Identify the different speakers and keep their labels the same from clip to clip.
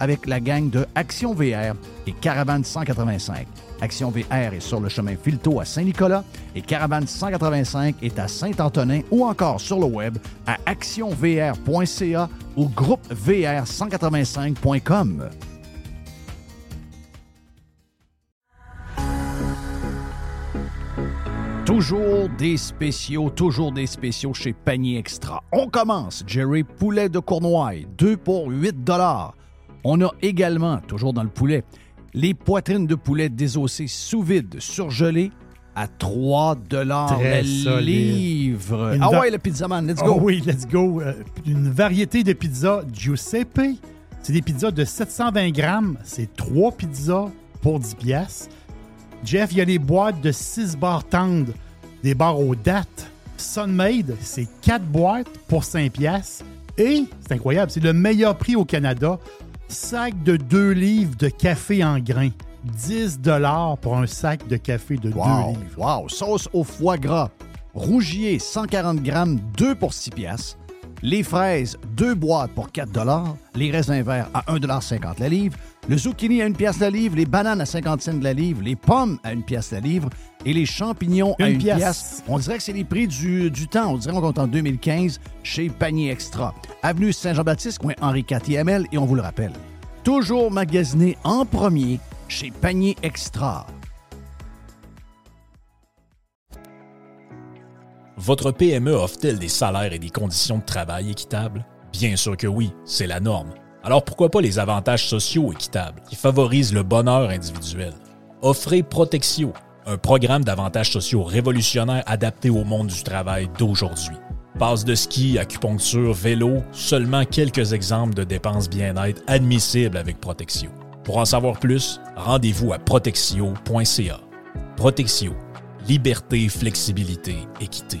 Speaker 1: avec la gang de Action VR et Caravane 185. Action VR est sur le chemin Filto à Saint-Nicolas et Caravane 185 est à Saint-Antonin ou encore sur le web à actionvr.ca ou groupevr185.com. Toujours des spéciaux, toujours des spéciaux chez Panier Extra. On commence, Jerry Poulet de Cournoye, 2 pour 8 dollars. On a également, toujours dans le poulet, les poitrines de poulet désossées sous vide, surgelées à 3 dollars le livre. ah ouais, le pizzaman, let's go.
Speaker 2: Oh oui, let's go. Euh, une variété de pizzas Giuseppe. C'est des pizzas de 720 grammes. C'est 3 pizzas pour 10 pièces. Jeff, il y a les boîtes de 6 barres tendres, des barres aux dates. Sunmade, c'est 4 boîtes pour 5 pièces. Et, c'est incroyable, c'est le meilleur prix au Canada sac de 2 livres de café en grains. 10 pour un sac de café de 2 livres.
Speaker 1: Wow! Sauce au foie gras. Rougier, 140 grammes, 2 pour 6 piastres. Les fraises, 2 boîtes pour 4 Les raisins verts à 1,50 la livre. Le zucchini à 1 pièce la livre. Les bananes à 50 cents la livre. Les pommes à 1 pièce la livre. Et les champignons à 1 pièce. On dirait que c'est les prix du, temps. On dirait qu'on compte en 2015 chez Panier Extra. Avenue Saint-Jean-Baptiste, coin Henri IV et on vous le rappelle. Toujours magasiné en premier chez Panier Extra.
Speaker 3: Votre PME offre-t-elle des salaires et des conditions de travail équitables? Bien sûr que oui, c'est la norme. Alors pourquoi pas les avantages sociaux équitables qui favorisent le bonheur individuel? Offrez Protexio, un programme d'avantages sociaux révolutionnaire adapté au monde du travail d'aujourd'hui. Passe de ski, acupuncture, vélo, seulement quelques exemples de dépenses bien-être admissibles avec Protexio. Pour en savoir plus, rendez-vous à protexio.ca. Protexio Liberté, flexibilité, équité.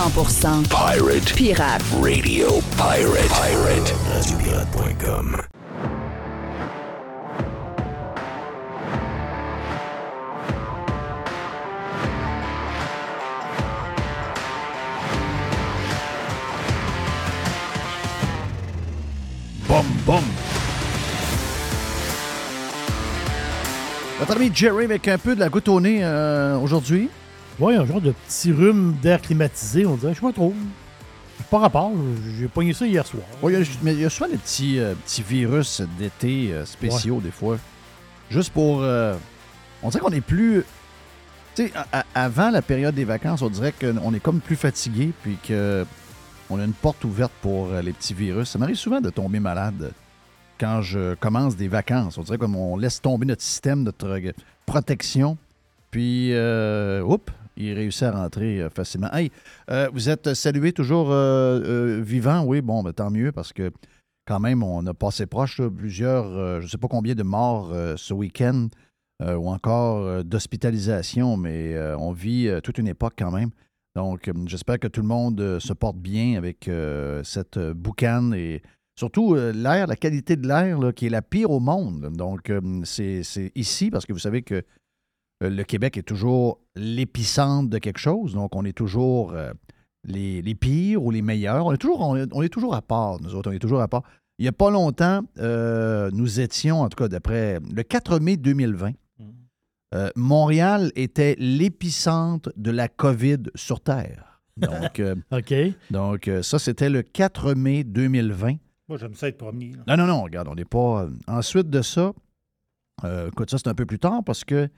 Speaker 4: 100% Pirate. Pirate. Radio Pirate. Pirate.
Speaker 1: Boum, boum. Notre ami Jerry avec un peu de la goutte au nez euh, aujourd'hui.
Speaker 2: Oui, un genre de petit rhume d'air climatisé, on dirait. Je sais pas trop. Pas rapport. J'ai pogné ça hier soir.
Speaker 1: Oui, mais il y a souvent des petits, euh, petits virus d'été euh, spéciaux, des fois. Juste pour. on dirait qu'on est plus. Tu sais, avant la période des vacances, on dirait qu'on est comme plus fatigué, puis que on a une porte ouverte pour euh, les petits virus. Ça m'arrive souvent de tomber malade quand je commence des vacances. On dirait comme on laisse tomber notre système, notre protection. Puis, euh, oups, il réussit à rentrer facilement. Hey, vous êtes salué toujours vivant, oui, bon, ben, tant mieux parce que quand même, on a passé proche plusieurs, je ne sais pas combien de morts ce week-end ou encore d'hospitalisation, mais on vit toute une époque quand même. Donc, j'espère que tout le monde se porte bien avec cette boucane et Surtout euh, l'air, la qualité de l'air qui est la pire au monde. Donc, euh, c'est ici, parce que vous savez que euh, le Québec est toujours l'épicentre de quelque chose. Donc, on est toujours les, pires ou les meilleurs. On est, toujours, on, est, toujours à part, nous autres. On est toujours à part. Il n'y a pas longtemps, nous étions, en tout cas d'après le 4 mai 2020, mmh. Montréal était l'épicentre de la COVID sur Terre. Donc,
Speaker 2: OK.
Speaker 1: donc ça, c'était le 4 mai 2020.
Speaker 2: Moi, j'aime ça être premier.
Speaker 1: Non, non, non, regarde, on n'est pas. Euh, ensuite de ça, euh, écoute, ça, c'est un peu plus tard parce que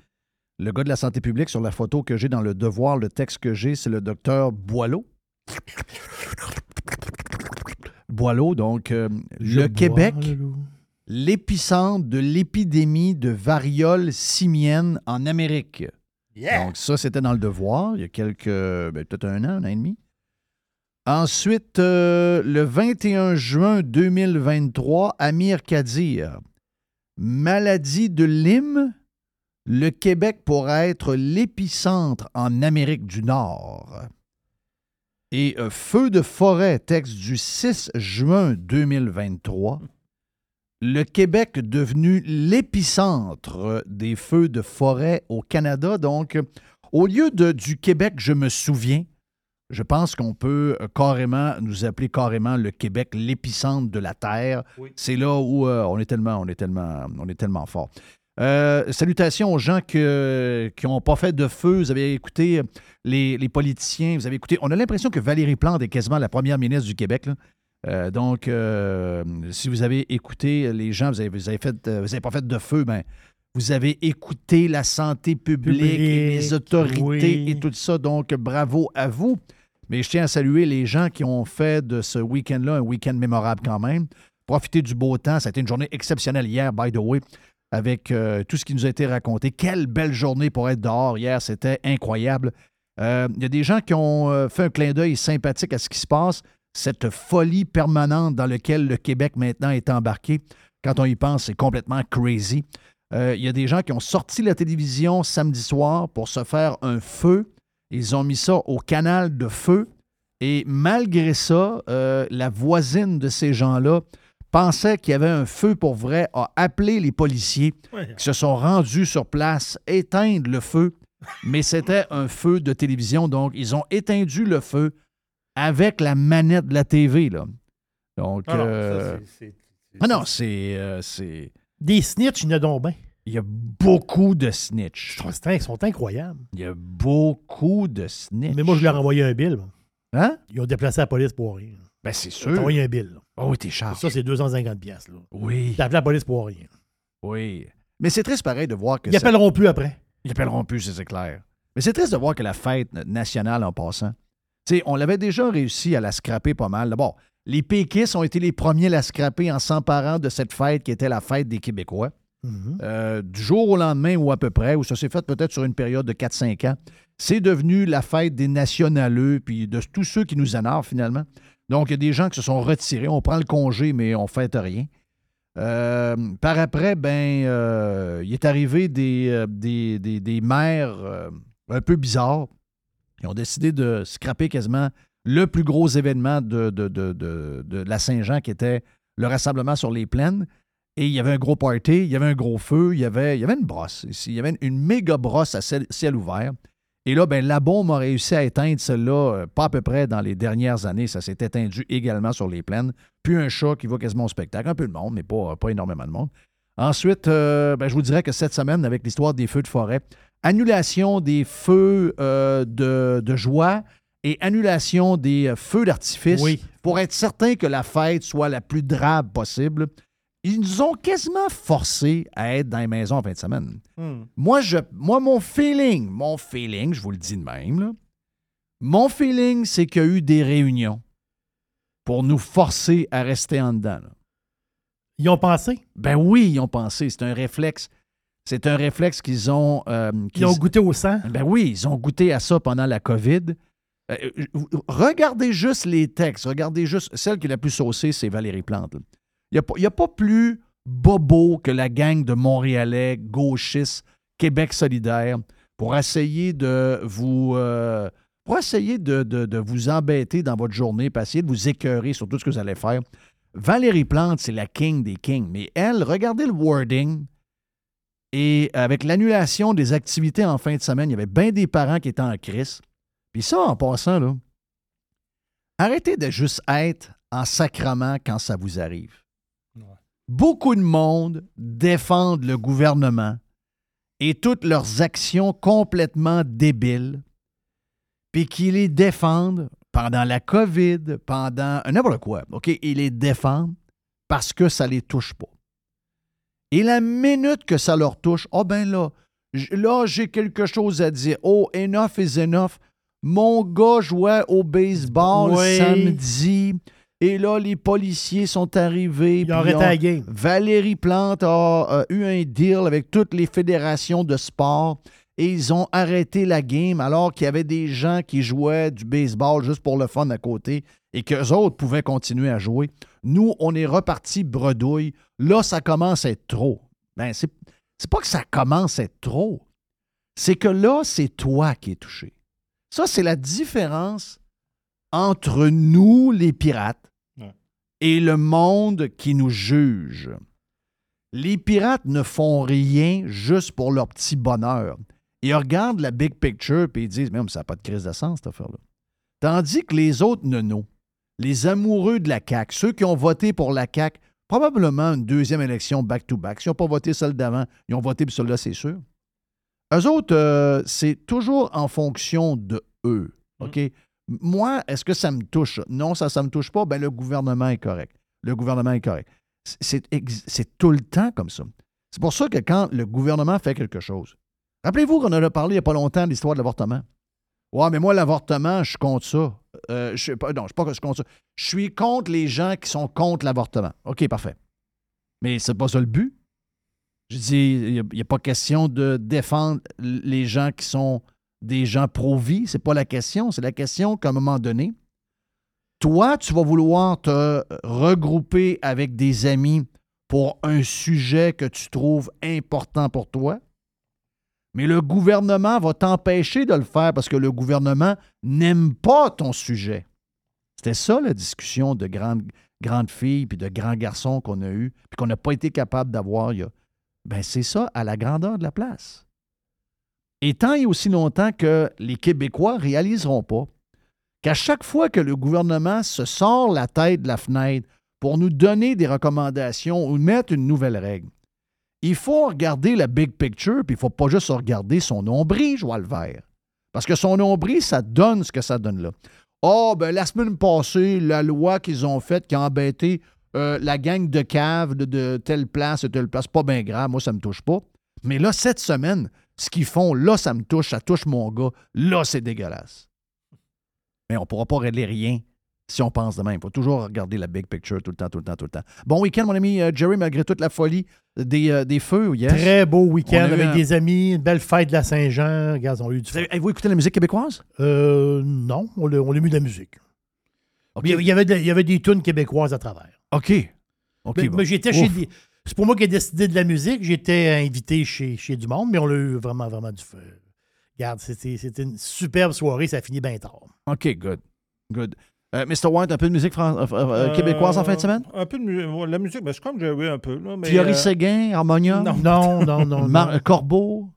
Speaker 1: le gars de la santé publique, sur la photo que j'ai dans le devoir, le texte que j'ai, c'est le docteur Boileau. Boileau, donc euh, le Québec, l'épicentre de l'épidémie de variole simienne en Amérique. Donc ça, c'était dans le devoir, il y a quelques, ben, peut-être un an, un an et demi. Ensuite, euh, le 21 juin 2023, Amir Kadir. Maladie de Lyme. Le Québec pourrait être l'épicentre en Amérique du Nord. Et euh, Feu de forêt, texte du 6 juin 2023. Le Québec devenu l'épicentre des feux de forêt au Canada. Donc, au lieu de, du Québec, je me souviens, je pense qu'on peut euh, carrément nous appeler carrément le Québec l'épicentre de la Terre. C'est là où euh, on est tellement, on est tellement, on est tellement fort. Euh, salutations aux gens qui n'ont pas fait de feu. Vous avez écouté les, politiciens. Vous avez écouté. On a l'impression que Valérie Plante est quasiment la première ministre du Québec. donc, si vous avez écouté les gens, vous avez, vous avez fait, vous avez pas fait de feu, ben, vous avez écouté la santé publique, et les autorités et tout ça. Donc, bravo à vous. Mais je tiens à saluer les gens qui ont fait de ce week-end-là un week-end mémorable quand même. Profitez du beau temps. Ça a été une journée exceptionnelle hier, by the way, avec euh, tout ce qui nous a été raconté. Quelle belle journée pour être dehors hier. C'était incroyable. Euh, il y a des gens qui ont euh, fait un clin d'œil sympathique à ce qui se passe. Cette folie permanente dans laquelle le Québec maintenant est embarqué. Quand on y pense, c'est complètement crazy. Il y a des gens qui ont sorti la télévision samedi soir pour se faire un feu ils ont mis ça au canal de feu. Et malgré ça, euh, la voisine de ces gens-là pensait qu'il y avait un feu pour vrai, a appelé les policiers qui se sont rendus sur place éteindre le feu. Mais c'était un feu de télévision, donc ils ont éteindu le feu avec la manette de la TV. Là. Donc, ah non, euh, ah euh, c'est.
Speaker 2: Des snitch, il y en a donc bien.
Speaker 1: Il y a beaucoup de snitch.
Speaker 2: Ils sont incroyables.
Speaker 1: Il y a beaucoup de snitch.
Speaker 2: Mais moi, je leur ai envoyé un bill.
Speaker 1: Hein?
Speaker 2: Ils ont déplacé la police pour rien.
Speaker 1: Ben, c'est sûr.
Speaker 2: Ils ont envoyé un bill.
Speaker 1: Oh, oui, t'es cher.
Speaker 2: Ça, c'est 250 pièces.
Speaker 1: Oui.
Speaker 2: T'as appelé la police pour rien.
Speaker 1: Oui. Mais c'est triste pareil de voir que.
Speaker 2: Ils appelleront plus après.
Speaker 1: Ils appelleront plus, c'est clair. Mais c'est triste de voir que la fête nationale en passant. Tu sais, on l'avait déjà réussi à la scraper pas mal. D'abord, les péquistes ont été les premiers à la scraper en s'emparant de cette fête qui était la fête des Québécois. Mhm. Euh, du jour au lendemain ou à peu près, ou ça s'est fait peut-être sur une période de 4-5 ans, c'est devenu la fête des nationaleux, puis de tous ceux qui nous énervent finalement. Donc, il y a des gens qui se sont retirés. On prend le congé, mais on ne fait rien. Euh, par après, ben, euh, il est arrivé des, des, maires un peu bizarres. Ils ont décidé de scraper quasiment le plus gros événement de, la Saint-Jean, qui était le rassemblement sur les plaines. Et il y avait un gros party, il y avait un gros feu, il y avait, il y avait une brosse. Il y avait une, méga brosse à ciel, ouvert. Et là, ben, la bombe a réussi à éteindre celle-là, euh, pas à peu près dans les dernières années. Ça s'est éteindu également sur les plaines. Puis un chat qui va quasiment au spectacle. Un peu de monde, mais pas, pas énormément de monde. Ensuite, euh, ben, je vous dirais que cette semaine, avec l'histoire des feux de forêt, annulation des feux euh, de, de, joie et annulation des feux d'artifice
Speaker 2: oui.
Speaker 1: pour être certain que la fête soit la plus drabe possible ils nous ont quasiment forcés à être dans les maisons en fin de semaine. Hmm. Moi, je, moi, mon feeling, mon feeling, je vous le dis de même, mon feeling, c'est qu'il y a eu des réunions pour nous forcer à rester en dedans.
Speaker 2: Ils ont pensé?
Speaker 1: Ben oui, ils ont pensé. C'est un réflexe. C'est un réflexe qu'ils ont. Euh,
Speaker 2: ils ont goûté au sang?
Speaker 1: Ben oui, ils ont goûté à ça pendant la COVID. Euh, regardez juste les textes. Regardez juste. Celle qui est la plus saucée, c'est Valérie Plante. Il n'y a, pas plus bobo que la gang de Montréalais, gauchistes, Québec solidaire, pour essayer de vous. Euh, pour essayer de, vous embêter dans votre journée, pour essayer de vous écœurer sur tout ce que vous allez faire. Valérie Plante, c'est la king des kings. Mais elle, regardez le wording. Et avec l'annulation des activités en fin de semaine, il y avait bien des parents qui étaient en crise. Puis ça, en passant, là, arrêtez de juste être en sacrement quand ça vous arrive. Beaucoup de monde défendent le gouvernement et toutes leurs actions complètement débiles, puis qu'ils les défendent pendant la COVID, pendant n'importe quoi. OK? Ils les défendent parce que ça ne les touche pas. Et la minute que ça leur touche, oh ben là, là, j'ai quelque chose à dire. Oh, enough is enough. Mon gars jouait au baseball samedi. Et là, les policiers sont arrivés.
Speaker 2: Ils ont arrêté la game.
Speaker 1: Valérie Plante a, eu un deal avec toutes les fédérations de sport et ils ont arrêté la game alors qu'il y avait des gens qui jouaient du baseball juste pour le fun à côté et qu'eux autres pouvaient continuer à jouer. Nous, on est reparti bredouille. Là, ça commence à être trop. Ben, c'est, c'est pas que ça commence à être trop. C'est que là, c'est toi qui es touché. Ça, c'est la différence entre nous, les pirates, et le monde qui nous juge. Les pirates ne font rien juste pour leur petit bonheur. Ils regardent la big picture et ils disent Même ça n'a pas de crise de sens, cette affaire-là. Tandis que les autres nonos, les amoureux de la CAQ, ceux qui ont voté pour la CAQ, probablement une deuxième élection back-to-back. S'ils n'ont pas voté celle d'avant, ils ont voté pour celle-là, c'est sûr. Eux autres, euh, c'est toujours en fonction de eux. Mm. OK? Moi, est-ce que ça me touche? Non, ça ne me touche pas. Ben, le gouvernement est correct. Le gouvernement est correct. C'est tout le temps comme ça. C'est pour ça que quand le gouvernement fait quelque chose, Rappelez-vous qu'on en a parlé il n'y a pas longtemps de l'histoire de l'avortement. Ouais, mais moi, l'avortement, je compte ça. Euh, je, je suis pas compte ça. Je suis contre les gens qui sont contre l'avortement. OK, parfait. Mais c'est pas ça le but. Je dis, il n'y a, pas question de défendre les gens qui sont des gens pro-vie. C'est pas la question. C'est la question qu'à un moment donné, toi, tu vas vouloir te regrouper avec des amis pour un sujet que tu trouves important pour toi mais le gouvernement va t'empêcher de le faire parce que le gouvernement n'aime pas ton sujet. C'était ça la discussion de grandes, filles puis de grands garçons qu'on a eu puis qu'on n'a pas été capable d'avoir. Ben c'est ça à la grandeur de la place. Et tant et aussi longtemps que les Québécois ne réaliseront pas qu'à chaque fois que le gouvernement se sort la tête de la fenêtre pour nous donner des recommandations ou mettre une nouvelle règle, il faut regarder la big picture, puis il ne faut pas juste regarder son nombril, vert. Parce que son nombril, ça donne ce que ça donne là. Oh, ben la semaine passée, la loi qu'ils ont faite qui a embêté euh, la gang de caves de, telle place et telle place, pas bien grave, moi, ça ne me touche pas. Mais là, cette semaine, ce qu'ils font, là, ça me touche, ça touche mon gars, là, c'est dégueulasse. Mais on ne pourra pas régler rien si on pense de même. Il faut toujours regarder la big picture tout le temps, tout le temps, tout le temps. Bon week-end, mon ami euh, Jerry, malgré toute la folie des, euh, des feux hier.
Speaker 2: Très beau week-end avec des amis, une belle fête de la Saint-Jean. Regarde, on a eu du
Speaker 1: Avez-vous écouté la musique québécoise?
Speaker 2: Euh, non, on a, on a mis de la musique. Il, y avait il y avait des tunes québécoises à travers.
Speaker 1: OK.
Speaker 2: mais, j'étais chez C'est pour moi qui ai décidé de la musique. J'étais invité chez, chez du monde, mais on a eu vraiment, vraiment du feu. Regarde, c'était une superbe soirée. Ça a fini bien tard.
Speaker 1: OK, good. Good. Euh, Mr. White, un peu de musique euh, euh, québécoise en fin de semaine?
Speaker 5: Un peu de musique. La musique, ben, je crois que j'ai eu un peu. Là,
Speaker 1: mais, Séguin, Harmonia?
Speaker 2: Non, non, non. non,
Speaker 1: Corbeau?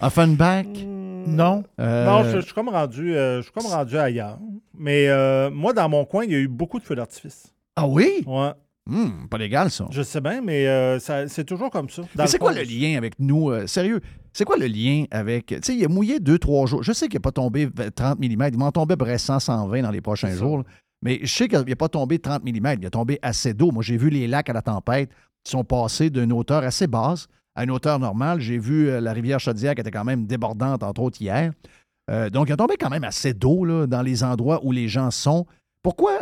Speaker 1: Offenbach?
Speaker 5: Hmm, non? Non, je, suis comme rendu, je suis comme rendu ailleurs. Mais moi, dans mon coin, il y a eu beaucoup de feux d'artifice.
Speaker 1: Ah oui?
Speaker 5: Ouais.
Speaker 1: Hmm, pas légal, ça.
Speaker 5: Je sais bien, mais c'est toujours comme ça.
Speaker 1: Mais c'est quoi le lien avec nous? sérieux, c'est quoi le lien avec. Tu sais, il a mouillé deux, trois jours. Je sais qu'il n'a pas tombé 30 mm. Il va en tomber près 100, 120 dans les prochains jours. Mais je sais qu'il n'a pas tombé 30 mm. Il a tombé assez d'eau. Moi, j'ai vu les lacs à la tempête qui sont passés d'une hauteur assez basse à une hauteur normale. J'ai vu euh, la rivière Chaudière qui était quand même débordante, entre autres, hier. Euh, donc, il a tombé quand même assez d'eau dans les endroits où les gens sont. Pourquoi?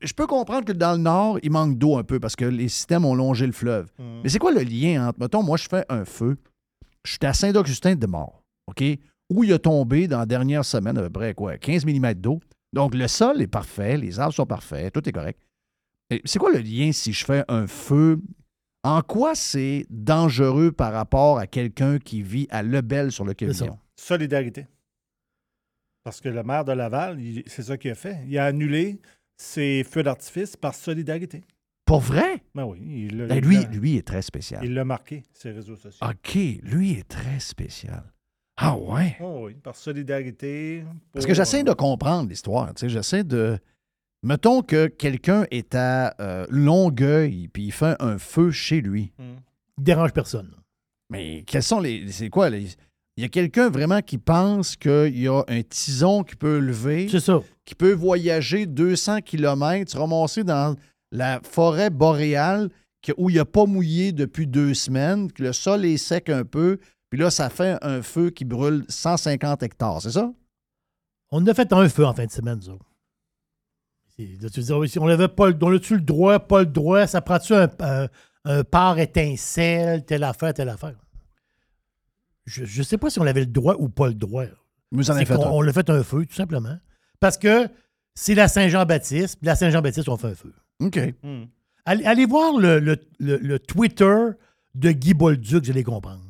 Speaker 1: Je peux comprendre que dans le nord, il manque d'eau un peu parce que les systèmes ont longé le fleuve. Hmm. Mais c'est quoi le lien entre, mettons, moi, je fais un feu Je suis à Saint-Augustin de mort, OK? Où il a tombé dans la dernière semaine, à peu près, quoi, 15 mm d'eau. Donc, le sol est parfait, les arbres sont parfaits, tout est correct. C'est quoi le lien si je fais un feu? En quoi c'est dangereux par rapport à quelqu'un qui vit à Lebel sur le Québec?
Speaker 5: Solidarité. Parce que le maire de Laval, c'est ça qu'il a fait. Il a annulé ses feux d'artifice par solidarité.
Speaker 1: Pour vrai?
Speaker 5: Ben oui.
Speaker 1: Ben lui, lui est très spécial.
Speaker 5: Il l'a marqué, ses réseaux sociaux.
Speaker 1: OK, lui est très spécial. Ah ouais?
Speaker 5: Oh oui, par solidarité.
Speaker 1: Parce que j'essaie de comprendre l'histoire. J'essaie de. Mettons que quelqu'un est à euh, Longueuil puis il fait un feu chez lui.
Speaker 2: Hmm. Il dérange personne.
Speaker 1: Mais quels sont les. C'est quoi? Les, il y a quelqu'un vraiment qui pense qu'il y a un tison qui peut lever.
Speaker 2: Ça.
Speaker 1: Qui peut voyager 200 km, se ramasser dans la forêt boréale où il n'y a pas mouillé depuis deux semaines, que le sol est sec un peu, puis là, ça fait un feu qui brûle 150 hectares, c'est ça?
Speaker 2: On a fait un feu en fin de semaine, ça. Tu on avait pas, on a-tu le droit, pas le droit, ça prend-tu un, un, un par étincelle, telle affaire, telle affaire? Je ne sais pas si on avait le droit ou pas le droit.
Speaker 1: Vous en fait
Speaker 2: on, on l'a fait un feu, tout simplement. Parce que c'est la Saint-Jean-Baptiste, puis la Saint-Jean-Baptiste, on fait un feu.
Speaker 1: OK.
Speaker 2: Hmm. Allez, voir le, Twitter de Guy Bolduc, vous allez comprendre.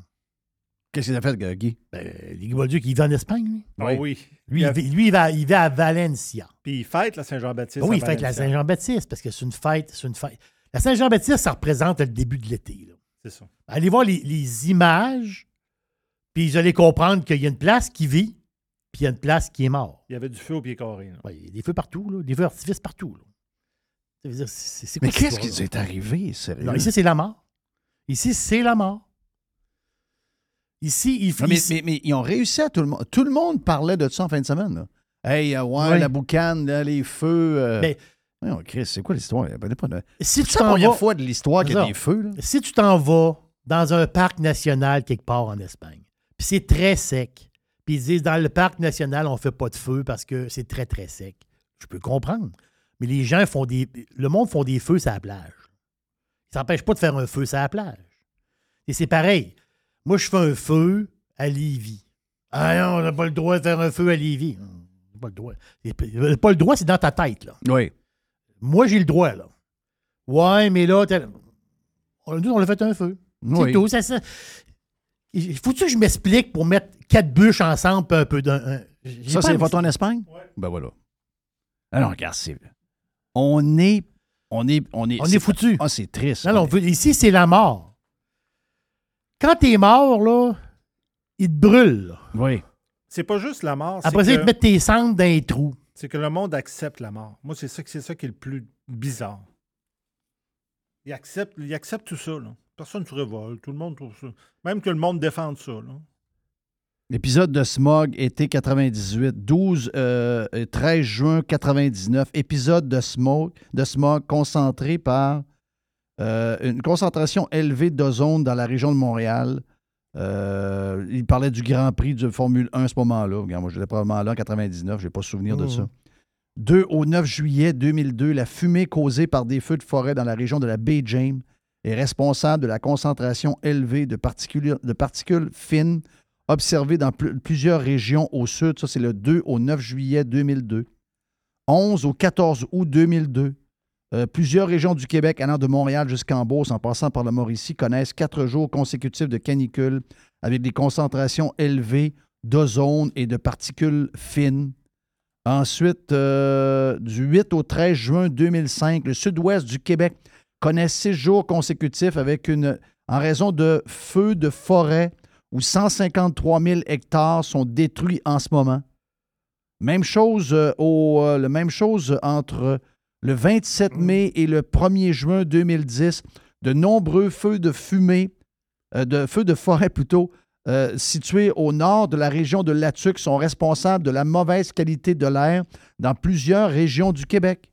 Speaker 1: Qu'est-ce qu'il a fait, Guy?
Speaker 2: Ben, Guy Bolduc, il va en Espagne, lui.
Speaker 5: Ah oui.
Speaker 2: Lui, il, va, il va à Valencia.
Speaker 5: Puis il fête la Saint-Jean-Baptiste.
Speaker 2: oui, il fête la Saint-Jean-Baptiste parce que c'est une fête. C'est une fête. La Saint-Jean-Baptiste, ça représente le début de l'été.
Speaker 5: C'est ça.
Speaker 2: Allez voir les images puis vous allez comprendre qu'il y a une place qui vit, puis il y a une place qui est mort.
Speaker 5: Il y avait du feu au pied carré.
Speaker 2: Oui, il y a des feux partout, là, des feux artifices partout.
Speaker 1: Là. Dire, c'est, Mais qu'est-ce qui est arrivé, sérieux?
Speaker 2: ici, c'est la mort. Ici, c'est la mort. Ici, il faut.
Speaker 1: Mais, mais, ils ont réussi à tout le monde. Tout le monde parlait de ça en fin de semaine. Là. Hey, euh, ouais, la boucane, les feux. Euh... Mais, oh, Chris, c'est quoi l'histoire? Si c'est la première fois de l'histoire qu'il y a des feux. Là.
Speaker 2: Si tu t'en vas dans un parc national quelque part en Espagne, puis c'est très sec. Puis ils disent, dans le parc national, on ne fait pas de feu parce que c'est très, très sec. Je peux comprendre. Mais les gens font des. Le monde font des feux sur la plage. Ils s'empêchent pas de faire un feu sur la plage. Et c'est pareil. Moi, je fais un feu à Lévis. Ah non, on n'a pas le droit de faire un feu à Lévis. Pas le droit. Pas le droit, c'est dans ta tête, là.
Speaker 1: Oui.
Speaker 2: Moi, j'ai le droit, là. Ouais, mais là, on, on a fait un feu. C'est tout. Ça, ça, faut-tu que je m'explique pour mettre quatre bûches ensemble un peu d'un.
Speaker 1: Ça, c'est votre en Espagne? Oui. Ben voilà. Alors, regarde, c'est. On est. On est. On est,
Speaker 2: on est, foutu.
Speaker 1: Ah, c'est triste.
Speaker 2: Non, non, ici, c'est la mort. Quand t'es mort, là, il te brûle.
Speaker 1: Oui.
Speaker 5: C'est pas juste la mort.
Speaker 2: Après ça, ils te mettent tes cendres dans les trous.
Speaker 5: C'est que le monde accepte la mort. Moi, c'est ça, ça qui est le plus bizarre. Il accepte, il accepte tout ça, là. Personne ne se révolte. Tout le monde trouve ça. Même que le monde défende ça.
Speaker 1: L'épisode de Smog, été 98, 12, 13 juin 99. Épisode de Smog, de smog concentré par euh, une concentration élevée d'ozone dans la région de Montréal. Euh, il parlait du Grand Prix de Formule 1 à ce moment-là. Moi, j'étais probablement là en 99, je n'ai pas souvenir de mmh. ça. 2 au 9 juillet 2002, la fumée causée par des feux de forêt dans la région de la baie James est responsable de la concentration élevée de particules, fines observées dans plusieurs régions au sud. Ça, c'est le 2 au 9 juillet 2002. 11 au 14 août 2002. Euh, plusieurs régions du Québec, allant de Montréal jusqu'en Beauce, en passant par la Mauricie, connaissent quatre jours consécutifs de canicule avec des concentrations élevées d'ozone et de particules fines. Ensuite, euh, du 8 au 13 juin 2005, le sud-ouest du Québec connaît six jours consécutifs avec une, en raison de feux de forêt où 153 000 hectares sont détruits en ce moment. Même chose, euh, au, euh, même chose entre le 27 mm. mai et le 1er juin 2010. De nombreux feux de fumée, euh, de feux de forêt plutôt, situés au nord de la région de Latuc sont responsables de la mauvaise qualité de l'air dans plusieurs régions du Québec.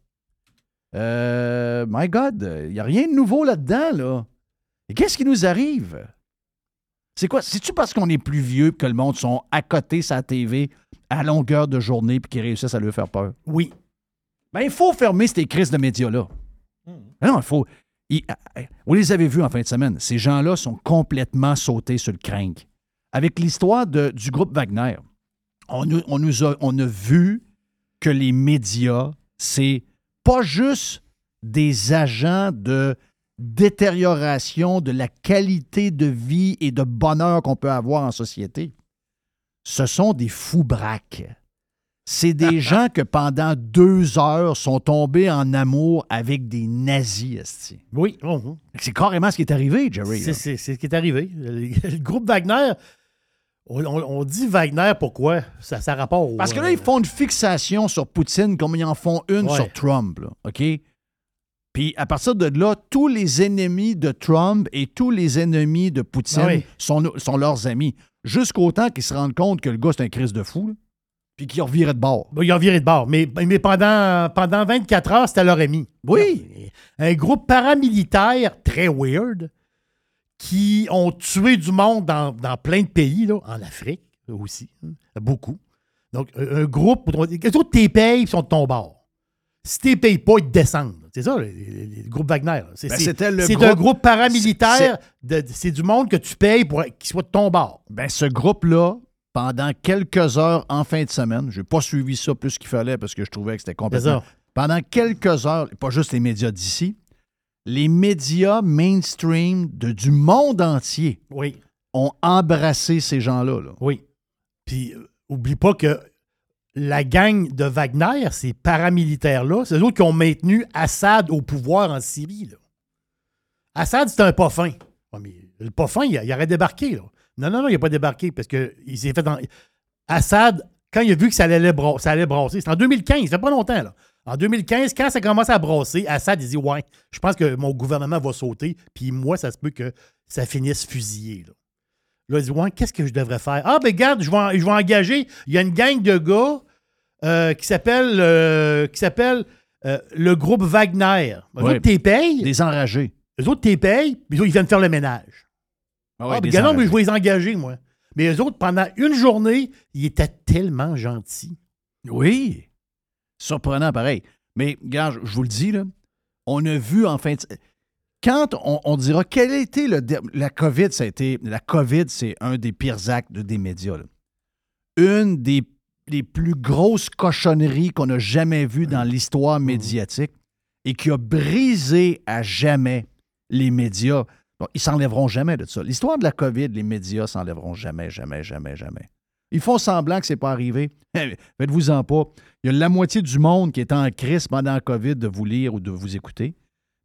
Speaker 1: Euh, my God, il n'y a rien de nouveau là-dedans, là. Et qu'est-ce qui nous arrive? C'est quoi? C'est-tu parce qu'on est plus vieux que le monde sont à côté sa TV à longueur de journée puis qu'ils réussissent à lui faire peur?
Speaker 2: Oui.
Speaker 1: Ben, il faut fermer ces crises de médias-là. Hmm. Non, il faut. vous les avez vus en fin de semaine. Ces gens-là sont complètement sautés sur le crank. avec l'histoire du groupe Wagner. On, on, nous a, on a vu que les médias, c'est pas juste des agents de détérioration de la qualité de vie et de bonheur qu'on peut avoir en société. Ce sont des fous braques. C'est des gens que pendant deux heures sont tombés en amour avec des nazis.
Speaker 2: Oui.
Speaker 1: C'est carrément ce qui est arrivé, Jerry.
Speaker 2: C'est ce qui est arrivé. Le, groupe Wagner, on, dit Wagner pourquoi? Ça, ça rapport
Speaker 1: Parce que là, ils font une fixation sur Poutine comme ils en font une sur Trump. OK? Puis à partir de là, tous les ennemis de Trump et tous les ennemis de Poutine ah sont, sont, leurs amis. Jusqu'au temps qu'ils se rendent compte que le gars, c'est un crise de fou. puis qu'ils ont viré de bord.
Speaker 2: Ils ont viré de bord. Mais, mais pendant, pendant 24 heures, c'était leur ami.
Speaker 1: Oui.
Speaker 2: Un groupe paramilitaire très weird qui ont tué du monde dans, plein de pays, là, en Afrique aussi. Hein, beaucoup. Donc, un, groupe, les autres, t'es payes, ils sont de ton bord. Si t'es payes pas, ils te descendent. C'est ça, le, groupe Wagner. C'est ben, un groupe paramilitaire. C'est du monde que tu payes pour qu'il soit de ton bord.
Speaker 1: Ben, ce groupe-là, pendant quelques heures en fin de semaine, je n'ai pas suivi ça plus qu'il fallait parce que je trouvais que c'était complètement. Pendant quelques heures, pas juste les médias d'ici, les médias mainstream de, du monde entier
Speaker 2: oui.
Speaker 1: ont embrassé ces gens-là.
Speaker 2: Oui. Puis, euh, oublie pas que la gang de Wagner, ces paramilitaires-là, c'est eux autres qui ont maintenu Assad au pouvoir en Syrie. Assad, Assad, c'est un pas fin. le pas fin, il, aurait débarqué. Non, non, non, il n'a pas débarqué parce qu'il s'est fait dans. Assad, quand il a vu que ça allait, ça allait brasser, c'est en 2015, ça fait pas longtemps. Là. En 2015, quand ça commence à brasser, Assad, il dit Ouais, je pense que mon gouvernement va sauter, puis moi, ça se peut que ça finisse fusillé. Là. Là, il dit Ouais, qu'est-ce que je devrais faire? Ah, ben, regarde, je vais, je vais engager. Il y a une gang de gars euh, qui s'appelle euh, qui s'appelle euh, le groupe Wagner. Eux autres, t'es payes.
Speaker 1: Des enragés.
Speaker 2: Eux autres, t'es payes, puis ils viennent faire le ménage. Ah, ouais, ah ben, non, mais je vais les engager, moi. Mais eux autres, pendant une journée, ils étaient tellement gentils.
Speaker 1: Oui. Surprenant, pareil. Mais, regarde, je vous le dis, là, on a vu en fin de quand on, dira quel a été le. La COVID, ça a été. La COVID, c'est un des pires actes des médias. Une des, plus grosses cochonneries qu'on a jamais vues dans l'histoire mmh. médiatique et qui a brisé à jamais les médias. Bon, ils s'enlèveront jamais de ça. L'histoire de la COVID, les médias s'enlèveront jamais, jamais, jamais, jamais. Ils font semblant que ce n'est pas arrivé. Faites-vous-en pas. Il y a la moitié du monde qui est en crise pendant la COVID de vous lire ou de vous écouter.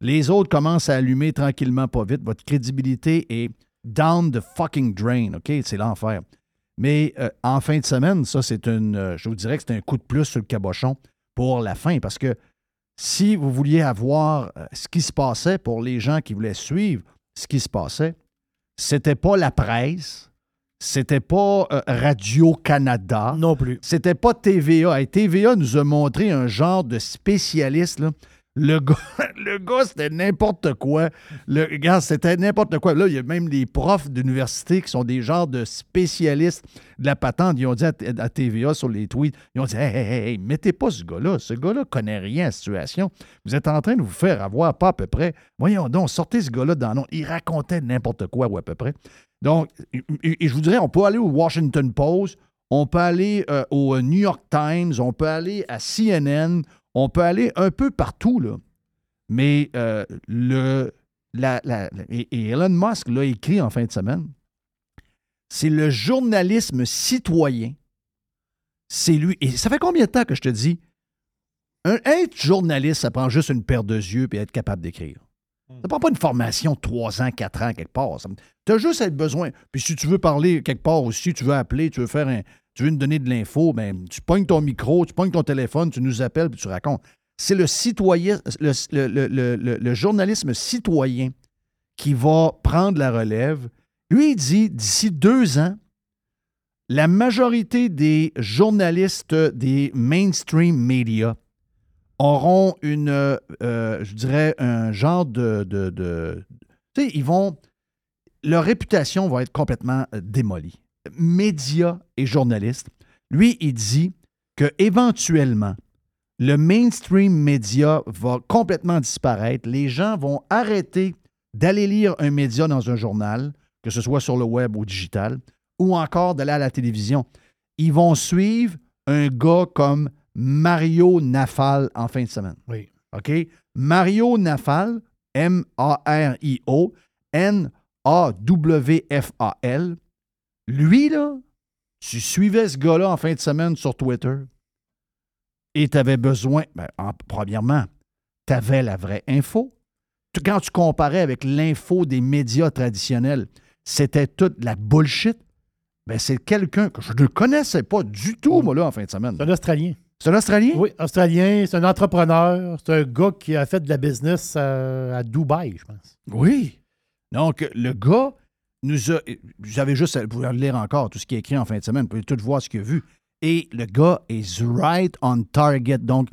Speaker 1: Les autres commencent à allumer tranquillement, pas vite. Votre crédibilité est down the fucking drain, OK? C'est l'enfer. Mais euh, en fin de semaine, ça, c'est une. Euh, je vous dirais que c'est un coup de plus sur le cabochon pour la fin. Parce que si vous vouliez avoir euh, ce qui se passait pour les gens qui voulaient suivre ce qui se passait, c'était pas la presse, c'était pas Radio-Canada.
Speaker 2: Non plus.
Speaker 1: C'était pas TVA. Et TVA nous a montré un genre de spécialiste là, le gars, le c'était n'importe quoi. Le gars, c'était n'importe quoi. Là, il y a même les profs d'université qui sont des genres de spécialistes de la patente. Ils ont dit à, TVA sur les tweets, ils ont dit Hey, hey, hey, mettez pas ce gars-là. Ce gars-là connaît rien à la situation. Vous êtes en train de vous faire avoir pas à peu près. Voyons donc, sortez ce gars-là dans nom. Il racontait n'importe quoi ou à peu près. Donc, et, je vous dirais, on peut aller au Washington Post, on peut aller euh, au New York Times, on peut aller à CNN, on peut aller un peu partout, là. Mais euh, le, et Elon Musk l'a écrit en fin de semaine. C'est le journalisme citoyen. C'est lui. Et ça fait combien de temps que je te dis? être journaliste, ça prend juste une paire de yeux et être capable d'écrire. Ça prend pas une formation de 3 ans, 4 ans quelque part. Tu as juste besoin. Puis si tu veux parler quelque part aussi, tu veux appeler, tu veux faire un, tu veux nous donner de l'info, ben, tu pognes ton micro, tu pognes ton téléphone, tu nous appelles, puis tu racontes. C'est le citoyen, le, journalisme citoyen qui va prendre la relève. Lui, il dit d'ici deux ans, la majorité des journalistes des mainstream media auront une, euh, je dirais, un genre de. de tu sais, ils vont. Leur réputation va être complètement démolie médias et journalistes, lui, il dit que éventuellement, le mainstream média va complètement disparaître. Les gens vont arrêter d'aller lire un média dans un journal, que ce soit sur le web ou digital, ou encore d'aller à la télévision. Ils vont suivre un gars comme Mario Nafal en fin de semaine.
Speaker 2: Oui.
Speaker 1: OK? Mario Nafal, M-A-R-I-O, N-A-W-F-A-L. Lui, là, tu suivais ce gars-là en fin de semaine sur Twitter et tu avais besoin, ben, premièrement, tu avais la vraie info. Quand tu comparais avec l'info des médias traditionnels, c'était toute la bullshit. Ben, c'est quelqu'un que je ne connaissais pas du tout, moi, là, en fin de semaine.
Speaker 2: C'est un Australien.
Speaker 1: C'est un Australien?
Speaker 2: Oui, Australien. C'est un entrepreneur. C'est un gars qui a fait de la business à, à Dubaï, je pense.
Speaker 1: Oui. Donc, le gars nous a. J'avais juste à pouvoir lire encore tout ce qui est écrit en fin de semaine. Vous pouvez tout voir ce qu'il a vu. Et le gars is right on target. Donc,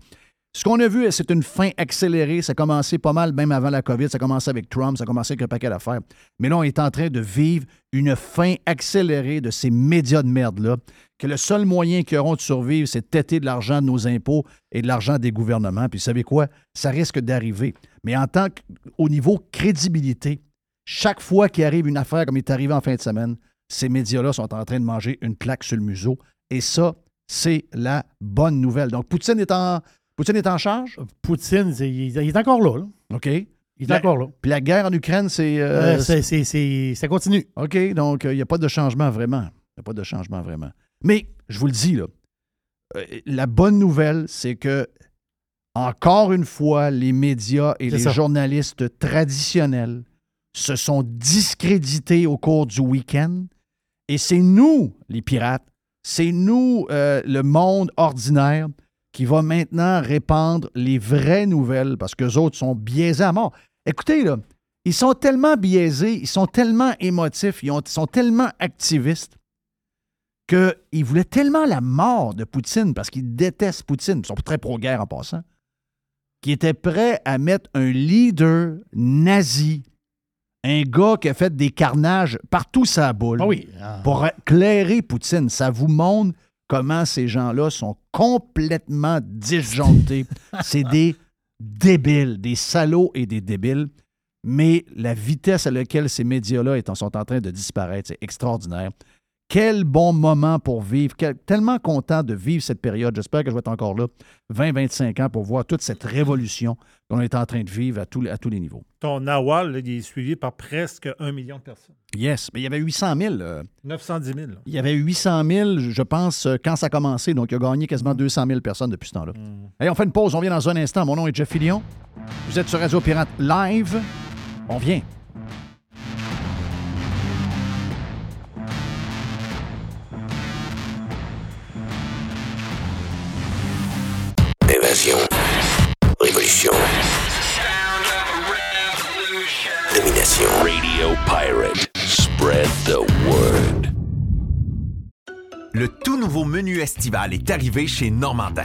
Speaker 1: ce qu'on a vu, c'est une fin accélérée. Ça a commencé pas mal, même avant la COVID. Ça a commencé avec Trump, ça a commencé avec un paquet d'affaires. Mais là, on est en train de vivre une fin accélérée de ces médias de merde-là. Que le seul moyen qu'ils auront de survivre, c'est de têter de l'argent de nos impôts et de l'argent des gouvernements. Puis, vous savez quoi? Ça risque d'arriver. Mais en tant qu'au niveau crédibilité, chaque fois qu'il arrive une affaire comme il est arrivé en fin de semaine, ces médias-là sont en train de manger une plaque sur le museau. Et ça, c'est la bonne nouvelle. Donc, Poutine est en, Poutine est en charge?
Speaker 2: Poutine, il, est encore là.
Speaker 1: OK.
Speaker 2: Il est encore là.
Speaker 1: Puis la guerre en Ukraine, c'est.
Speaker 2: Euh, euh, ça continue.
Speaker 1: OK. Donc, euh, il n'y a pas de changement vraiment. Il n'y a pas de changement vraiment. Mais, je vous le dis, là, la bonne nouvelle, c'est que, encore une fois, les médias et les journalistes traditionnels se sont discrédités au cours du week-end. Et c'est nous, les pirates, c'est nous, le monde ordinaire, qui va maintenant répandre les vraies nouvelles parce que les autres sont biaisés à mort. Écoutez, ils sont tellement biaisés, ils sont tellement émotifs, ils, sont tellement activistes qu'ils voulaient tellement la mort de Poutine parce qu'ils détestent Poutine, ils sont très pro-guerre en passant, qu'ils étaient prêts à mettre un leader nazi, un gars qui a fait des carnages partout sa boule,
Speaker 2: ah oui.
Speaker 1: pour éclairer Poutine. Ça vous montre comment ces gens-là sont complètement disjonctés. C'est des débiles, des salauds et des débiles. Mais la vitesse à laquelle ces médias-là sont en train de disparaître, c'est extraordinaire. Quel bon moment pour vivre. tellement content de vivre cette période. J'espère que je vais être encore là 20-25 ans pour voir toute cette révolution qu'on est en train de vivre à tous, à tous les niveaux.
Speaker 5: Ton Nawal, il est suivi par presque un million de personnes.
Speaker 1: Yes, mais il y avait 800 000.
Speaker 5: 910 000.
Speaker 1: Il y avait 800 000, je pense, euh, quand ça a commencé. Donc, il a gagné quasiment 200 000 personnes depuis ce temps-là. Mm. on fait une pause. On vient dans un instant. Mon nom est Jeff Fillion. Vous êtes sur Radio Pirate Live. On vient.
Speaker 6: Invasion. Révolution. Domination. Radio Pirate. Spread the word.
Speaker 7: Le tout nouveau menu estival est arrivé chez Normandin.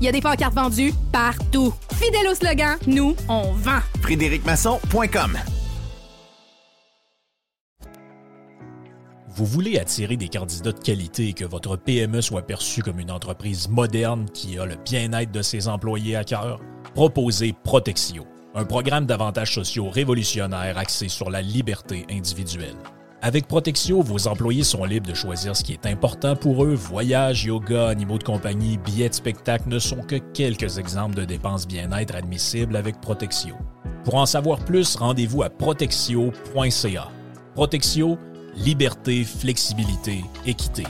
Speaker 8: il y a des pancartes vendues partout. Fidèle au slogan, nous, on vend.
Speaker 7: FrédéricMasson.com
Speaker 3: Vous voulez attirer des candidats de qualité et que votre PME soit perçue comme une entreprise moderne qui a le bien-être de ses employés à cœur? Proposez Protexio, un programme d'avantages sociaux révolutionnaire axé sur la liberté individuelle. Avec Protexio, vos employés sont libres de choisir ce qui est important pour eux. Voyages, yoga, animaux de compagnie, billets de spectacle ne sont que quelques exemples de dépenses bien-être admissibles avec Protexio. Pour en savoir plus, rendez-vous à protexio.ca. Protexio, liberté, flexibilité, équité.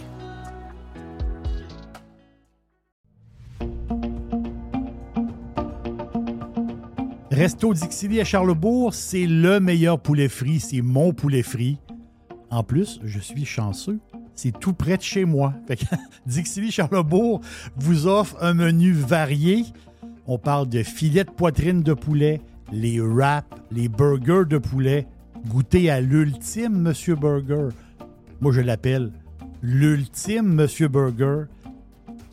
Speaker 2: Resto Dixili à Charlebourg, c'est le meilleur poulet frit, c'est mon poulet frit en plus, je suis chanceux. C'est tout près de chez moi. Fait que Dixili Charlebourg vous offre un menu varié. On parle de filets de poitrine de poulet, les wraps, les burgers de poulet. Goûtez à l'ultime Monsieur Burger. Moi, je l'appelle l'ultime Monsieur Burger.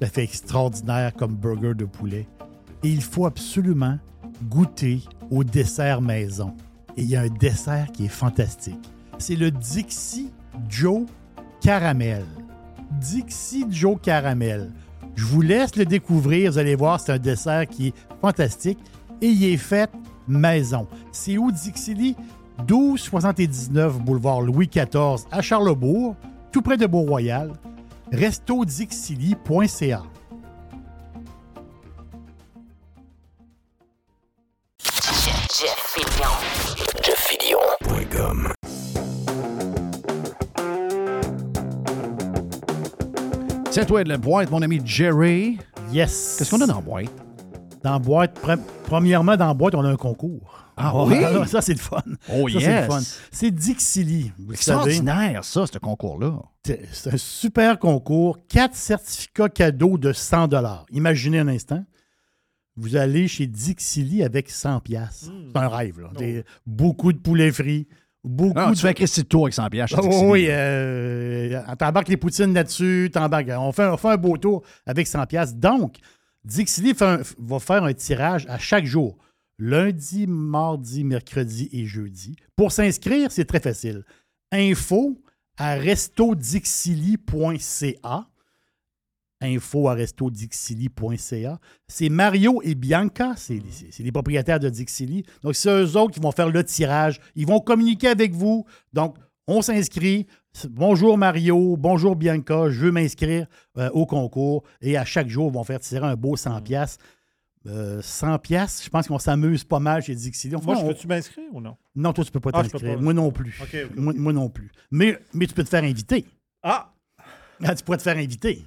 Speaker 2: Ça fait extraordinaire comme burger de poulet. Et il faut absolument goûter au dessert maison. Et il y a un dessert qui est fantastique. C'est le Dixie Joe Caramel. Dixie Joe Caramel. Je vous laisse le découvrir. Vous allez voir, c'est un dessert qui est fantastique. Et il est fait maison. C'est où Dixie 1279 boulevard Louis XIV à Charlebourg, tout près de Beau-Royal. restodixili.ca.
Speaker 6: Jeff Fillion.
Speaker 1: C'est toi de la boîte, mon ami Jerry.
Speaker 2: Yes.
Speaker 1: Qu'est-ce qu'on a dans la boîte?
Speaker 2: Dans la boîte, pre- premièrement, dans la boîte, on a un concours.
Speaker 1: Ah
Speaker 2: Oh,
Speaker 1: oui?
Speaker 2: Ça, c'est le fun.
Speaker 1: Oh,
Speaker 2: Ça, c'est
Speaker 1: yes.
Speaker 2: le fun. C'est Dixili. Savez.
Speaker 1: Extraordinaire, ça, ce concours-là.
Speaker 2: C'est c'est un super concours. Quatre certificats cadeaux de 100 Imaginez un instant. Vous allez chez Dixili avec 100 pièces. C'est un rêve. Là. Des- beaucoup de poulet frit. Beaucoup
Speaker 1: Ah,
Speaker 2: de...
Speaker 1: tu fais un Christy de tour avec 100 piastres.
Speaker 2: Ah, oui, euh, t'embarques les poutines là-dessus, t'embarques. On fait, un- on fait un beau tour avec 100 pièces. Donc, Dixili va faire un tirage à chaque jour. Lundi, mardi, mercredi et jeudi. Pour s'inscrire, c'est très facile. Info à restodixili.ca. Info à restodixili.ca. C'est Mario et Bianca, c'est les propriétaires de Dixili. Donc, c'est eux autres qui vont faire le tirage. Ils vont communiquer avec vous. Donc, on s'inscrit. Bonjour Mario, bonjour Bianca, je veux m'inscrire euh, au concours. Et à chaque jour, ils vont faire tirer un beau 100 pièces. 100 pièces, je pense qu'on s'amuse pas mal chez Dixili.
Speaker 5: Moi, je
Speaker 2: On-
Speaker 5: peux-tu m'inscrire ou non?
Speaker 2: non, toi, tu peux pas
Speaker 5: Ah,
Speaker 2: t'inscrire. Moi non plus. Moi non plus. Mais, mais tu peux te faire inviter.
Speaker 5: Ah!
Speaker 2: Tu pourrais te faire inviter.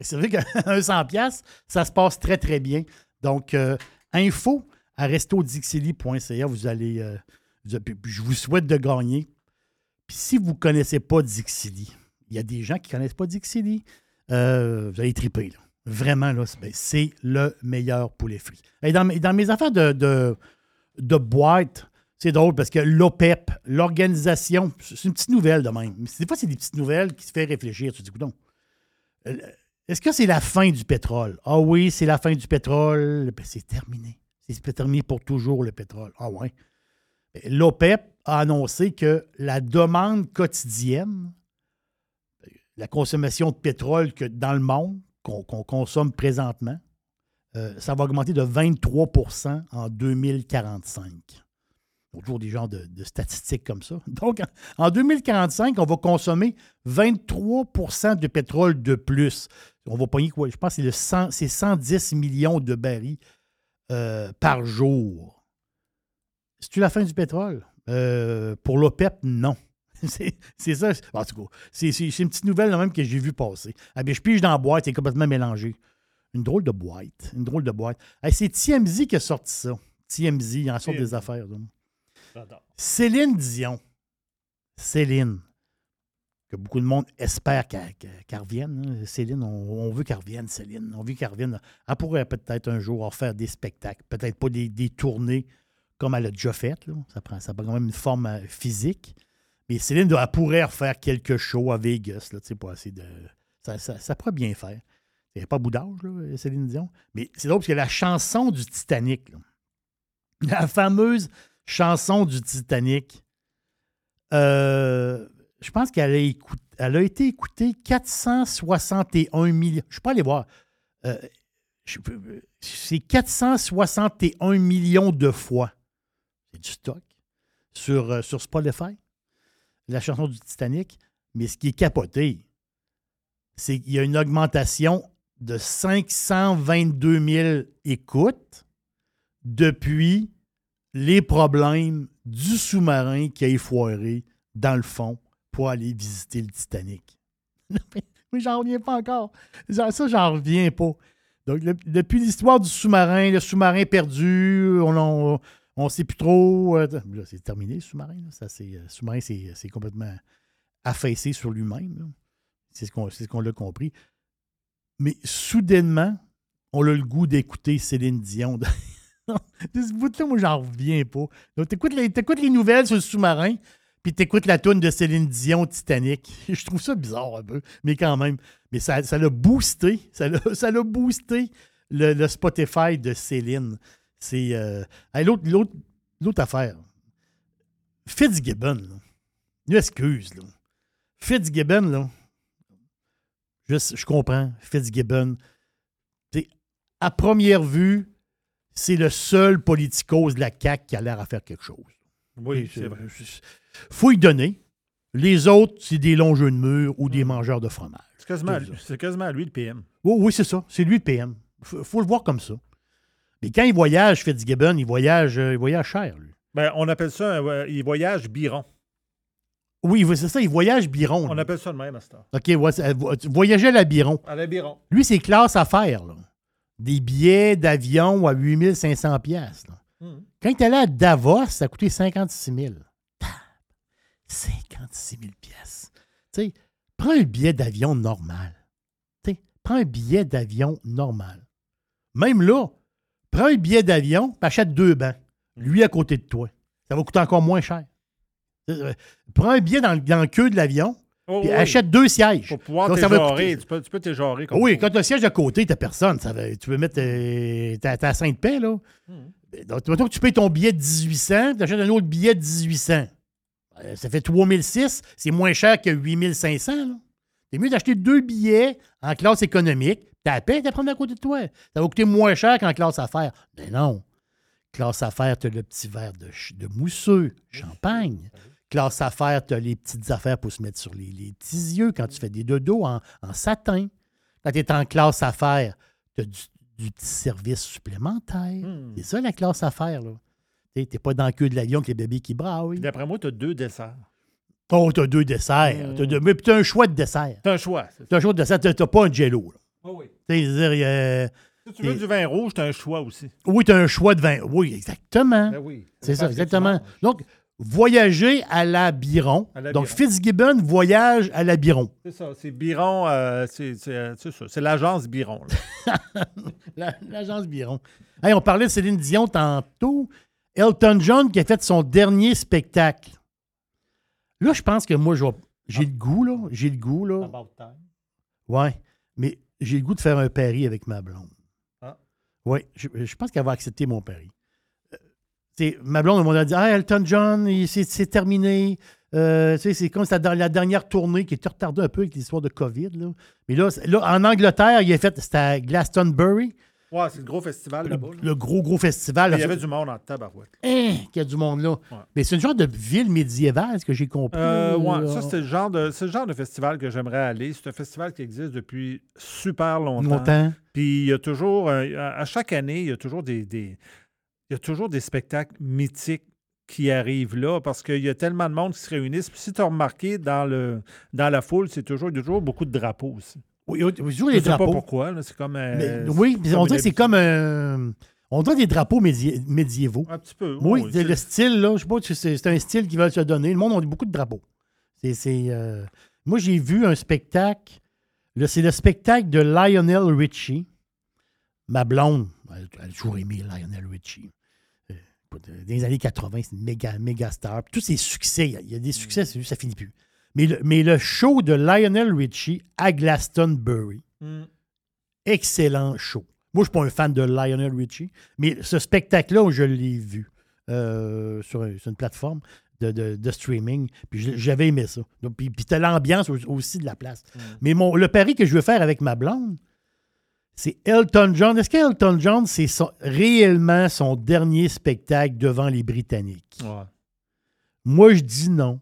Speaker 2: C'est vrai qu'un 100 pièces, ça se passe très, très bien. Donc, euh, info à restodixili.ca, vous allez... euh, je vous souhaite de gagner. Puis si vous ne connaissez pas Dixili, il y a des gens qui ne connaissent pas Dixili, euh, vous allez triper. Vraiment, là, c'est ben, c'est le meilleur poulet frit. Et dans, mes- affaires de boîte, c'est drôle parce que l'OPEP, l'organisation, c'est une petite nouvelle de même. Des fois, c'est des petites nouvelles qui se font réfléchir. Tu te dis, Coudon, euh, est-ce que c'est la fin du pétrole? Ah oui, c'est la fin du pétrole. Ben, c'est terminé. C'est terminé pour toujours, le pétrole. Ah ouais. L'OPEP a annoncé que la demande quotidienne, la consommation de pétrole que dans le monde, qu'on qu'on consomme présentement, euh, ça va augmenter de 23% en 2045. Toujours des genres de, de statistiques comme ça. Donc, en, en 2045, on va consommer 23% de pétrole de plus. On va pogner quoi? Je pense que c'est le 100 c'est 110 millions de barils euh, par jour. C'est-tu la fin du pétrole? Euh, pour l'OPEP, non. C'est ça. En tout cas, c'est une petite nouvelle là, même que j'ai vue passer. Ah, ben, je pige dans la boîte, c'est complètement mélangé. Une drôle de boîte. Une drôle de boîte. C'est TMZ qui a sorti ça. TMZ, il en sort des affaires. Céline Dion. Céline. Que beaucoup de monde espère qu'elle revienne. hein. Céline, on, veut qu'elle revienne, Céline. On veut qu'elle revienne. Elle pourrait peut-être un jour faire des spectacles. Peut-être pas des, tournées comme elle a déjà fait. Ça, prend, ça prend quand même une forme euh, physique. Mais Céline, elle pourrait refaire quelques shows à Vegas, là, pour de. Ça, pourrait bien faire. Il n'y pas bout d'âge, Céline Dion. Mais c'est drôle parce que la chanson du Titanic, la fameuse chanson du Titanic, euh, je pense qu'elle a, été écoutée 461 millions. Je ne suis pas allé voir. Euh, c'est 461 millions de fois. C'est du stock sur, euh, sur Spotify, la chanson du Titanic. Mais ce qui est capoté, c'est qu'il y a une augmentation de 522 000 écoutes depuis les problèmes du sous-marin qui a effoiré dans le fond pour aller visiter le Titanic. Mais j'en reviens pas encore. Ça, j'en reviens pas. Donc, depuis l'histoire du sous-marin, le sous-marin perdu, on, ne sait plus trop. euh, c'est terminé, le sous-marin. Ça, c'est, euh, le sous-marin, c'est, complètement affaissé sur lui-même. C'est ce qu'on, c'est ce qu'on l'a compris. Mais soudainement, on a le goût d'écouter Céline Dion. De ce bout-là, moi, j'en reviens pas. Donc, t'écoutes les, les nouvelles sur le sous-marin, puis t'écoutes la toune de Céline Dion Titanic. Je trouve ça bizarre un peu, mais quand même. Mais ça, l'a boosté. Ça l'a, ça l'a boosté le, le Spotify de Céline. C'est. euh, l'autre, affaire. Fitzgibbon, là. Une excuse, là. Fitzgibbon, là. Je, je comprends. Fitzgibbon. À première vue, c'est le seul politicos de la CAQ qui a l'air à faire quelque chose.
Speaker 5: Oui, c'est vrai.
Speaker 2: faut y donner. Les autres, c'est des longs jeux de mur ou des mangeurs de fromage.
Speaker 5: C'est quasiment, à quasiment à lui le PM.
Speaker 2: Oui, oui, c'est ça. C'est lui le PM. Faut, faut le voir comme ça. Mais quand il voyage, Fitzgibbon, il voyage, euh, il voyage cher, lui.
Speaker 5: Ben, on appelle ça, un, euh, il voyage biron.
Speaker 2: Oui, c'est ça, il voyage Biron.
Speaker 5: On
Speaker 2: lui.
Speaker 5: appelle ça de même à cette heure.
Speaker 2: OK, vo- voyager à la Biron.
Speaker 5: À la biron.
Speaker 2: Lui, c'est classe affaires, là. Des billets d'avion à 8500 pièces.
Speaker 5: Mhm.
Speaker 2: Quand est allé à Davos, ça a coûté 56 000. Tab. 56 000 pièces. Tu prends un billet d'avion normal. Tu prends un billet d'avion normal. Même là, prends un billet d'avion, achète deux bancs. Lui à côté de toi. Ça va coûter encore moins cher. Euh, Prends un billet dans, le- dans le queue de l'avion,
Speaker 5: Oh,
Speaker 2: puis
Speaker 5: oui.
Speaker 2: achète deux sièges.
Speaker 5: Pour pouvoir
Speaker 2: Donc, ça va coûter-
Speaker 5: Tu peux, tu peux comme
Speaker 2: oui, quand tu as le siège de côté, t'as personne. Ça va- tu peux mettre euh, ta, ta Sainte-Paix, là.
Speaker 5: Mhm.
Speaker 2: Donc, que tu payes ton billet de 1800, tu achètes un autre billet de 1800. Euh, ça fait 3006, c'est moins cher que 8500. là. C'est mieux d'acheter deux billets en classe économique, t'as la paix, t'as prendre à côté de toi. Ça va coûter moins cher qu'en classe affaires. Mais non. Classe affaires, t'as le petit verre de, de mousseux, champagne. Classe affaires, t'as les petites affaires pour se mettre sur les, les petits yeux quand tu fais des dodos en, en satin. Quand tu es en classe affaires, tu as du, du petit service supplémentaire.
Speaker 5: Hmm.
Speaker 2: C'est ça la classe affaires. là. Tu n'es pas dans le queue de l'avion avec les bébés qui braillent.
Speaker 5: D'après moi, tu as deux desserts.
Speaker 2: Oh, tu as deux desserts.
Speaker 5: Hmm.
Speaker 2: T'as deux- mais tu as un choix de dessert.
Speaker 5: C'est un choix. c'est ça.
Speaker 2: Tu as un choix de dessert. Tu n'as pas un jello. là.
Speaker 5: Oh oui.
Speaker 2: Tu dire, euh,
Speaker 5: Si tu veux du vin rouge, tu as un choix aussi.
Speaker 2: oui, tu as un choix de vin. Oui, exactement.
Speaker 5: Ben oui.
Speaker 2: C'est ça,
Speaker 5: tu
Speaker 2: exactement. Donc, voyager à la Biron.
Speaker 5: À la
Speaker 2: Donc,
Speaker 5: Biron.
Speaker 2: Fitzgibbon voyage à la Biron.
Speaker 5: C'est ça. C'est Biron. euh, c'est euh, c'est ça. C'est l'agence Biron.
Speaker 2: L'agence Biron. Hey, on parlait de Céline Dion tantôt. Elton John qui a fait son dernier spectacle. Là, je pense que moi, j'ai le goût, là. J'ai le goût, là.
Speaker 5: About time.
Speaker 2: Ouais. Mais j'ai le goût de faire un pari avec ma blonde.
Speaker 5: Ah.
Speaker 2: Oui, je, je pense qu'elle va accepter mon pari. Ma blonde m'a dit Ah, Elton John, c'est terminé. Euh, tu sais, c'est comme c'était dans la dernière tournée qui était retardée un peu avec l'histoire de COVID. Là. Mais là, là, en Angleterre, il a fait, c'était à Glastonbury,
Speaker 5: Ouais, c'est le gros festival
Speaker 2: le,
Speaker 5: là-bas. là.
Speaker 2: le gros, gros festival.
Speaker 5: Il y avait du monde en tabarouette.
Speaker 2: Hein, qu'il y a du monde là.
Speaker 5: Ouais.
Speaker 2: Mais c'est une genre de ville médiévale, ce que j'ai compris.
Speaker 5: Euh, ouais, ça, c'est le, genre de, c'est le genre de festival que j'aimerais aller. C'est un festival qui existe depuis super longtemps.
Speaker 2: longtemps.
Speaker 5: Puis il y a toujours, à à chaque année, il y a toujours des, des- il y a toujours des spectacles mythiques qui arrivent là parce qu'il y a tellement de monde qui se réunissent. Puis si tu as remarqué, dans, le, dans la foule, c'est toujours, il y a toujours beaucoup de drapeaux aussi.
Speaker 2: Oui, toujours
Speaker 5: Je
Speaker 2: les
Speaker 5: sais pas
Speaker 2: drapeaux.
Speaker 5: pourquoi. c'est comme. euh,
Speaker 2: Mais- oui, on dirait que c'est comme un. On dirait des drapeaux médi- médiévaux.
Speaker 5: Un petit peu.
Speaker 2: Oui, le style, là, je sais pas, c'est un style qu'ils veulent se donner. Le monde a beaucoup de drapeaux. C'est, euh, Moi, j'ai vu un spectacle. c'est le spectacle de Lionel Richie. Ma blonde, elle, elle a toujours aimé Lionel Richie. Les années 80, c'est une méga, méga star. Tous ses succès, il y a- des succès, c'est juste, ça finit plus. Mais le, mais le show de Lionel Richie à Glastonbury,
Speaker 5: Hmm.
Speaker 2: excellent show. Moi, je ne suis pas un fan de Lionel Richie, mais ce spectacle-là, je l'ai vu euh, sur, un- sur une plateforme de, de- de streaming. Puis j'avais aimé ça. Donc, puis puis t'as l'ambiance au- aussi de la place. Mais mon, le pari que je veux faire avec ma blonde, c'est Elton John. Est-ce qu'Elton John, c'est son- réellement son dernier spectacle devant les Britanniques?
Speaker 5: Ouais.
Speaker 2: Moi, je dis non.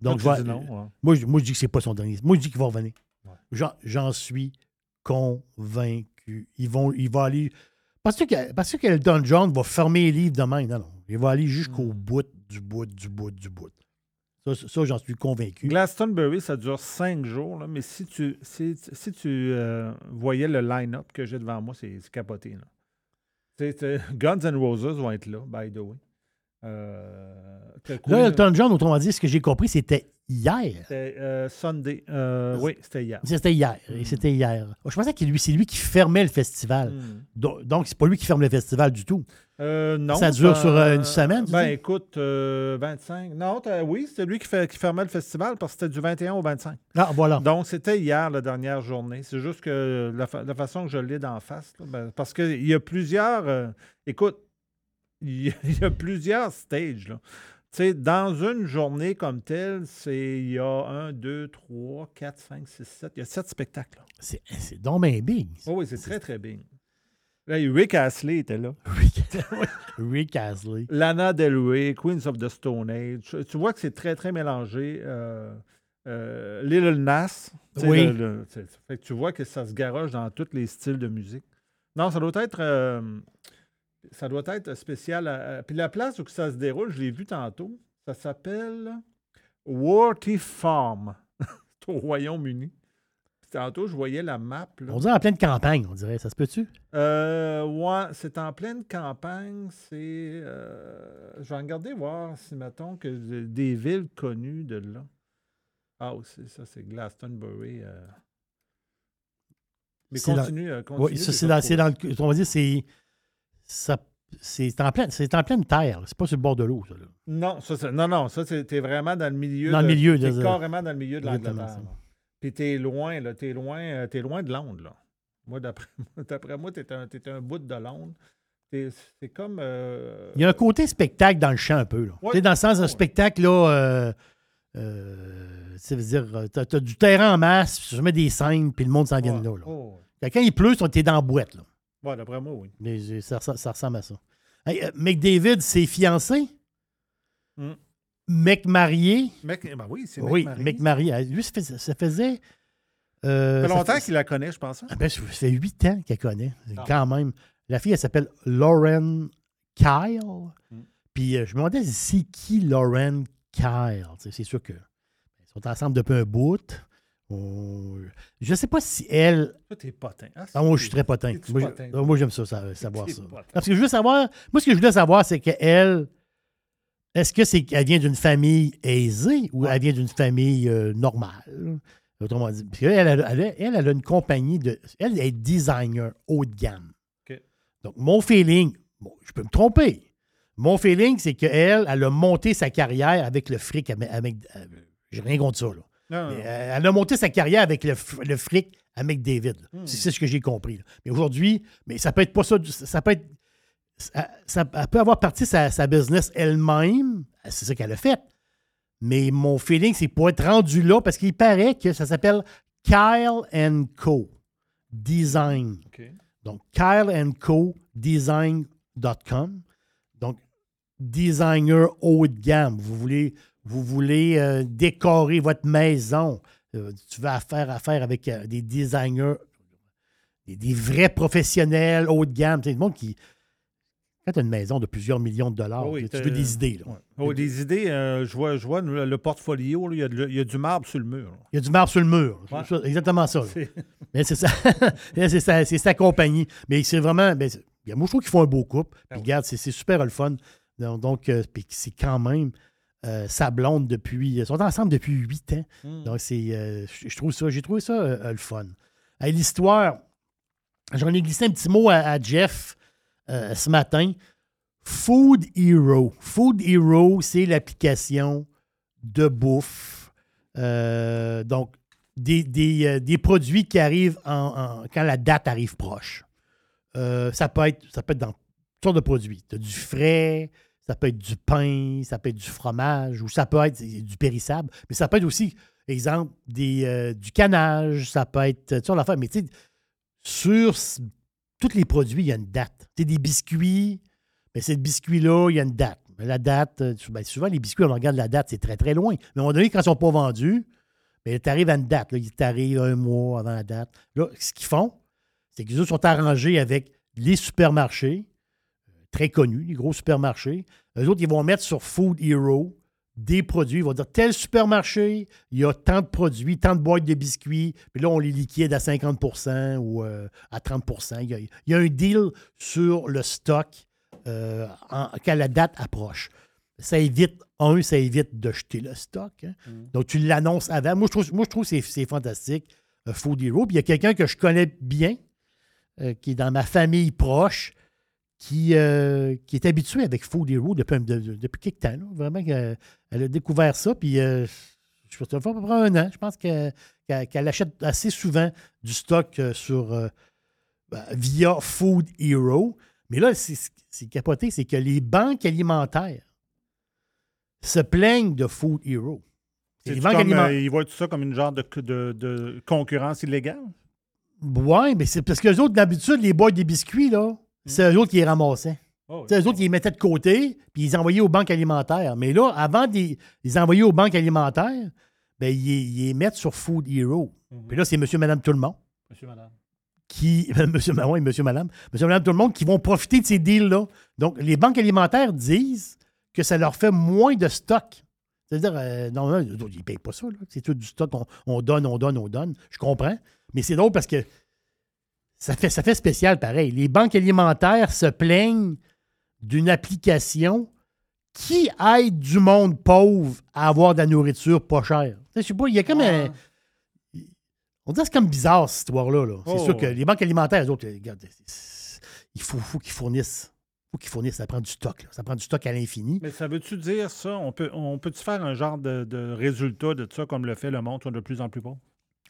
Speaker 2: Donc,
Speaker 5: Toi,
Speaker 2: je
Speaker 5: tu
Speaker 2: vais-
Speaker 5: dis non, ouais.
Speaker 2: moi, je, moi, je dis que c'est pas son dernier. Moi, je dis qu'il va revenir.
Speaker 5: Ouais.
Speaker 2: J'en, j'en suis convaincu. Ils vont, il va aller. Parce que, parce que Elton John va fermer les livres demain. Non, non. Il va aller jusqu'au
Speaker 5: Hmm.
Speaker 2: bout, du bout, du bout, du bout. Ça, ça, j'en suis convaincu.
Speaker 5: Glastonbury, ça dure cinq jours, là, mais si tu, si, si tu euh, voyais le line-up que j'ai devant moi, c'est capoté. là. Guns N' Roses vont être là, by the way. Euh,
Speaker 2: là, Elton John, autrement dit, ce que j'ai compris, c'était hier.
Speaker 5: C'était euh, Sunday. Euh, oui, c'était hier.
Speaker 2: C'était hier. Mm. C'était hier. Je pensais que c'est lui qui fermait le festival. Mm. Donc, c'est pas lui qui ferme le festival du tout.
Speaker 5: Non.
Speaker 2: Ça dure sur une semaine?
Speaker 5: Ben, écoute, 25. Non, oui, c'est lui qui, fait, qui fermait le festival parce que c'était du 21 au 25.
Speaker 2: Ah, voilà.
Speaker 5: Donc, c'était hier, la dernière journée. C'est juste que la, façon que je l'ai d'en face, ben, parce qu'il y a plusieurs. écoute, il y a plusieurs stages. Là. dans une journée comme telle, c'est il y a un, deux, trois, quatre, cinq, six, sept. Il y a sept spectacles.
Speaker 2: C'est donc bien big.
Speaker 5: Oh oui, c'est très, très big. Rick Astley était là.
Speaker 2: Rick Astley.
Speaker 5: Lana Del Rey, Queens of the Stone Age. Tu vois que c'est très, très mélangé. Euh, euh, Little Nas.
Speaker 2: Oui.
Speaker 5: fait que tu vois que ça se garoche dans tous les styles de musique. Non, ça doit être. Euh, ça doit être spécial. Puis la place où ça se déroule, je l'ai vu tantôt, ça s'appelle Worthy Farm. c'est au Royaume-Uni. Tantôt, je voyais la map.
Speaker 2: On dirait en pleine campagne, on dirait. Ça se peut-tu?
Speaker 5: Euh, ouais, c'est en pleine campagne. C'est. Euh, je vais regarder voir si, mettons, que des villes connues de là. Ah, c'est ça, c'est Glastonbury. Euh. Mais continue, continue.
Speaker 2: Oui, ça, c'est dans, le. On va dire, c'est c'est en, pleine, en pleine terre. C'est pas sur le bord de l'eau, ça.
Speaker 5: Non, ça, non, non. Ça, t'es vraiment dans le milieu.
Speaker 2: Dans le milieu.
Speaker 5: Carrément dans le milieu de l'Angleterre. Puis t'es loin, là. T'es loin, euh, es loin de Londres, là. Moi, d'après moi, t'es un, es un bout de Londres. C'est comme. Euh,
Speaker 2: Il y a un côté spectacle dans le champ, un peu. Là. Dans le sens d'un spectacle, là. Euh, ça veut dire, t'as as du terrain en masse, je mets des scènes, puis le monde s'en vient de là. là. Quand il pleut, t'es dans la boîte. Là.
Speaker 5: Oui, d'après moi,
Speaker 2: oui. ça, ressemble à ça. Hey, euh, McDavid, c'est fiancé? Mm. Mec marié?
Speaker 5: Mec, ben oui, c'est
Speaker 2: mec oui, marié. Mec marié. Lui, ça, faisait.
Speaker 5: Euh, ça fait longtemps qu'il la connaît, je pense. Hein?
Speaker 2: Ah ben, ça fait huit ans qu'elle connaît, ah. quand même. La fille, elle s'appelle Lauren Kyle. Mm. Puis euh, je me demandais, c'est qui Lauren Kyle? C'est sûr que ils sont ensemble depuis un bout. Je ne sais pas si elle.
Speaker 5: Toi, t'es potin. Ah,
Speaker 2: ah moi, je suis très potin. Moi, j'aime ça, savoir ça. Parce que je veux savoir. Moi, ce que je voulais savoir, c'est qu'elle. Est-ce que c'est qu'elle vient d'une famille aisée ou elle vient d'une famille euh, normale? Autrement dit. Parce elle, elle, elle, a une compagnie de. Elle est designer haut de gamme. Donc, mon feeling, bon, je peux me tromper. Mon feeling, c'est qu'elle, elle a monté sa carrière avec le fric. Avec, avec, euh, j'ai rien contre ça, là. Euh, elle a monté sa carrière avec le, fric à McDavid. Hmm. C'est ce que j'ai compris. Mais aujourd'hui, mais ça peut être pas ça. Ça peut être. Ça, elle peut avoir parti sa, sa business elle-même. C'est ça qu'elle a fait. Mais mon feeling, c'est pour être rendu là, parce qu'il paraît que ça s'appelle Kyle Co. Design. Donc, Kyle Co. Design.com. Donc, designer haut de gamme. Vous voulez vous voulez euh, décorer votre maison, euh, tu vas faire affaire avec euh, des designers, des, vrais professionnels haut de gamme, c'est le monde qui. Quand tu as une maison de plusieurs millions de dollars, tu veux des idées.
Speaker 5: Là. des idées, je, vois, je vois le, portfolio, il, y a du marbre sur le mur.
Speaker 2: Il y a du marbre sur le mur. exactement ça. Mais c'est ça. c'est sa compagnie. Mais c'est vraiment. Ben, moi, je trouve qu'ils font un beau couple. Puis, ah regarde, c'est super le fun. Donc, c'est quand même. Euh, sa blonde depuis. Ils sont ensemble depuis huit ans. Hmm. Donc, c'est. Euh, je trouve ça. J'ai trouvé ça euh, le fun. L'histoire. J'en ai glissé un petit mot à, Jeff ce matin. Food Hero. Food Hero, c'est l'application de bouffe. donc, des, des, produits qui arrivent en, quand la date arrive proche. ça, peut être, ça peut être dans toutes sortes de produits. Tu as du frais, ça peut être du pain, ça peut être du fromage, ou ça peut être du périssable, mais ça peut être aussi, exemple, des, euh, du canage, ça peut être, tu vois, l'affaire, mais tu sais, sur tous les produits, il y a une date. Tu sais, des biscuits, mais ces biscuits-là, il y a une date. la date, euh, ben, souvent, les biscuits, on regarde la date, c'est très, très loin. Mais à un moment donné, quand ils ne sont pas vendus, mais tu arrives à une date. Ils arrivent un mois avant la date. Là, ce qu'ils font, c'est qu'ils sont arrangés avec les supermarchés, très connus, les gros supermarchés. Eux autres, ils vont mettre sur Food Hero des produits. Ils vont dire tel supermarché, il y a tant de produits, tant de boîtes de biscuits, puis là, on les liquide à 50% ou euh, à 30 il y, a, il y, a, un deal sur le stock euh, quand la date approche. Ça évite, un, ça évite de jeter le stock. Hein. Mm. Donc, tu l'annonces avant. Moi, je trouve, moi, je trouve que c'est fantastique, euh, Food Hero. Puis il y a quelqu'un que je connais bien, qui est dans ma famille proche, qui, euh, qui est habituée avec Food Hero depuis, depuis quelques temps. Vraiment, elle, a découvert ça. Puis, euh, je pense, à peu près un an. Je pense qu'elle achète assez souvent du stock euh, sur, ben, via Food Hero. Mais là, c'est capoté, c'est que les banques alimentaires se plaignent de Food Hero.
Speaker 5: Les banques alimentaires... ils voient tout ça comme une genre de, de, de concurrence illégale?
Speaker 2: Oui, mais c'est parce que les autres, d'habitude, les boîtes des biscuits, là, c'est eux autres qui les ramassaient. Oh, c'est eux autres qui les mettaient de côté, puis ils les envoyaient aux banques alimentaires. Mais là, avant de les envoyer aux banques alimentaires, ben, ils, les mettent sur Food Hero. Mhm. Puis là, c'est monsieur, madame, tout le monde.
Speaker 5: Monsieur, madame.
Speaker 2: Qui, monsieur, oui, monsieur, madame. Monsieur, madame, tout le monde qui vont profiter de ces deals-là. Donc, les banques alimentaires disent que ça leur fait moins de stock. C'est-à-dire, euh, non, ils ne payent pas ça. C'est tout du stock. on, donne, on donne, on donne. Je comprends. Mais c'est drôle parce que ça fait, ça fait spécial pareil. Les banques alimentaires se plaignent d'une application qui aide du monde pauvre à avoir de la nourriture pas chère. Je sais pas, il y a comme un. On dirait que c'est comme bizarre cette histoire-là. C'est oh. sûr que les banques alimentaires, les autres, il faut, faut qu'ils fournissent. faut qu'ils fournissent. Ça prend du stock. Ça prend du stock à l'infini.
Speaker 5: Mais ça veut-tu dire ça? On peut-tu on peut faire un genre de, de, résultat de ça comme le fait le monde, on est de plus en plus pauvre?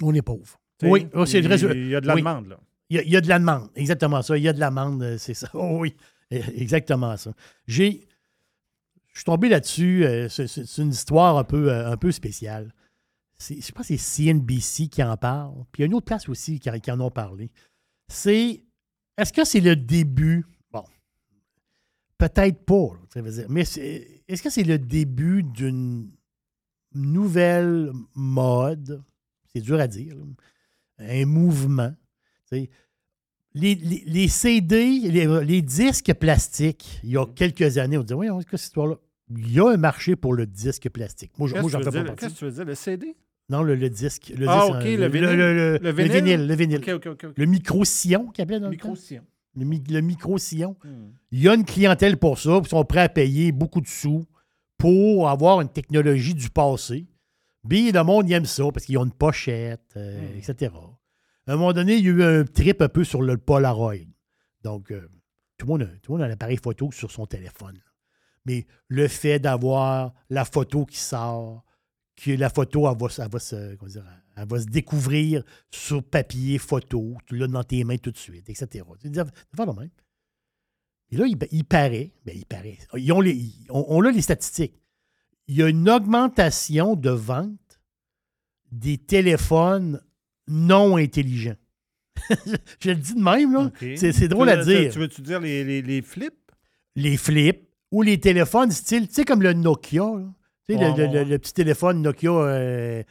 Speaker 2: On est pauvre. oui, oh, c'est
Speaker 5: Il y a de la demande, là.
Speaker 2: Il y, a, de la demande, exactement ça. Il y a de la demande, euh, c'est ça. Oh oui, eh, exactement ça. J'ai. Je suis tombé là-dessus. Euh, c'est une histoire un peu, euh, un peu spéciale. Je sais pas si c'est CNBC qui en parle. Puis il y a une autre place aussi qui, en ont parlé. C'est. Est-ce que c'est le début? Bon. Peut-être pas, ça veut dire. Mais est-ce que c'est le début d'une nouvelle mode? C'est dur à dire. Un mouvement? Les, CD, les, disques plastiques, il y a quelques années, on disait, oui, qu'est-ce que cette histoire-là? Il y a un marché pour le disque plastique.
Speaker 5: Moi, j'en fais pas Qu'est-ce que tu veux dire, le CD?
Speaker 2: Non, le, disque. Le
Speaker 5: ah,
Speaker 2: OK,
Speaker 5: le, le, vinyle.
Speaker 2: Le, vinyle? Le vinyle. Le micro-sillon qu'il appelait dans
Speaker 5: micro-sillon.
Speaker 2: Le, micro-sillon. Hmm. Il y a une clientèle pour ça, ils sont prêts à payer beaucoup de sous pour avoir une technologie du passé. Puis le monde aime ça parce qu'ils ont une pochette, euh, hmm. etc. À un moment donné, il y a eu un trip un peu sur le Polaroid. Donc, euh, tout, le monde a, tout le monde a un appareil photo sur son téléphone. Mais le fait d'avoir la photo qui sort, que la photo, elle va, se, va se découvrir sur papier photo, tu l'as dans tes mains tout de suite, etc. C'est le même. Et là, il, paraît, ben, il paraît, ils ont les, on, a les statistiques. Il y a une augmentation de vente des téléphones non intelligent. je le dis de même, là. C'est drôle à dire.
Speaker 5: Tu veux-tu dire les, les, flips?
Speaker 2: Les flips ou les téléphones style, tu sais, comme le Nokia, Tu sais, le, petit téléphone Nokia euh,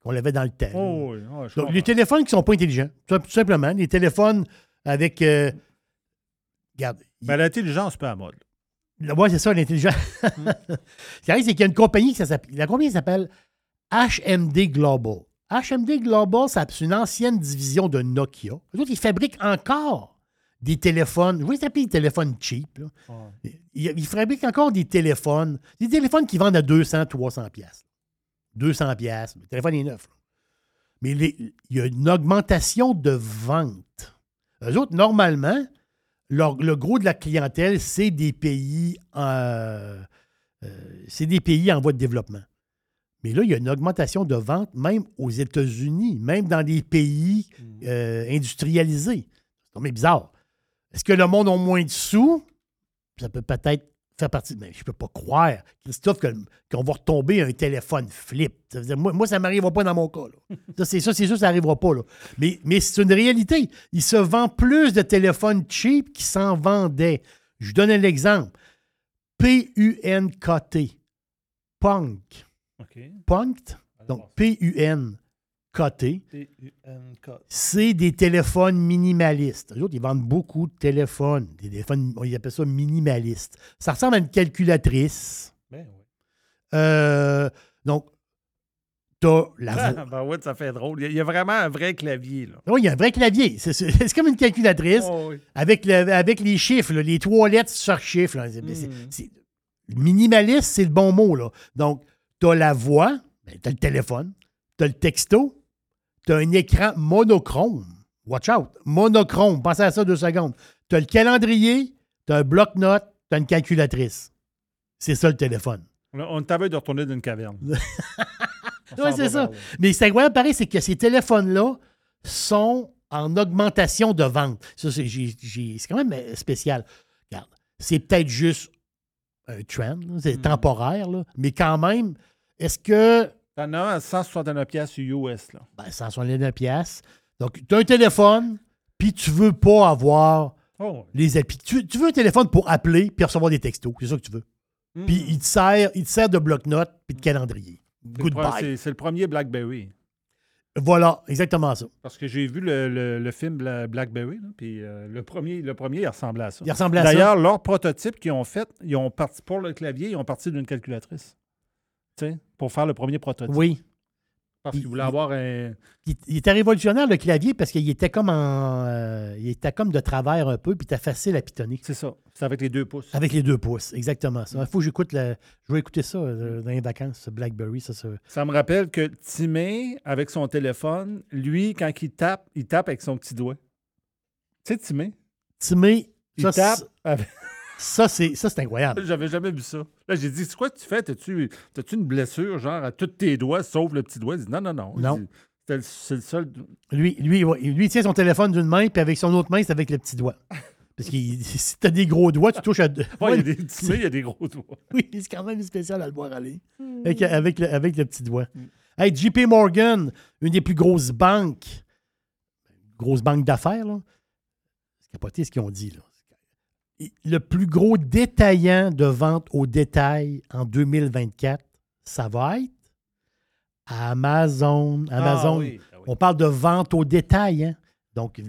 Speaker 2: qu'on avait dans le temps.
Speaker 5: Oh,
Speaker 2: Donc, les téléphones qui ne sont pas intelligents, tout simplement. Les téléphones avec. Euh, regarde.
Speaker 5: Ben, l'intelligence, pas à mode.
Speaker 2: Oui, c'est ça, l'intelligence. Arrive, c'est qu'il y a une compagnie qui s'appelle. La compagnie s'appelle HMD Global. HMD Global, c'est une ancienne division de Nokia. Eux autres, ils fabriquent encore des téléphones. Vous voyez, ça des téléphones cheap. Ils, fabriquent encore des téléphones. Des téléphones qui vendent à 200, 300 pièces. 200 pièces. Le téléphone est neuf. Mais il y a une augmentation de vente. Eux autres, normalement, le gros de la clientèle, c'est des pays, euh, euh, c'est des pays en voie de développement. Mais là, il y a une augmentation de vente même aux États-Unis, même dans des pays mm. euh, industrialisés. C'est bizarre. Est-ce que le monde a moins de sous? Ça peut peut-être faire partie. Mais je ne peux pas croire, Christophe, qu'on va retomber un téléphone flip. moi, ça ne m'arrivera pas dans mon cas. c'est ça, c'est sûr, ça n'arrivera pas. Mais, mais c'est une réalité. Il se vend plus de téléphones cheap qu'il s'en vendait. Je vous donne un exemple. P-U-N-K-T. Punk. Punkt, donc P-U-N. T. C'est des téléphones minimalistes. Les autres, ils vendent beaucoup de téléphones. Des téléphones, ils appellent ça minimalistes. Ça ressemble à une calculatrice.
Speaker 5: Ben
Speaker 2: Euh, donc, t'as la voix.
Speaker 5: ben ouais, ça fait drôle. Il y a vraiment un vrai clavier. Là.
Speaker 2: Oui, il y a un vrai clavier. C'est- comme une calculatrice
Speaker 5: Oh, oui.
Speaker 2: avec, le- avec les chiffres, là, les trois lettres sur chiffre. là.
Speaker 5: Mm.
Speaker 2: c'est- minimaliste, c'est le bon mot. Là. Donc, tu as la voix, ben, tu as le téléphone, tu as le texto, tu as un écran monochrome. Watch out. Monochrome. Pensez à ça deux secondes. Tu as le calendrier, tu as un bloc-notes, tu as une calculatrice. C'est ça le téléphone.
Speaker 5: On t'avait de retourner d'une caverne.
Speaker 2: Oui, c'est ça. Mais c'est incroyable, pareil, c'est que ces téléphones-là sont en augmentation de vente. Ça, c'est, quand même spécial. Regarde, c'est peut-être juste un trend, c'est
Speaker 5: Hmm.
Speaker 2: temporaire, là, mais quand même, est-ce que.
Speaker 5: T'en as un à 169 pièces US. Là.
Speaker 2: Ben, 169 pièces. Donc, tu as un téléphone, puis tu veux pas avoir
Speaker 5: Oh,
Speaker 2: les applis. Tu, tu veux un téléphone pour appeler puis recevoir des textos. C'est ça que tu veux. Puis il te sert, il te sert de bloc-notes puis de calendrier.
Speaker 5: Le pre-
Speaker 2: Goodbye.
Speaker 5: C'est le premier BlackBerry.
Speaker 2: Voilà, exactement ça.
Speaker 5: Parce que j'ai vu le, le- le film Bla- Blackberry, puis euh, le, premier, le premier, il ressemblait à ça.
Speaker 2: Il ressemblait à ça.
Speaker 5: D'ailleurs, leur prototype qu'ils ont fait, ils ont parti pour le clavier, ils ont parti d'une calculatrice. Tu sais, pour faire le premier prototype.
Speaker 2: Oui.
Speaker 5: Parce
Speaker 2: Il-
Speaker 5: qu'ils voulaient
Speaker 2: il-
Speaker 5: avoir un.
Speaker 2: Il, il était révolutionnaire, le clavier, parce qu'il était comme en. euh, il était comme de travers un peu, puis il était facile à pitonner.
Speaker 5: C'est ça. C'est avec les deux pouces.
Speaker 2: Avec les deux pouces, exactement ça. Il faut que j'écoute le. Je vais écouter ça euh, dans les vacances, ce Blackberry. Ça, ça-
Speaker 5: Ça me rappelle que Timé, avec son téléphone, lui, quand il tape, il tape avec son petit doigt. Tu sais, Timé,
Speaker 2: Timé,
Speaker 5: il
Speaker 2: ça,
Speaker 5: tape. avec-
Speaker 2: ça, c'est ça, c'est incroyable.
Speaker 5: J'avais jamais vu ça. Là, j'ai dit, c'est quoi que tu fais? T'as-tu as une blessure, genre, à tous tes doigts, sauf le petit doigt? Il dit, non, non, non.
Speaker 2: Non.
Speaker 5: dit, C'est le- c'est le seul.
Speaker 2: Lui, lui, ouais, lui, il tient son téléphone d'une main, puis avec son autre main, c'est avec le petit doigt. Parce que si t'as des gros doigts, tu touches à. deux-
Speaker 5: Ouais, il y
Speaker 2: Ouais,
Speaker 5: a des il y a des gros doigts.
Speaker 2: Oui, c'est quand même spécial à le voir aller. Avec, avec le, avec le petit doigt. Hey, JP Morgan, une des plus grosses banques, grosse banque d'affaires, là. C'est capoté ce qu'ils ont dit, là. Le plus gros détaillant de vente au détail en 2024, ça va être Amazon. Amazon.
Speaker 5: Ah oui, ah oui.
Speaker 2: On parle de vente au détail. hein. Donc,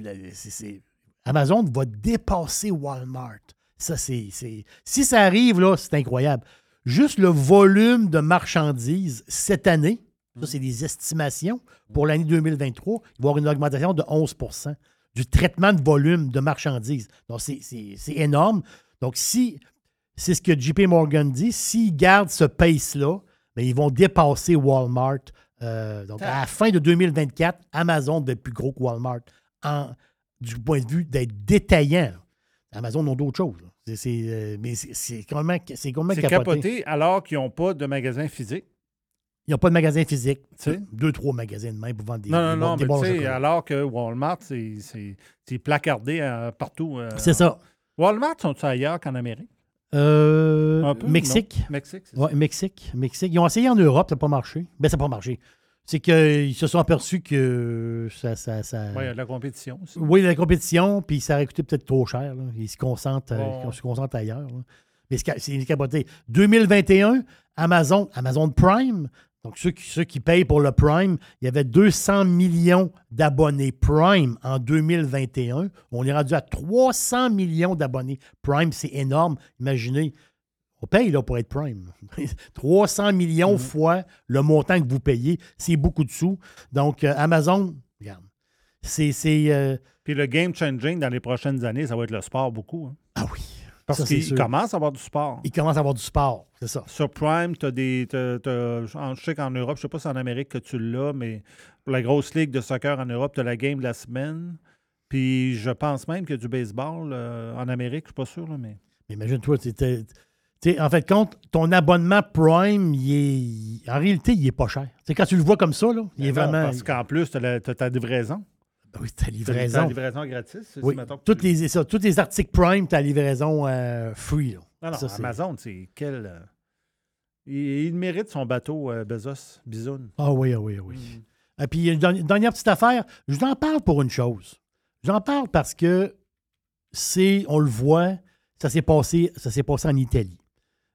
Speaker 2: Amazon va dépasser Walmart. Ça, c'est. c'est- Si ça arrive, là, c'est incroyable. Juste le volume de marchandises cette année, ça, c'est des estimations pour l'année 2023, il va y avoir une augmentation de 11 du traitement de volume de marchandises. Donc, c'est- énorme. Donc, si c'est ce que JP Morgan dit, s'ils gardent ce pace-là, ben, ils vont dépasser Walmart. Euh, donc, à la fin de 2024, Amazon va être plus gros que Walmart en, du point de vue d'être détaillant. Amazon ont d'autres choses. C'est- euh, mais c'est c'est complètement, c'est complètement
Speaker 5: C'est
Speaker 2: capoté.
Speaker 5: capoté alors qu'ils n'ont pas de magasin physique.
Speaker 2: Ils n'ont pas de magasin physique.
Speaker 5: Tu sais?
Speaker 2: Deux, trois magasins de même pour vendre des
Speaker 5: Non, non,
Speaker 2: des
Speaker 5: non, mais alors que Walmart, c'est- placardé euh, partout. euh,
Speaker 2: C'est ça.
Speaker 5: Walmart sont-ils ailleurs qu'en Amérique?
Speaker 2: Euh,
Speaker 5: Un peu,
Speaker 2: Mexique.
Speaker 5: non? Mexique, c'est
Speaker 2: Ouais, Mexique. Mexique. Ils ont essayé en Europe, ça n'a pas marché. Ben, ça n'a pas marché. C'est qu'ils se sont aperçus que ça. ça, ça-
Speaker 5: ça. Ouais, il y a de la compétition aussi.
Speaker 2: Oui, la compétition, puis ça aurait coûté peut-être trop cher. là. Ils se concentrent,
Speaker 5: Bon.
Speaker 2: ils se concentrent ailleurs. là. Mais c'est c'est capoté. 2021, Amazon, Amazon Prime, donc ceux qui, ceux qui payent pour le Prime, il y avait 200 millions d'abonnés Prime en 2021. On est rendu à 300 millions d'abonnés Prime. C'est énorme. Imaginez, on paye là, pour être Prime. 300 millions
Speaker 5: Mhm.
Speaker 2: fois le montant que vous payez. C'est beaucoup de sous. Donc, euh, Amazon, regarde, c'est... c'est, euh,
Speaker 5: Puis le game changing dans les prochaines années, ça va être le sport beaucoup. hein.
Speaker 2: ah oui.
Speaker 5: Parce qu'il commence à avoir du sport.
Speaker 2: Il commence à avoir du sport, c'est ça.
Speaker 5: Sur Prime, tu as des. en- je sais qu'en Europe, je sais pas si en Amérique que tu l'as, mais pour la grosse ligue de soccer en Europe, tu as la game de la semaine. Puis je pense même qu'il y a du baseball euh, en Amérique, je suis pas sûr, là, mais.
Speaker 2: Mais imagine-toi, en fait, compte, ton abonnement Prime, il est, en réalité, il est pas cher. Tu sais, quand tu le vois comme ça, là, il est
Speaker 5: Ben non,
Speaker 2: vraiment.
Speaker 5: Parce qu'en plus, tu as, ta livraison.
Speaker 2: Ben oui, ta livraison.
Speaker 5: ta livraison gratis.
Speaker 2: Oui, toutes
Speaker 5: tu-
Speaker 2: les, ça, tous les articles Prime, tu as livraison euh, free. là.
Speaker 5: Non, non,
Speaker 2: Ça, c'est-
Speaker 5: Amazon, c'est quel. euh, Il, il mérite son bateau euh, Bezos, Bisoun.
Speaker 2: Ah oui, ah oui, ah oui.
Speaker 5: Mm.
Speaker 2: Et puis, une dernière- dernière petite affaire. Je vous en parle pour une chose. J'en parle parce que c'est, on le voit, ça s'est passé, ça s'est passé en Italie.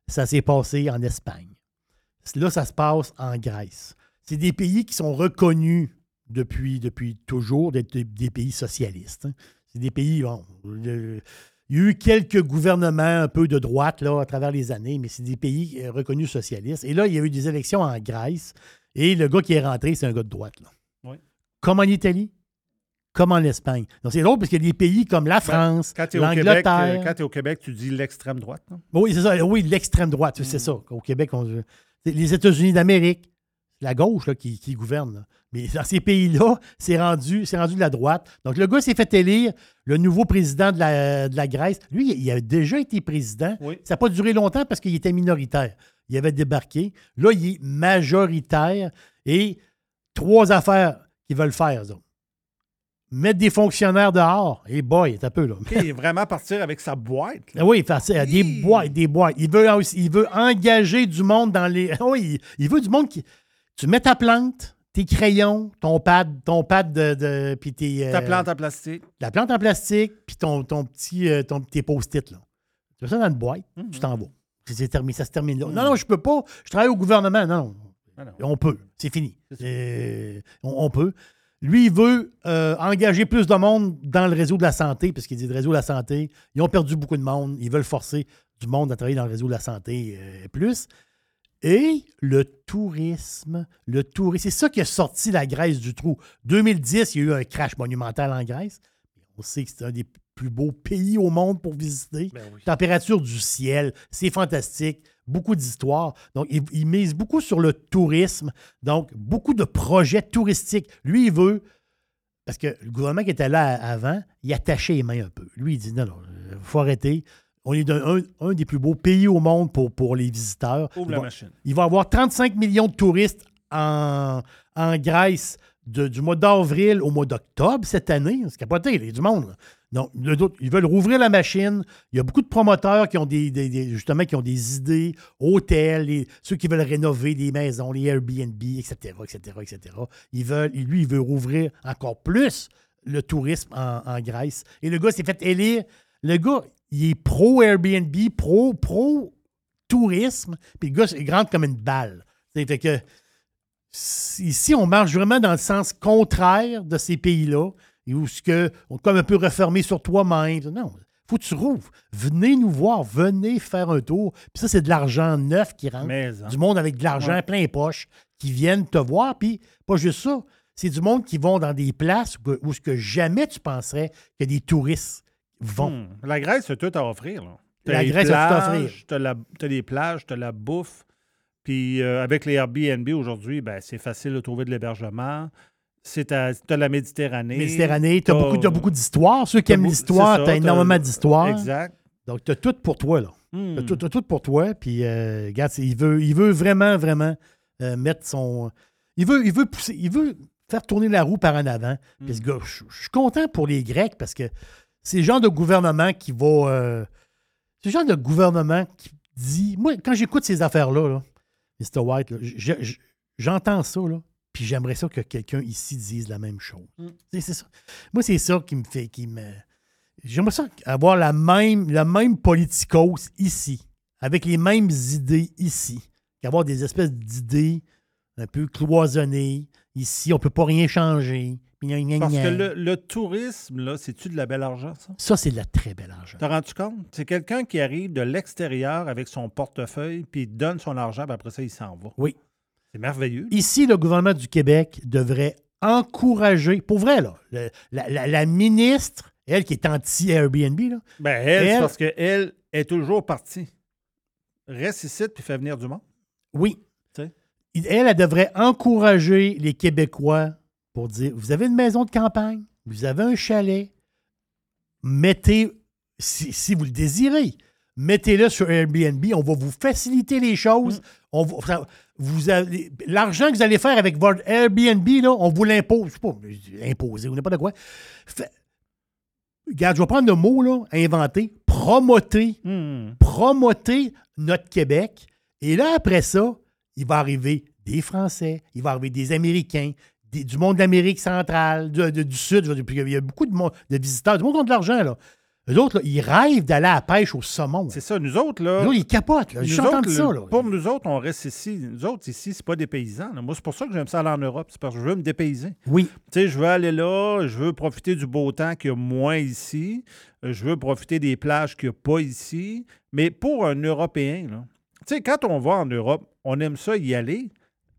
Speaker 2: Ça s'est passé en Espagne. Là, ça se passe en Grèce. C'est des pays qui sont reconnus depuis, depuis toujours d'être des, des pays socialistes. hein. C'est des pays, bon, le- Il y a eu quelques gouvernements un peu de droite là, à travers les années, mais c'est des pays euh, reconnus socialistes. Et là, il y a eu des élections en Grèce. Et le gars qui est rentré, c'est un gars de droite. Là.
Speaker 5: Oui.
Speaker 2: Comme en Italie, comme en Espagne. Donc, c'est drôle parce qu'il y a des pays comme la France,
Speaker 5: Ben, Quand tu es, au Québec, euh,
Speaker 2: l'Angleterre.
Speaker 5: tu dis l'extrême droite. non?
Speaker 2: Oui, c'est ça. Oui, l'extrême droite,
Speaker 5: Mm.
Speaker 2: c'est ça. Au Québec, on- les États-Unis d'Amérique, la gauche là, qui, qui gouverne. là. Mais dans ces pays-là, c'est rendu, c'est rendu de la droite. Donc, le gars s'est fait élire le nouveau président de la, de la Grèce. Lui, il a déjà été président.
Speaker 5: Oui.
Speaker 2: Ça n'a pas duré longtemps parce qu'il était minoritaire. Il avait débarqué. Là, il est majoritaire. Et trois affaires qu'ils veulent faire, autres. Mettre des fonctionnaires dehors. Et boy, c'est un peu là.
Speaker 5: Il est vraiment partir avec sa boîte. là.
Speaker 2: Ah Oui, faire ça, des boîtes, des boîtes. Il veut, il veut engager du monde dans les. Oui, il, il veut du monde qui. Tu mets ta plante, tes crayons, ton pad, ton pad de. de puis tes, euh,
Speaker 5: Ta plante en plastique.
Speaker 2: La plante en plastique, puis ton, ton petit, euh, ton, tes post-it. Là. Tu mets ça dans une boîte,
Speaker 5: Mhm.
Speaker 2: tu t'en vas. Terminé, ça se termine là. Non, non, je peux pas. Je travaille au gouvernement. Non, non.
Speaker 5: Ah non.
Speaker 2: On peut. C'est fini.
Speaker 5: C'est-
Speaker 2: On, on peut. Lui, il veut euh, engager plus de monde dans le réseau de la santé, parce qu'il dit le réseau de la santé, ils ont perdu beaucoup de monde. Ils veulent forcer du monde à travailler dans le réseau de la santé euh, plus. Et le tourisme. Le tourisme. C'est ça qui a sorti la Grèce du trou. 2010, il y a eu un crash monumental en Grèce. On sait que c'est un des plus beaux pays au monde pour visiter.
Speaker 5: Ben oui.
Speaker 2: Température du ciel, c'est fantastique. Beaucoup d'histoires. Donc, il, il mise beaucoup sur le tourisme. Donc, beaucoup de projets touristiques. Lui, il veut. Parce que le gouvernement qui était là avant, il attachait les mains un peu. Lui, il dit non, non, il faut arrêter. On est un, un des plus beaux pays au monde pour, pour les visiteurs.
Speaker 5: Ouvre
Speaker 2: Il
Speaker 5: la
Speaker 2: va-
Speaker 5: machine.
Speaker 2: il va y avoir 35 millions de touristes en, en Grèce de- du mois d'avril au mois d'octobre cette année. C'est capoté, il y a du monde. là. Donc, ils veulent rouvrir la machine. Il y a beaucoup de promoteurs qui ont des, des- des- justement qui ont des idées, hôtels, les- ceux qui veulent rénover des maisons, les Airbnb, etc., etc., etc. Ils veulent, lui, il veut rouvrir encore plus le tourisme en, en Grèce. Et le gars s'est fait élire. Le gars, il est pro Airbnb, pro, pro tourisme, puis le gars, il rentre comme une balle. C'est fait que si- ici, on marche vraiment dans le sens contraire de ces pays-là, et où ce que on est comme un peu refermé sur toi-même. Non, faut que tu rouvres. Venez nous voir, venez faire un tour. Puis ça, c'est de l'argent neuf qui rentre.
Speaker 5: Mais, hein.
Speaker 2: Du monde avec de l'argent
Speaker 5: Ouais.
Speaker 2: plein les poches qui viennent te voir. Puis pas juste ça, c'est du monde qui vont dans des places où, où ce que jamais tu penserais que des touristes vont.
Speaker 5: Hmm. La Grèce, c'est tout à offrir. Là. T'as
Speaker 2: La Grèce a tout à offrir.
Speaker 5: T'as, la- t'as les plages, t'as la bouffe. Puis euh, avec les Airbnb aujourd'hui, ben, c'est facile de trouver de l'hébergement. C'est t'as la Méditerranée.
Speaker 2: Méditerranée, tu as
Speaker 5: T'as-
Speaker 2: beaucoup, t'as beaucoup d'histoires. Ceux qui
Speaker 5: t'as
Speaker 2: aiment l'histoire,
Speaker 5: c'est
Speaker 2: tu
Speaker 5: ça,
Speaker 2: as énormément d'histoires.
Speaker 5: Exact.
Speaker 2: Donc, tu as tout pour toi, là.
Speaker 5: Hmm.
Speaker 2: T'as tout, t'as tout pour toi. Puis, euh, regarde, c'est- il veut, il veut vraiment, vraiment euh, mettre son. Il veut, il veut pousser, il veut faire tourner la roue par en avant. Puis, ce gars, je je suis content pour les Grecs parce que c'est le genre de gouvernement qui va. euh, c'est le genre de gouvernement qui dit. Moi, quand j'écoute ces affaires-là, là, Mr. White, j'entends ça, là. Puis j'aimerais ça que quelqu'un ici dise la même chose. C'est c'est ça. Moi, c'est ça qui me fait. Qui me... J'aimerais ça avoir la même, la même politicos ici, avec les mêmes idées ici, qu'avoir des espèces d'idées un peu cloisonnées. Ici, on ne peut pas rien changer.
Speaker 5: Parce que le, le tourisme, là, c'est-tu de la belle argent, ça?
Speaker 2: Ça, c'est de la très belle argent.
Speaker 5: T'as rendu compte? C'est quelqu'un qui arrive de l'extérieur avec son portefeuille, puis il donne son argent, puis après ça, il s'en va.
Speaker 2: Oui.
Speaker 5: C'est merveilleux.
Speaker 2: Ici, le gouvernement du Québec devrait encourager, pour vrai, là, le- la, la- la ministre, elle qui est anti-Airbnb, là,
Speaker 5: Ben, elle, parce qu'elle est toujours partie. Reste ici, puis fait venir du monde.
Speaker 2: Oui. Elle, elle devrait encourager les Québécois pour dire vous avez une maison de campagne, vous avez un chalet, mettez, si, si vous le désirez, mettez-le sur Airbnb, on va vous faciliter les choses.
Speaker 5: Mm.
Speaker 2: On va- vous l'argent que vous allez faire avec votre Airbnb, là, on vous l'impose. Je sais pas, imposer ou n'importe quoi. Fait- regarde, je vais prendre le mot, là, inventer, promoter
Speaker 5: Hmm.
Speaker 2: promoter notre Québec. Et là, après ça, il va arriver des Français, il va arriver des Américains, des- du monde d'Amérique centrale, de- du Sud. je veux dire, puis Il y a beaucoup de, monde- de visiteurs, du monde qui ont de l'argent. Là. Eux autres, là, ils rêvent d'aller à la pêche au saumon.
Speaker 5: C'est ça, nous autres, là.
Speaker 2: Eux autres, ils capotent. Là.
Speaker 5: nous autres,
Speaker 2: ça. Là.
Speaker 5: Pour nous autres, on reste ici. Nous autres, ici, c'est pas des paysans. là. Moi, c'est pour ça que j'aime ça aller en Europe. C'est parce que je veux me dépayser.
Speaker 2: Oui.
Speaker 5: Tu sais, je veux aller là, je veux profiter du beau temps qu'il y a moins ici. euh, Je veux profiter des plages qu'il n'y a pas ici. Mais pour un Européen, là, tu sais, quand on va en Europe, on aime ça y aller.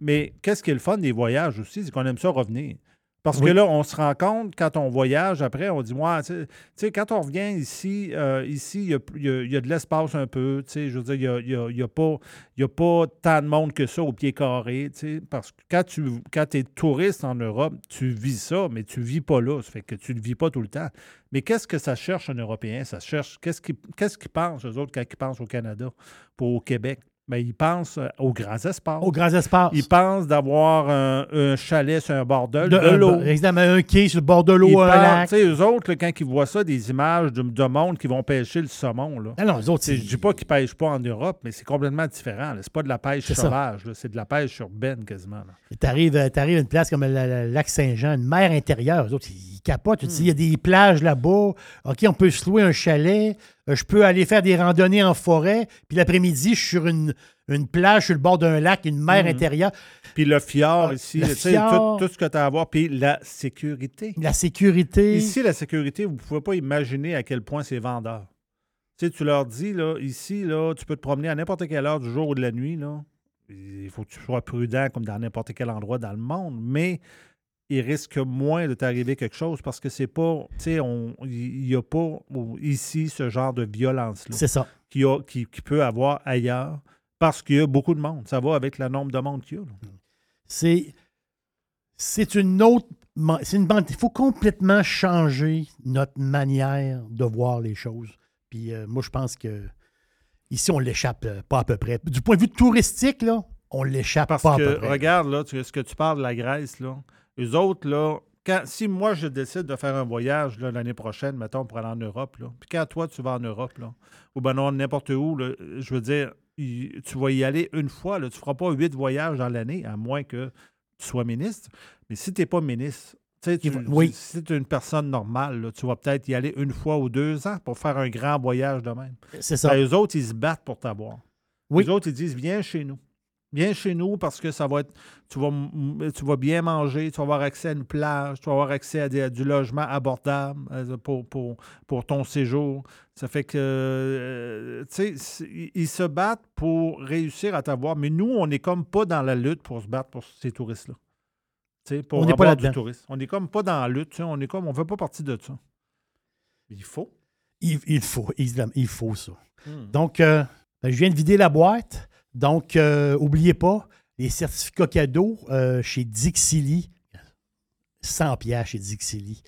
Speaker 5: Mais qu'est-ce qui est le fun des voyages aussi, c'est qu'on aime ça revenir. Parce que là, on se rend compte, quand on voyage, après, on dit, moi, tu sais- quand on revient ici, euh, ici, il y a, il y a- il y a de l'espace un peu, tu sais, je veux dire, il n'y a, y a- pas, y a pas tant de monde que ça au pied carré, tu sais, parce que quand tu quand es touriste en Europe, tu vis ça, mais tu vis pas là, ça fait que tu ne le vis pas tout le temps. Mais qu'est-ce que ça cherche un Européen? Ça cherche, qu'est-ce qu'ils qu'ils pensent, eux autres, quand ils pensent au Canada, pour au Québec? Bien, ils pensent euh, aux grands espaces.
Speaker 2: Aux grands espaces.
Speaker 5: Ils pensent d'avoir un, un chalet sur un bord de, l'eau.
Speaker 2: Exactement, un quai sur le bord de l'eau, un lac.
Speaker 5: Tu sais, eux autres, là, quand ils voient ça, des images de, de monde qui vont pêcher le saumon, là.
Speaker 2: Ah non, eux autres,
Speaker 5: Je dis pas qu'ils pêchent pas en Europe, mais c'est complètement différent. C'est pas de la pêche sauvage, c'est de la pêche urbaine quasiment.
Speaker 2: Tu arrives, à une place comme le, le lac Saint-Jean, une mer intérieure. Eux autres, ils capotent. Tu
Speaker 5: Hmm.
Speaker 2: dis, il y a des plages là-bas. OK, on peut se louer un chalet. Euh, Je peux aller faire des randonnées en forêt. Puis l'après-midi, je suis sur une, une plage sur le bord d'un lac, une mer
Speaker 5: Mhm.
Speaker 2: intérieure.
Speaker 5: Puis le fjord
Speaker 2: Ah,
Speaker 5: ici,
Speaker 2: le fjord.
Speaker 5: tout, tout ce que tu as à voir. Puis la sécurité.
Speaker 2: La sécurité.
Speaker 5: Ici, la sécurité, vous ne pouvez pas imaginer à quel point c'est vendeur. Tu sais, tu leur dis, là, ici, là, tu peux te promener à n'importe quelle heure du jour ou de la nuit. Là. Il faut que tu sois prudent comme dans n'importe quel endroit dans le monde, mais il risque moins de t'arriver quelque chose parce que c'est pas, tu sais, il n'y a pas ici ce genre de violence-là
Speaker 2: C'est ça.
Speaker 5: a- qui, qui peut avoir ailleurs parce qu'il y a beaucoup de monde. Ça va avec le nombre de monde qu'il y a.
Speaker 2: C'est. C'est une autre. C'est une bande. Il faut complètement changer notre manière de voir les choses. Puis euh, moi, je pense que ici, on l'échappe euh, pas à peu près. Du point de vue touristique, là, on l'échappe pas à peu près.
Speaker 5: regarde, là, tu- ce que tu parles de la Grèce, là, eux autres, là, quand, si moi, je décide de faire un voyage l'année prochaine, mettons, pour aller en Europe, là, puis quand toi, tu vas en Europe, là, ou ben non, n'importe où, là, je veux dire, tu vas y aller une fois, là, tu ne feras pas huit voyages dans l'année, à moins que tu sois ministre. Mais si tu n'es pas ministre, tu
Speaker 2: oui.
Speaker 5: si tu es une personne normale, là, tu vas peut-être y aller une fois ou deux ans pour faire un grand voyage de même.
Speaker 2: C'est ça.
Speaker 5: Ben, eux autres, ils se battent pour t'avoir.
Speaker 2: Oui.
Speaker 5: Les autres, ils disent Viens chez nous. Viens chez nous parce que ça va être. Tu vas, tu vas bien manger, tu vas avoir accès à une plage, tu vas avoir accès à, des- à du logement abordable euh, pour, pour, pour ton séjour. Ça fait que. euh, tu sais, ils- se battent pour réussir à t'avoir. Mais nous, on n'est comme pas dans la lutte pour se battre pour ces touristes-là. Tu sais, pour
Speaker 2: On n'est pas là-dedans.
Speaker 5: On n'est comme pas dans la lutte. On est comme. On fait pas partie de ça. Il faut.
Speaker 2: Il, il faut, évidemment, il faut ça.
Speaker 5: Hmm.
Speaker 2: Donc, euh, ben, je viens de vider la boîte. Donc, euh, oubliez pas, les certificats cadeaux euh, chez Dixili, 100 pièces chez Dixili.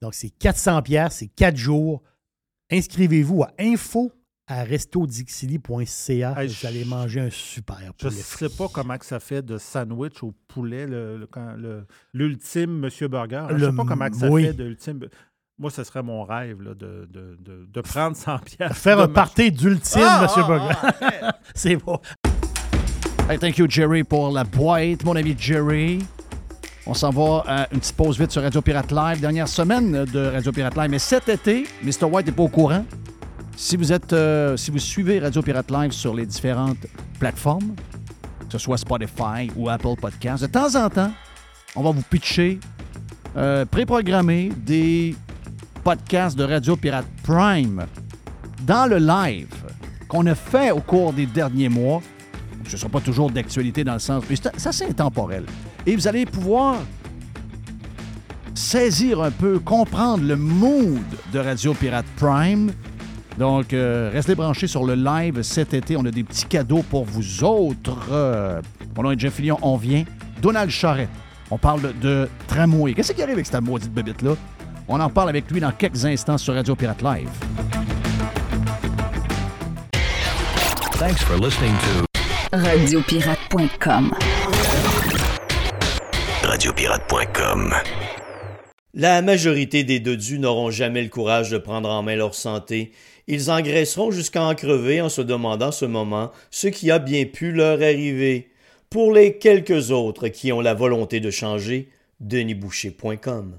Speaker 2: Donc, c'est 400 pièces, c'est 4 jours. Inscrivez-vous à info à restodixili.ca.
Speaker 5: Hey,
Speaker 2: Vous allez manger un super
Speaker 5: Je
Speaker 2: poulet
Speaker 5: sais pas comment que ça fait de sandwich au poulet, le- le- l'ultime Monsieur Burger. Je
Speaker 2: Le-
Speaker 5: sais pas comment que ça
Speaker 2: oui.
Speaker 5: fait de l'ultime. Moi, ce serait mon rêve là, de, de- de- de prendre 100 pièces.
Speaker 2: Faire un party d'ultime,
Speaker 5: Ah,
Speaker 2: Monsieur
Speaker 5: ah,
Speaker 2: Burger.
Speaker 5: ah,
Speaker 2: c'est bon.
Speaker 1: Hey, thank you, Jerry, pour la boîte, mon ami Jerry. On s'en va à une petite pause vite sur Radio Pirate Live. Dernière semaine de Radio Pirate Live. Mais cet été, Mr. White n'est pas au courant. Si vous êtes, euh, si vous suivez Radio Pirate Live sur les différentes plateformes, que ce soit Spotify ou Apple Podcasts, de temps en temps, on va vous pitcher, euh, préprogrammer des podcasts de Radio Pirate Prime dans le live qu'on a fait au cours des derniers mois ce ne sera pas toujours d'actualité dans le sens. Mais ça, c'est intemporel. Et vous allez pouvoir saisir un peu, comprendre le mood de Radio Pirate Prime. Donc, euh, restez branchés sur le live cet été. On a des petits cadeaux pour vous autres. Euh, mon nom est Jeff Fillion, on vient. Donald Charrette. On parle de, tramway. Qu'est-ce qui arrive avec cette maudite bébite-là? On en parle avec lui dans quelques instants sur Radio Pirate Live.
Speaker 6: Thanks for listening to
Speaker 4: Radiopirate.com.
Speaker 6: Radiopirate.com.
Speaker 9: La majorité des dodus n'auront jamais le courage de prendre en main leur santé. Ils engraisseront jusqu'à en crever en se demandant ce moment ce qui a bien pu leur arriver. Pour les quelques autres qui ont la volonté de changer, denisboucher.com.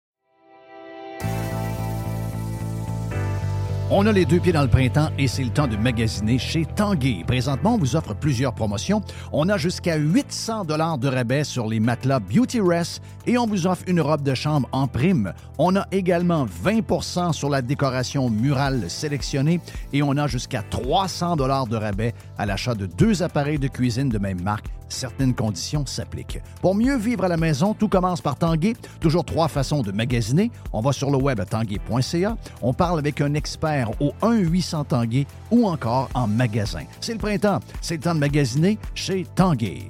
Speaker 1: On a les deux pieds dans le printemps et c'est le temps de magasiner chez Tanguay. Présentement, on vous offre plusieurs promotions. On a jusqu'à 800 dollars de rabais sur les matelas Beauty Rest et on vous offre une robe de chambre en prime. On a également 20 sur la décoration murale sélectionnée et on a jusqu'à 300 dollars de rabais à l'achat de deux appareils de cuisine de même marque certaines conditions s'appliquent. Pour mieux vivre à la maison, tout commence par Tanguay. Toujours trois façons de magasiner. On va sur le web à tanguay.ca. On parle avec un expert au 1-800 Tanguay ou encore en magasin. C'est le printemps. C'est le temps de magasiner chez Tanguay.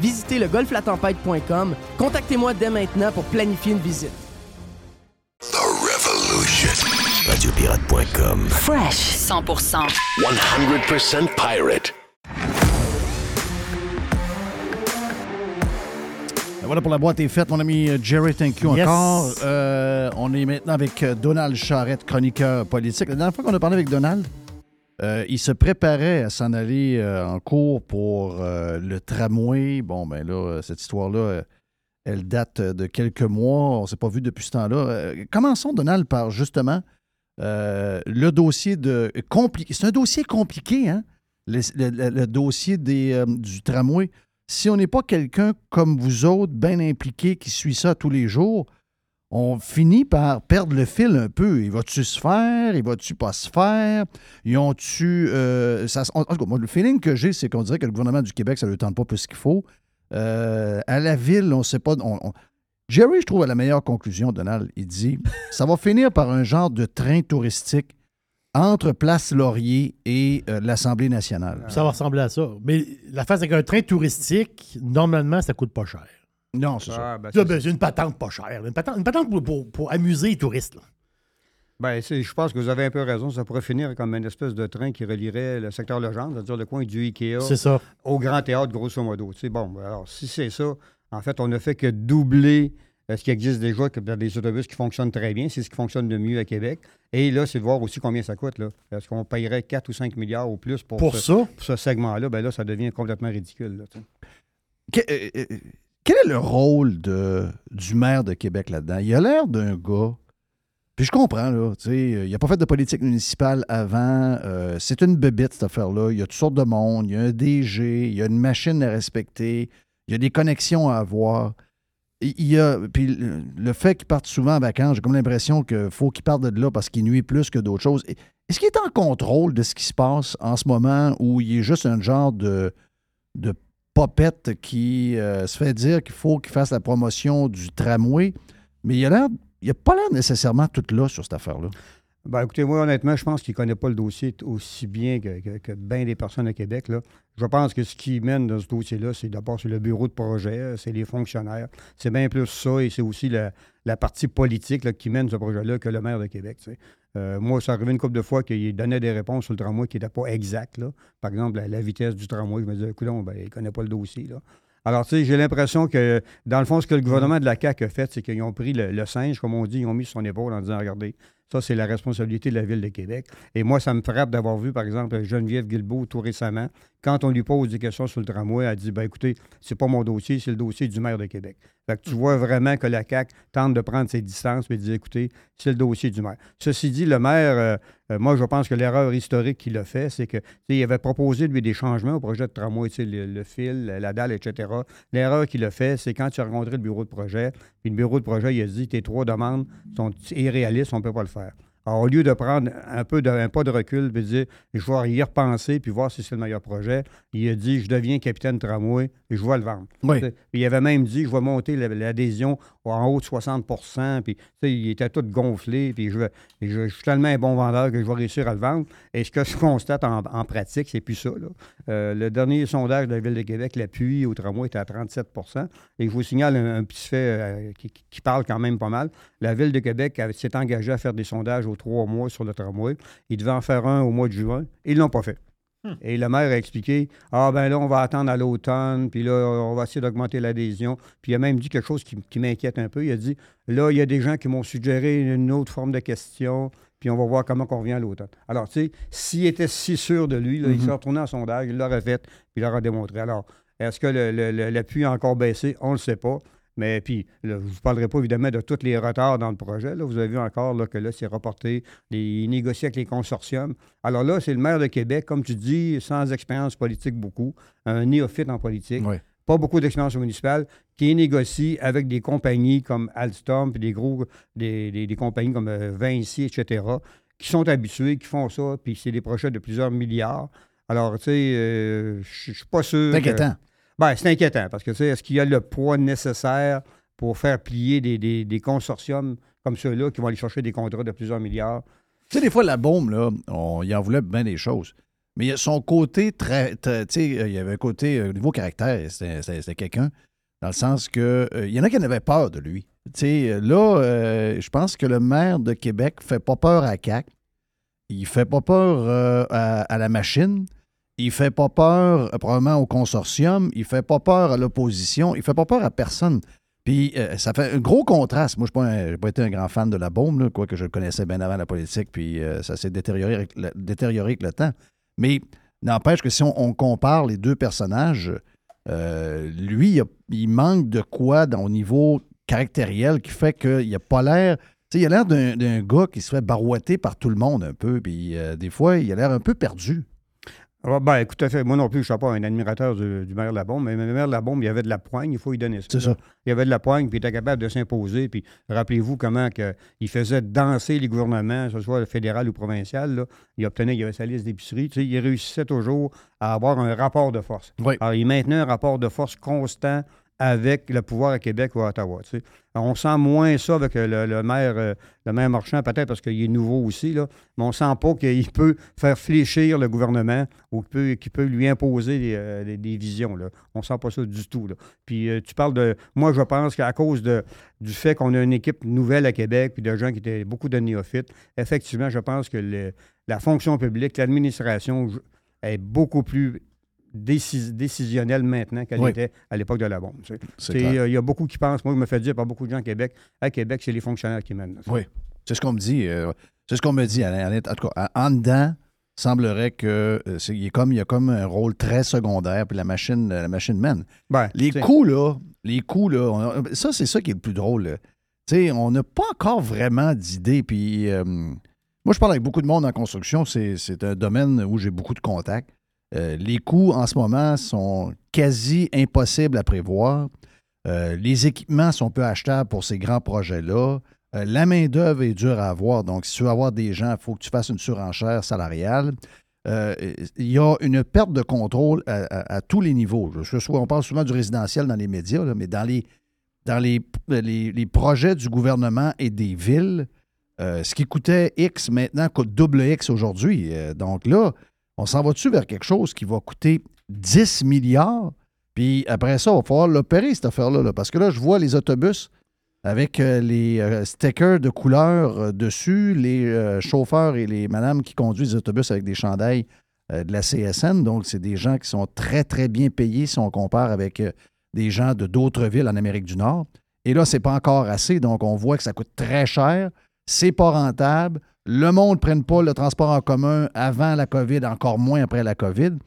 Speaker 10: Visitez le golflatempête.com. Contactez-moi dès maintenant pour planifier une visite.
Speaker 6: The Revolution. RadioPirate.com.
Speaker 4: Fresh 100%.
Speaker 6: 100% pirate.
Speaker 1: Voilà pour la boîte est faite, mon ami euh, Jerry. Thank you
Speaker 2: Yes.
Speaker 1: encore. Euh, on est maintenant avec euh, Donald Charrette, chroniqueur politique. La dernière fois qu'on a parlé avec Donald, euh, il se préparait à s'en aller euh, en cours pour euh, le tramway. Bon, ben là, cette histoire-là, elle date de quelques mois. On ne s'est pas vu depuis ce temps-là. Commençons, Donald, par justement le dossier de compliqué. C'est un dossier compliqué, hein? Le, le- dossier des, du tramway. Si on n'est pas quelqu'un comme vous autres, bien impliqué, qui suit ça tous les jours, on finit par perdre le fil un peu. Il va-tu se faire? Il va-tu pas se faire? Ils ont-tu. euh, ça, en tout cas, moi, le feeling que j'ai, c'est qu'on dirait que le gouvernement du Québec, ça ne le tente pas plus qu'il faut. Euh, à la ville, on ne sait pas. on- on- Jerry, je trouve, a la meilleure conclusion, Donald. Il dit ça va finir par un genre de train touristique entre Place Laurier et euh, l'Assemblée nationale.
Speaker 2: Ça va ressembler à ça. Mais la face avec un train touristique, normalement, ça coûte pas cher.
Speaker 1: Non, c'est ça.
Speaker 11: Ah, ben,
Speaker 2: Ça,
Speaker 11: c'est-
Speaker 2: ben, c'est une patente pas chère. Une patente, une patente pour, pour- pour amuser les touristes. là.
Speaker 11: ben, c'est- je pense que vous avez un peu raison. Ça pourrait finir comme une espèce de train qui relierait le secteur Legendre, c'est-à-dire le coin du Ikea
Speaker 2: C'est ça.
Speaker 11: au Grand Théâtre, grosso modo. Bon, ben, alors, si c'est ça, en fait, on ne fait que doubler euh, ce qui existe déjà, que des autobus qui fonctionnent très bien. C'est ce qui fonctionne de mieux à Québec. Et là, c'est de voir aussi combien ça coûte. Là. Est-ce qu'on paierait 4 ou 5 milliards ou plus pour,
Speaker 2: Pour
Speaker 11: ce,
Speaker 2: ça,
Speaker 11: pour ce segment-là? Ben là, ça devient complètement ridicule. là.
Speaker 1: Que- euh, euh, quel est le rôle de, du maire de Québec là-dedans? Il a l'air d'un gars. Puis je comprends, là. sais, Il n'a pas fait de politique municipale avant. euh, c'est une bébite, cette affaire-là. Il y a toutes sortes de monde. Il y a un DG. Il y a une machine à respecter. Il y a des connexions à avoir. Il y a, puis le, fait qu'il parte souvent en vacances, j'ai comme l'impression qu'il faut qu'il parte de là parce qu'il nuit plus que d'autres choses. Est-ce qu'il est en contrôle de ce qui se passe en ce moment où il est juste un genre de, de qui euh, se fait dire qu'il faut qu'il fasse la promotion du tramway, mais il a a pas l'air nécessairement tout là sur cette affaire-là.
Speaker 11: Ben, écoutez, moi, honnêtement, je pense qu'il ne connaît pas le dossier aussi bien que, que, bien des personnes à Québec. Là. Je pense que ce qui mène dans ce dossier-là, c'est d'abord le bureau de projet, c'est les fonctionnaires. C'est bien plus ça et c'est aussi la, la partie politique qui mène ce projet-là que le maire de Québec. Euh, moi, ça arrivé une couple de fois qu'il donnait des réponses sur le tramway qui n'étaient pas exactes. là. Par exemple, la, la vitesse du tramway, je me disais, écoute, ben, il ne connaît pas le dossier. Là. Alors, tu sais, j'ai l'impression que, dans le fond, ce que le gouvernement de la CAQ a fait, c'est qu'ils ont pris le, le singe, comme on dit, ils ont mis sur son épaule en disant, regardez, ça, c'est la responsabilité de la Ville de Québec. Et moi, ça me frappe d'avoir vu, par exemple, Geneviève Guilbeault tout récemment, quand on lui pose des questions sur le tramway, elle dit ben écoutez, c'est pas mon dossier, c'est le dossier du maire de Québec. Fait tu vois vraiment que la CAQ tente de prendre ses distances et de dire écoutez, c'est le dossier du maire. Ceci dit, le maire, euh, euh, moi, je pense que l'erreur historique qu'il a fait, c'est que il avait proposé des changements au projet de tramway, le fil, la dalle, etc. L'erreur qu'il a fait, c'est quand tu as rencontré le bureau de projet, puis le bureau de projet, il a dit tes trois demandes sont irréalistes, on ne peut pas le faire. Alors, au lieu de prendre un peu de, un pas de recul, de dire je vais y repenser, puis voir si c'est le meilleur projet, il a dit je deviens capitaine tramway et je vais le vendre.
Speaker 1: Oui.
Speaker 11: Il avait même dit je vais monter la- l'adhésion en haut de 60% puis il était tout gonflé, puis je, suis tellement un bon vendeur que je vais réussir à le vendre. Et ce que je constate en, pratique, c'est plus ça. Euh, le dernier sondage de la Ville de Québec, l'appui au tramway était à 37% Et je vous signale un, petit fait euh, qui, parle quand même pas mal. La Ville de Québec s'est engagée à faire des sondages aux trois mois sur le tramway. Ils devaient en faire un au mois de juin. Ils ne l'ont pas fait. Et le maire a expliqué Ah, ben là, on va attendre à l'automne, puis là, on va essayer d'augmenter l'adhésion. Puis il a même dit quelque chose qui, qui m'inquiète un peu. Il a dit Là, il y a des gens qui m'ont suggéré une autre forme de question, puis on va voir comment on revient à l'automne. Alors, tu sais, s'il était si sûr de lui, là, il
Speaker 1: Mhm.
Speaker 11: serait retourné en sondage, il l'aurait fait, puis il l'aurait démontré. Alors, est-ce que le- le- le- l'appui a encore baissé? On ne le sait pas. Mais puis, là, je ne vous parlerai pas évidemment de tous les retards dans le projet. Là. Vous avez vu encore là, que là, c'est reporté. Les, il négocie avec les consortiums. Alors là, c'est le maire de Québec, comme tu dis, sans expérience politique beaucoup, un néophyte en politique,
Speaker 1: Oui.
Speaker 11: pas beaucoup d'expérience municipale, qui négocie avec des compagnies comme Alstom, puis des gros, des, des- des compagnies comme euh, Vinci, etc., qui sont habitués, qui font ça, puis c'est des projets de plusieurs milliards. Alors, tu sais, euh, je suis pas sûr.
Speaker 1: C'est
Speaker 11: que-
Speaker 1: inquiétant.
Speaker 11: Ben, c'est inquiétant parce que, tu sais, est-ce qu'il y a le poids nécessaire pour faire plier des, des- des consortiums comme ceux-là qui vont aller chercher des contrats de plusieurs milliards?
Speaker 1: Tu sais, des fois, la bombe, là, on y en voulait bien des choses. Mais il y a son côté très. tu sais, il y avait un côté, euh, au niveau caractère, c'était quelqu'un, dans le sens que. euh, il y en a qui en avaient peur de lui. Tu sais, euh, là, euh, je pense que le maire de Québec fait pas peur à CAC. Il fait pas peur euh, à la machine. Il fait pas peur, euh, probablement, au consortium. Il fait pas peur à l'opposition. Il fait pas peur à personne. Puis euh, ça fait un gros contraste. Moi, je n'ai pas, été un grand fan de la bombe, quoique je connaissais bien avant la politique, puis euh, ça s'est détérioré, avec le- temps. Mais n'empêche que si on, compare les deux personnages, lui, il, manque de quoi au niveau caractériel qui fait qu'il n'a pas l'air. Il a l'air d'un gars qui se fait barouetter par tout le monde un peu, puis des fois, il a l'air un peu perdu.
Speaker 11: Ah, ben, écoute, à fait. Moi non plus, je ne suis pas un admirateur du, du maire de la bombe, mais le maire de la bombe, il y avait de la poigne, il faut lui donner ça.
Speaker 1: C'est ça.
Speaker 11: Il y avait de la poigne, puis il était capable de s'imposer. Puis rappelez-vous comment que il faisait danser les gouvernements, que ce soit fédéral ou provincial. là. Il obtenait, il y avait sa liste d'épicerie. Tu sais, il réussissait toujours à avoir un rapport de force.
Speaker 1: Oui.
Speaker 11: Alors, il maintenait un rapport de force constant avec le pouvoir à Québec ou à Ottawa. tu sais. On sent moins ça avec euh, le, maire, euh, le maire Marchand, peut-être parce qu'il est nouveau aussi, là, mais on sent pas qu'il peut faire fléchir le gouvernement ou qu'il peut, lui imposer des, euh, des- visions. Là. On sent pas ça du tout. Là. Puis tu parles de... Moi, je pense qu'à cause de, du fait qu'on a une équipe nouvelle à Québec, puis de gens qui étaient beaucoup de néophytes, effectivement, je pense que la fonction publique, l'administration est beaucoup plus décis- décisionnelle maintenant qu'elle
Speaker 1: Oui.
Speaker 11: était à l'époque de la bombe. tu sais.
Speaker 1: Clair.
Speaker 11: Il y a beaucoup qui pensent, moi, je me fais dire par beaucoup de gens à Québec, à Québec, c'est les fonctionnaires qui mènent.
Speaker 1: Oui. C'est ce qu'on me dit. euh, c'est ce qu'on me dit, Alain. En tout cas, en dedans, semblerait que euh, il, est comme, il y a comme un rôle très secondaire, puis la machine, la machine mène.
Speaker 11: Ben,
Speaker 1: Les coups, là, les coups, là, on ça, c'est ça qui est le plus drôle. sais, on n'a pas encore vraiment d'idées. Puis, euh, moi, je parle avec beaucoup de monde en construction. C'est un domaine où j'ai beaucoup de contacts. Euh, les coûts, en ce moment, sont quasi impossibles à prévoir. Euh, les équipements sont peu achetables pour ces grands projets-là. Euh, la main-d'œuvre est dure à avoir. Donc, si tu veux avoir des gens, il faut que tu fasses une surenchère salariale. Il y a une perte de contrôle à, tous les niveaux. Soit, on parle souvent du résidentiel dans les médias, mais dans les, dans les, projets du gouvernement et des villes, ce qui coûtait X maintenant coûte double X aujourd'hui. Donc là, on s'en va-tu vers quelque chose qui va coûter 10 milliards? Puis après ça, il va falloir l'opérer, cette affaire-là. là, parce que là, je vois les autobus avec euh, les euh, stickers de couleur euh, dessus, les chauffeurs et les madames qui conduisent les autobus avec des chandails de la CSN. Donc, c'est des gens qui sont très, très bien payés si on compare avec des gens de d'autres villes en Amérique du Nord. Et là, c'est pas encore assez. Donc, on voit que ça coûte très cher. C'est pas rentable. Le monde ne prenne pas le transport en commun avant la COVID, encore moins après la COVID.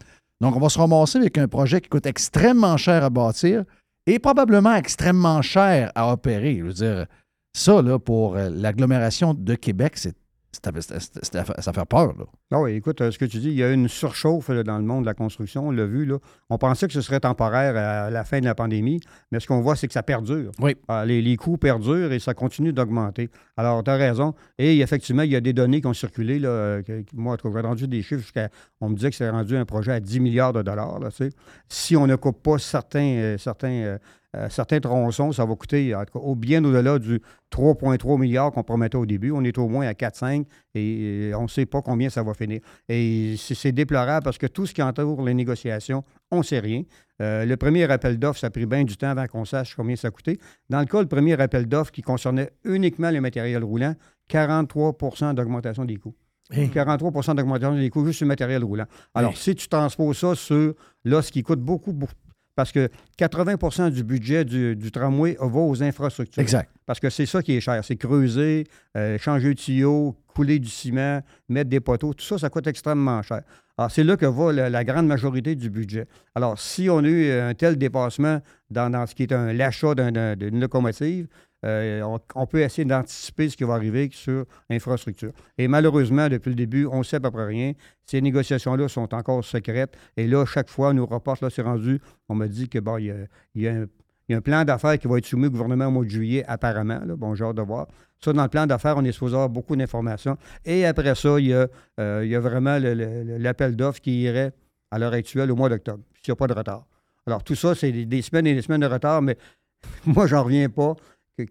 Speaker 1: Donc, on va se ramasser avec un projet qui coûte extrêmement cher à bâtir et probablement extrêmement cher à opérer. Je veux dire, ça, pour euh, l'agglomération de Québec, c'est ça fait peur. Là.
Speaker 11: Ah oui, écoute, euh, ce que tu dis, il y a une surchauffe là, dans le monde de la construction, on l'a vu. Là. On pensait que ce serait temporaire à la fin de la pandémie, mais ce qu'on voit, c'est que ça perdure.
Speaker 1: Oui.
Speaker 11: Ah, les, les coûts perdurent et ça continue d'augmenter. Alors, tu as raison. Et effectivement, il y a des données qui ont circulé. Là, euh, que- moi, en tout cas, j'ai rendu des chiffres jusqu'à. On me disait que c'est rendu un projet à 10 milliards de dollars. Là, tu sais. si on ne coupe pas certains, euh, certains, euh, euh, certains tronçons, ça va coûter en tout cas, au- bien au-delà du 3,3 milliards qu'on promettait au début. On est au moins à 4,5 et, et on ne sait pas combien ça va finir. Et c'est déplorable parce que tout ce qui entoure les négociations, on ne sait rien. Euh, le premier appel d'offres, ça a pris bien du temps avant qu'on sache combien ça coûtait. Dans le cas, le premier appel d'offres qui concernait uniquement le matériel roulant, 43% d'augmentation des coûts. 43% d'augmentation des coûts juste sur le matériel roulant. Alors, si tu transposes ça sur là, ce qui coûte beaucoup, beaucoup parce que 80% du budget du, du tramway va aux infrastructures.
Speaker 1: Exact.
Speaker 11: Parce que c'est ça qui est cher. C'est creuser, euh, changer de tuyau, couler du ciment, mettre des poteaux. Tout ça, ça coûte extrêmement cher. Alors, c'est là que va la, la grande majorité du budget. Alors, si on a eu un tel dépassement dans, dans ce qui est un- l'achat d'un- d'un- d'une locomotive, euh, on, peut essayer d'anticiper ce qui va arriver sur l'infrastructure. Et malheureusement, depuis le début, on ne sait à peu près rien. Ces négociations-là sont encore secrètes. Et là, chaque fois, on nous reporte, là, c'est rendu, on m'a dit que bon, il y a, un, plan d'affaires qui va être soumis au gouvernement au mois de juillet, apparemment. Là. Bon, hâte de voir. Ça, dans le plan d'affaires, on est avoir beaucoup d'informations. Et après ça, il y a, euh, il y a vraiment l'appel d'offres qui irait à l'heure actuelle au mois d'octobre, s'il n'y a pas de retard. Alors, tout ça, c'est des, semaines et des semaines de retard, mais moi, j'en reviens pas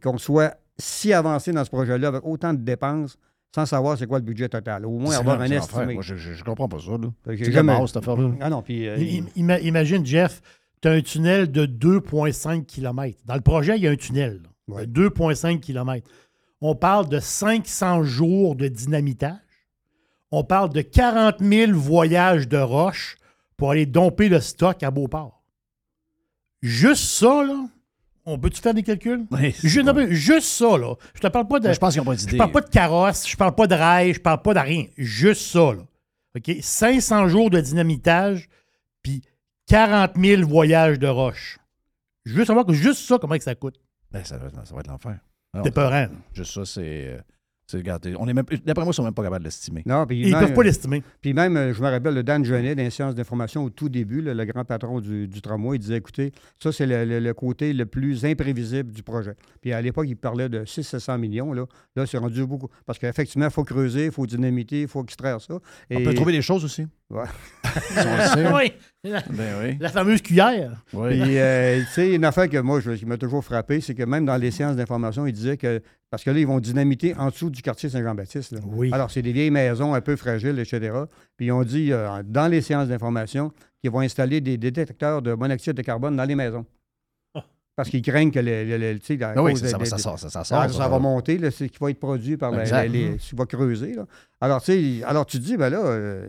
Speaker 11: qu'on soit si avancé dans ce projet-là avec autant de dépenses sans savoir c'est quoi le budget total. Au moins avoir un estimé.
Speaker 1: Moi, je, je comprends pas ça. C'est
Speaker 11: jamais-
Speaker 1: cette affaire-là.
Speaker 11: Ah non, puis... euh,
Speaker 2: imagine, Jeff, tu as un tunnel de 2,5 km. Dans le projet, il y a un tunnel là, de 2,5 km. On parle de 500 jours de dynamitage. On parle de 40 000 voyages de roche pour aller domper le stock à Beauport. Juste ça, là, on peut-tu faire des calculs?
Speaker 1: Oui,
Speaker 2: non, juste ça, là. Je te parle pas de.
Speaker 1: Je pense qu'ils n'ont pas d'idée.
Speaker 2: Je parle pas de carrosse, je parle pas de rail, je parle pas de rien. Juste ça, là. OK? 500 jours de dynamitage, puis 40 000 voyages de roche. Veux savoir que juste ça, comment que ça coûte.
Speaker 1: Ben, ça, va- ça va être l'enfer.
Speaker 2: C'est peurant.
Speaker 1: Juste ça, c'est. C'est- regarde, on est même, d'après moi, ils sont même pas capables de l'estimer.
Speaker 11: Non, puis
Speaker 2: Ils
Speaker 11: même-
Speaker 2: peuvent pas l'estimer.
Speaker 11: Puis même, euh, je me rappelle, le Dan Genet, dans les séances d'information au tout début, là, le grand patron du, du tramway, il disait, écoutez, ça, c'est le, le- le côté le plus imprévisible du projet. Puis à l'époque, il parlait de 600 millions. Là, là c'est rendu beaucoup. Parce qu'effectivement, il faut creuser, il faut dynamiter, il faut extraire ça.
Speaker 1: On peut trouver des choses aussi.
Speaker 11: Ouais.
Speaker 1: Si on le sait.
Speaker 2: Oui. La,
Speaker 1: Ben oui.
Speaker 2: la fameuse cuillère.
Speaker 1: Oui.
Speaker 11: Puis, euh, tu sais, une affaire que moi, je- qui m'a toujours frappé, c'est que même dans les séances d'information, il disait que. Parce que là, ils vont dynamiter en dessous du quartier Saint-Jean-Baptiste.
Speaker 2: Oui.
Speaker 11: Alors, c'est des vieilles maisons un peu fragiles, etc. Puis, ils ont dit, euh, dans les séances d'information, qu'ils vont installer des, des détecteurs de monoxyde de carbone dans les maisons. Parce qu'ils craignent que le, le- le- tu sais, à
Speaker 1: Ah oui, ça-
Speaker 11: des-
Speaker 1: va- sort, ça- ça
Speaker 11: Ah,
Speaker 1: sort,
Speaker 11: ça, va monter, c'est qui va être produit par les, les- tu vas creuser. là. Alors, tu sais, alors tu te dis, ben là, euh,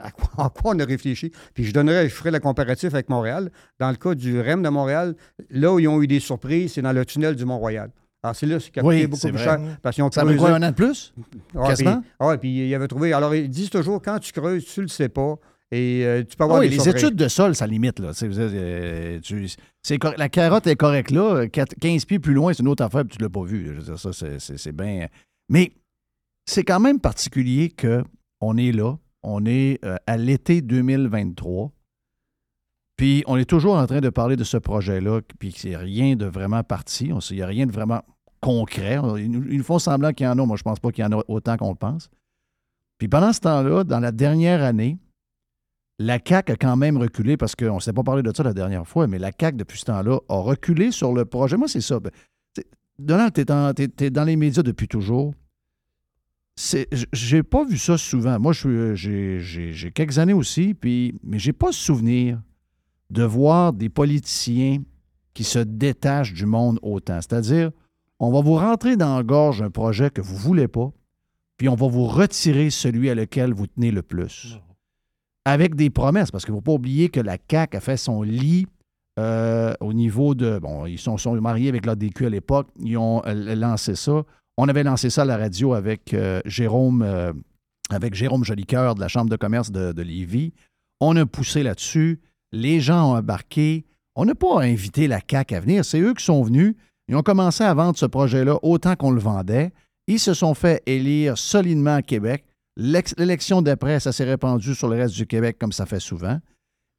Speaker 11: à, quoi, à quoi on a réfléchi? Puis je donnerais, je ferai le comparatif avec Montréal. Dans le cas du REM de Montréal, là où ils ont eu des surprises, c'est dans le tunnel du Mont-Royal. Alors, c'est là qui a
Speaker 1: Oui,
Speaker 11: coûté beaucoup
Speaker 1: c'est
Speaker 11: plus
Speaker 1: vrai.
Speaker 11: cher. Parce qu'ils ont
Speaker 1: Ça
Speaker 11: creusé.
Speaker 1: quoi, un an de plus?
Speaker 11: Ah? Puis, ah, puis ils avaient trouvé. Alors, ils disent toujours, quand tu creuses, tu le sais pas. Et euh, tu peux
Speaker 1: Ah
Speaker 11: avoir
Speaker 1: oui,
Speaker 11: des
Speaker 1: les
Speaker 11: surprises.
Speaker 1: études de sol, ça limite. Là. Euh, tu- la carotte est correcte là. Quatre- 15 pieds plus loin, c'est une autre affaire, puis tu ne l'as pas vu. Je veux dire, ça, c'est- bien. Mais c'est quand même particulier qu'on est là. On est euh, à l'été 2023. Puis on est toujours en train de parler de ce projet-là, puis c'est rien de vraiment parti. On sait- Il n'y a rien de vraiment concret. Ils nous, font semblant qu'il y en a. Moi, je pense pas qu'il y en a autant qu'on le pense. Puis pendant ce temps-là, dans la dernière année, la CAQ a quand même reculé parce qu'on ne s'est pas parlé de ça la dernière fois, mais la CAQ, depuis ce temps-là, a reculé sur le projet. Moi, c'est ça. Ben, Donald, tu es, dans les médias depuis toujours. J'ai pas vu ça souvent. Moi, j'ai- j'ai quelques années aussi, puis, mais j'ai pas souvenir de voir des politiciens qui se détachent du monde autant. C'est-à-dire, on va vous rentrer dans la gorge un projet que vous ne voulez pas, puis on va vous retirer celui à lequel vous tenez le plus. Avec des promesses, parce qu'il ne faut pas oublier que la CAQ a fait son lit euh, au niveau de. Bon, ils sont, sont mariés avec l'ADQ à l'époque, ils ont euh, lancé ça. On avait lancé ça à la radio avec euh, Jérôme, euh, avec Jérôme Jolicoeur de la Chambre de commerce de, de Lévis. On a poussé là-dessus. Les gens ont embarqué. On n'a pas invité la CAQ à venir. C'est eux qui sont venus. Ils ont commencé à vendre ce projet-là autant qu'on le vendait. Ils se sont fait élire solidement à Québec. L'élection d'après, ça s'est répandu sur le reste du Québec comme ça fait souvent.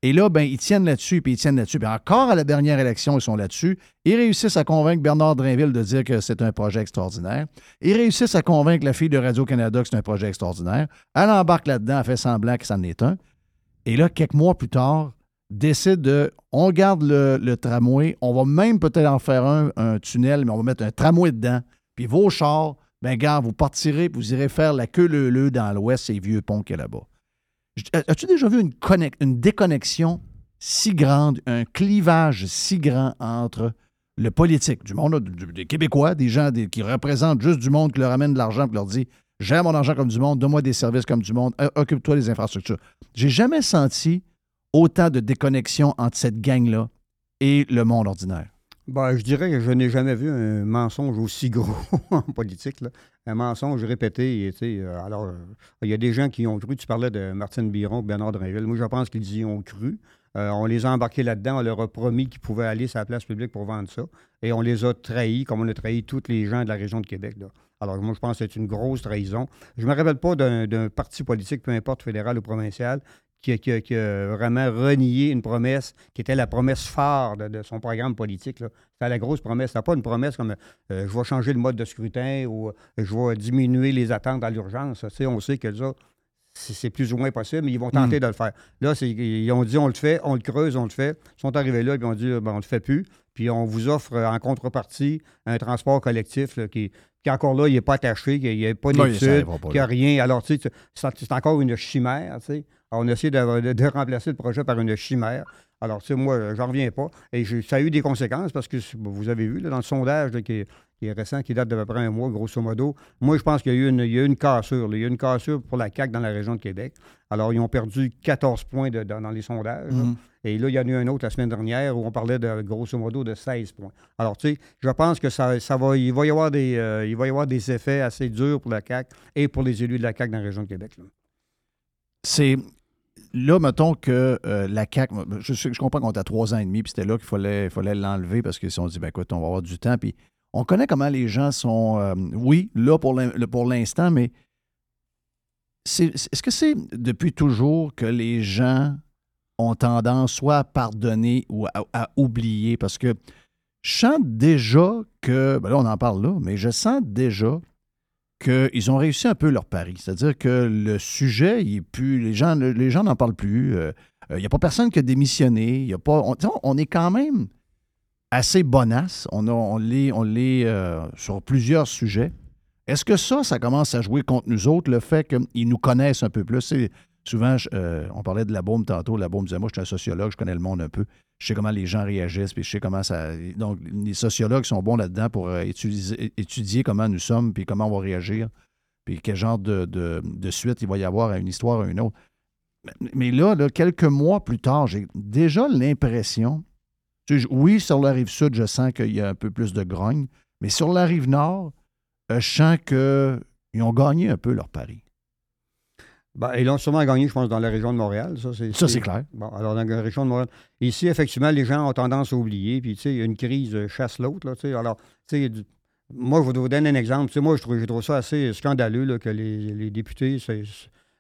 Speaker 1: Et là, ben, ils tiennent là-dessus, puis ils tiennent là-dessus. Puis encore à la dernière élection, ils sont là-dessus. Ils réussissent à convaincre Bernard Drinville de dire que c'est un projet extraordinaire. Ils réussissent à convaincre la fille de Radio-Canada que c'est un projet extraordinaire. Elle embarque là-dedans, elle fait semblant que ça en est un. Et là, quelques mois plus tard, décide de. On garde le, tramway, on va même peut-être en faire un, un tunnel, mais on va mettre un tramway dedans. Puis vos chars, ben, gars, vous partirez, vous irez faire la queue leu dans l'ouest, ces vieux ponts qu'il y a là-bas. J- As-tu déjà vu une, déconnexion si grande, un clivage si grand entre le politique, du monde, des Québécois, des gens qui représentent juste du monde, qui leur amène de l'argent, qui leur dit Gère mon argent comme du monde, donne-moi des services comme du monde, euh, occupe-toi des infrastructures. J'ai jamais senti autant de déconnexion entre cette gang-là et le monde ordinaire?
Speaker 11: Ben, je dirais que je n'ai jamais vu un mensonge aussi gros en politique. là. Un mensonge répété. et, euh, alors, euh, il y a des gens qui ont cru. Tu parlais de Martine Biron, Bernard Drinville. Moi, je pense qu'ils y ont cru. Euh, on les a embarqués là-dedans. On leur a promis qu'ils pouvaient aller sur la place publique pour vendre ça. Et on les a trahis, comme on a trahi tous les gens de la région de Québec. là. Alors, moi, je pense que c'est une grosse trahison. Je ne me rappelle pas d'un parti politique, peu importe fédéral ou provincial, qui a, qui a- qui a vraiment renié une promesse qui était la promesse phare de, de son programme politique. C'était la grosse promesse. C'était pas une promesse comme euh, je vais changer le mode de scrutin ou euh, je vais diminuer les attentes à l'urgence. On sait que ça, c'est plus ou moins possible, mais ils vont tenter
Speaker 1: Mm.
Speaker 11: de le faire. Là, ils ont dit on le fait, on le creuse, on le fait. Ils sont arrivés là et on dit ben, on le fait plus. Puis on vous offre euh, en contrepartie un transport collectif là, qui, qui encore là, il n'est pas attaché, qu'il n'y a pas d'études, qu'il n'y a rien. Alors, tu sais, c'est c'est encore une chimère. tu sais. Alors, on a essayé de, remplacer le projet par une chimère. Alors, tu sais, moi, j'en reviens pas. Et ça a eu des conséquences parce que vous avez vu là, dans le sondage là, qui, est, qui est récent, qui date d'à peu près un mois, grosso modo. Moi, je pense qu'il y a eu une, il y a eu une cassure. là. Il y a eu une cassure pour la CAQ dans la région de Québec. Alors, ils ont perdu 14 points de- dans, dans les sondages.
Speaker 1: Mhm.
Speaker 11: Et là, il y en a eu un autre la semaine dernière où on parlait de grosso modo de 16 points. Alors, tu sais, je pense que ça, ça va, il va y avoir des, euh, il va y avoir des effets assez durs pour la CAQ et pour les élus de la CAQ dans la région de Québec.
Speaker 1: c'est là, mettons que euh, la CAQ, je, comprends qu'on est à trois ans et demi, puis c'était là qu'il fallait, fallait l'enlever parce qu'ils se sont dit, ben écoute, on va avoir du temps. On connaît comment les gens sont, euh, oui, là pour l'instant, mais est-ce que c'est depuis toujours que les gens ont tendance soit à pardonner ou à, à oublier? Parce que je sens déjà que, ben là on en parle là, mais je sens déjà qu'ils ont réussi un peu leur pari. C'est-à-dire que le sujet, il est plus. Les gens les gens n'en parlent plus. Euh, Il n'y a pas personne qui a démissionné. Y a pas, on, est quand même assez bonasse. On, on l'est, euh, sur plusieurs sujets. Est-ce que ça, ça commence à jouer contre nous autres, le fait qu'ils nous connaissent un peu plus? Souvent, euh, on parlait de la bombe tantôt. La bombe disait Moi, je suis un sociologue, je connais le monde un peu. Je sais comment les gens réagissent, puis je sais comment ça. Donc, les sociologues sont bons là-dedans pour euh, étudier, comment nous sommes, puis comment on va réagir, puis quel genre de, suite il va y avoir à une histoire ou à une autre. Mais- là, quelques mois plus tard, j'ai déjà l'impression. Oui, sur la rive sud, je sens qu'il y a un peu plus de grogne, mais sur la rive nord, euh, je sens qu'ils ont gagné un peu leur pari.
Speaker 11: Ben, ils l'ont sûrement gagné, je pense, dans la région de Montréal. Ça, c'est,
Speaker 1: Ça, c'est clair.
Speaker 11: Bon, alors, dans la région de Montréal. Ici, effectivement, les gens ont tendance à oublier. Puis, tu sais, une crise euh, chasse l'autre. Là, tu sais. alors, tu sais, moi, je vais vous donner un exemple. Tu sais, moi, je trouve, je trouve ça assez scandaleux là, que les, les députés se,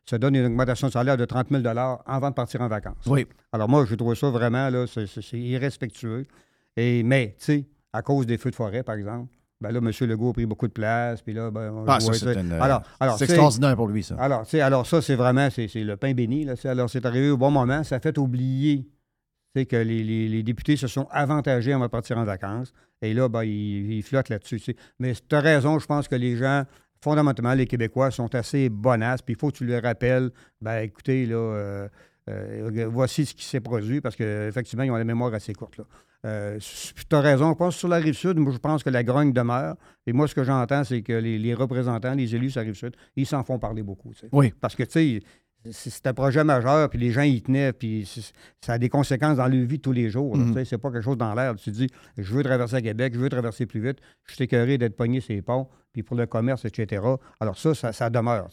Speaker 11: se donnent une augmentation de salaire de 30 000 avant de partir en vacances.
Speaker 1: Oui.
Speaker 11: Alors, moi, je trouve ça vraiment, là, c'est irrespectueux. Et, mais, tu sais, à cause des feux de forêt, par exemple, ben là, M. Legault a pris beaucoup de place. Puis là, ben, on
Speaker 1: Ah,
Speaker 11: le voit,
Speaker 1: une, euh,
Speaker 11: alors, alors,
Speaker 1: c'est extraordinaire pour lui, ça.
Speaker 11: alors, alors ça, c'est vraiment, c'est le pain béni. Là, alors, c'est arrivé au bon moment. Ça fait oublier que les, les- les députés se sont avantagés avant de partir en vacances. Et là, ben, ils, ils flottent là-dessus. Mais tu as raison, je pense que les gens, fondamentalement, les Québécois, sont assez bonasses. Puis il faut que tu leur rappelles, ben écoutez, là, euh, euh, voici ce qui s'est produit, parce qu'effectivement, ils ont la mémoire assez courte. Là. Euh, tu as raison, je pense que sur la rive sud, moi, je pense que la grogne demeure. Et moi, ce que j'entends, c'est que les, les représentants, les élus sur la rive sud, ils s'en font parler beaucoup.
Speaker 1: Oui.
Speaker 11: Parce que, tu sais, c'est un projet majeur, puis les gens y tenaient, puis ça a des conséquences dans leur vie tous les jours. sais, C'est pas quelque chose dans l'air. Tu te dis, je veux traverser à Québec, je veux traverser plus vite, je suis écœuré d'être pogné ces ponts, puis pour le commerce, etc. Alors ça, ça, ça demeure.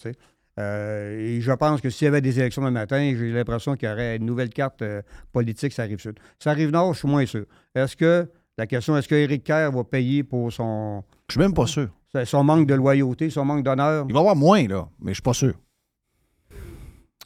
Speaker 11: Euh, et je pense que s'il y avait des élections le matin, j'ai l'impression qu'il y aurait une nouvelle carte euh, politique, ça arrive sud. Ça arrive nord, je suis moins sûr. Est-ce que, la question, est-ce qu'Éric Kerr va payer pour son.
Speaker 1: Je suis même pas sûr.
Speaker 11: Son manque de loyauté, son manque d'honneur?
Speaker 1: Il va y avoir moins, là, mais je suis pas sûr.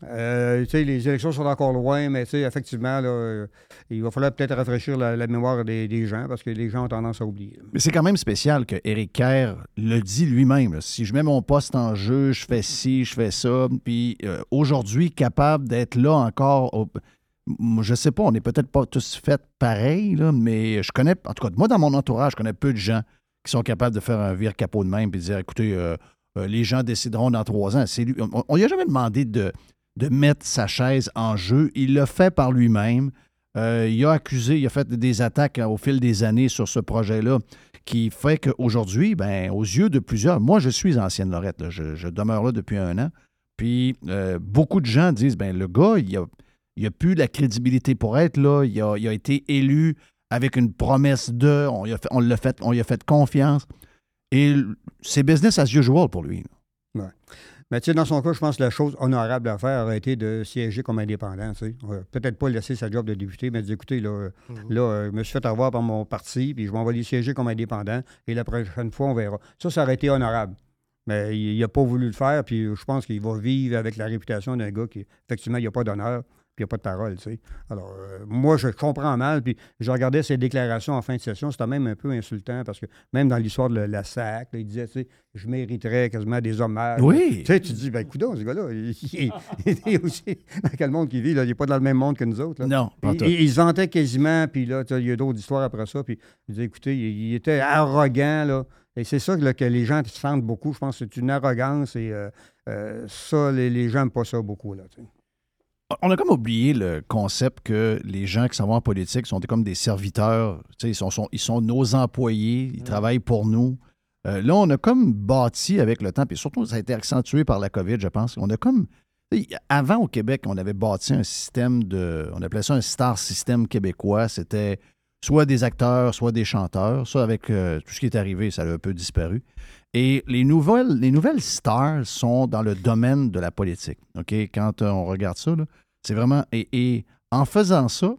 Speaker 11: Euh, les élections sont encore loin, mais effectivement, euh, il va falloir peut-être rafraîchir la, mémoire des, gens parce que les gens ont tendance à oublier.
Speaker 1: Mais c'est quand même spécial que Kerr le dit lui-même. Si je mets mon poste en jeu, je fais ci, je fais ça. Puis euh, aujourd'hui, capable d'être là encore. au- Je sais pas, on n'est peut-être pas tous faits pareil, là, mais je connais, en tout cas, moi, dans mon entourage, je connais peu de gens qui sont capables de faire un vire capot de même et de dire écoutez, les gens décideront dans trois ans. Lui. On ne a jamais demandé de, de mettre sa chaise en jeu. Il l'a fait par lui-même. Euh, il a accusé, il a fait des attaques au fil des années sur ce projet-là qui fait qu'aujourd'hui, ben, aux yeux de plusieurs, moi je suis ancienne Lorette, je, demeure là depuis un an, puis euh, beaucoup de gens disent, ben le gars, il a, il plus la crédibilité pour être là, il a, été élu avec une promesse de, on, lui a fait- on l'a fait, on lui a fait confiance, et c'est business as usual pour lui.
Speaker 11: Mais tu sais, dans son cas, je pense que la chose honorable à faire aurait été de siéger comme indépendant. tu sais. Euh, Peut-être pas laisser sa job de député, mais dire écoutez, là, là euh, je me suis fait avoir par mon parti, puis je vais envoyer siéger comme indépendant, et la prochaine fois, on verra. Ça, ça aurait été honorable. Mais il n'a pas voulu le faire, puis je pense qu'il va vivre avec la réputation d'un gars qui, effectivement, il n'a pas d'honneur, puis il n'a pas de parole, tu sais. Alors, euh, moi, je comprends mal, puis je regardais ses déclarations en fin de session, c'était même un peu insultant, parce que même dans l'histoire de la, SAC, là, il disait, tu sais, je mériterais quasiment des hommages.
Speaker 1: Oui.
Speaker 11: Tu sais, tu dis, ben, coudonc, ce gars-là, il, il- il est aussi dans quel monde qu'il vit, là? Il n'est pas dans le même monde que nous autres, là.
Speaker 1: Non,
Speaker 11: Il, se vantait quasiment, puis là, tu sais, il y a d'autres histoires après ça, puis il disait, écoutez, il, était arrogant, là. Et c'est ça que les gens sentent beaucoup. Je pense que c'est une arrogance et euh, euh, ça, les, les gens n'aiment pas ça beaucoup, là. tu sais.
Speaker 1: On a comme oublié le concept que les gens qui s'en vont en politique sont comme des serviteurs. Tu sais, Ils sont, sont- ils sont nos employés, ils travaillent pour nous. Euh, là, on a comme bâti avec le temps, puis surtout, ça a été accentué par la COVID, je pense. On a comme. Avant, au Québec, on avait bâti un système de. On appelait ça un star system québécois. C'était soit des acteurs, soit des chanteurs. Ça, avec euh, tout ce qui est arrivé, ça a un peu disparu. Et les nouvelles, les nouvelles stars sont dans le domaine de la politique. OK? Quand euh, on regarde ça, c'est vraiment. Et, en faisant ça,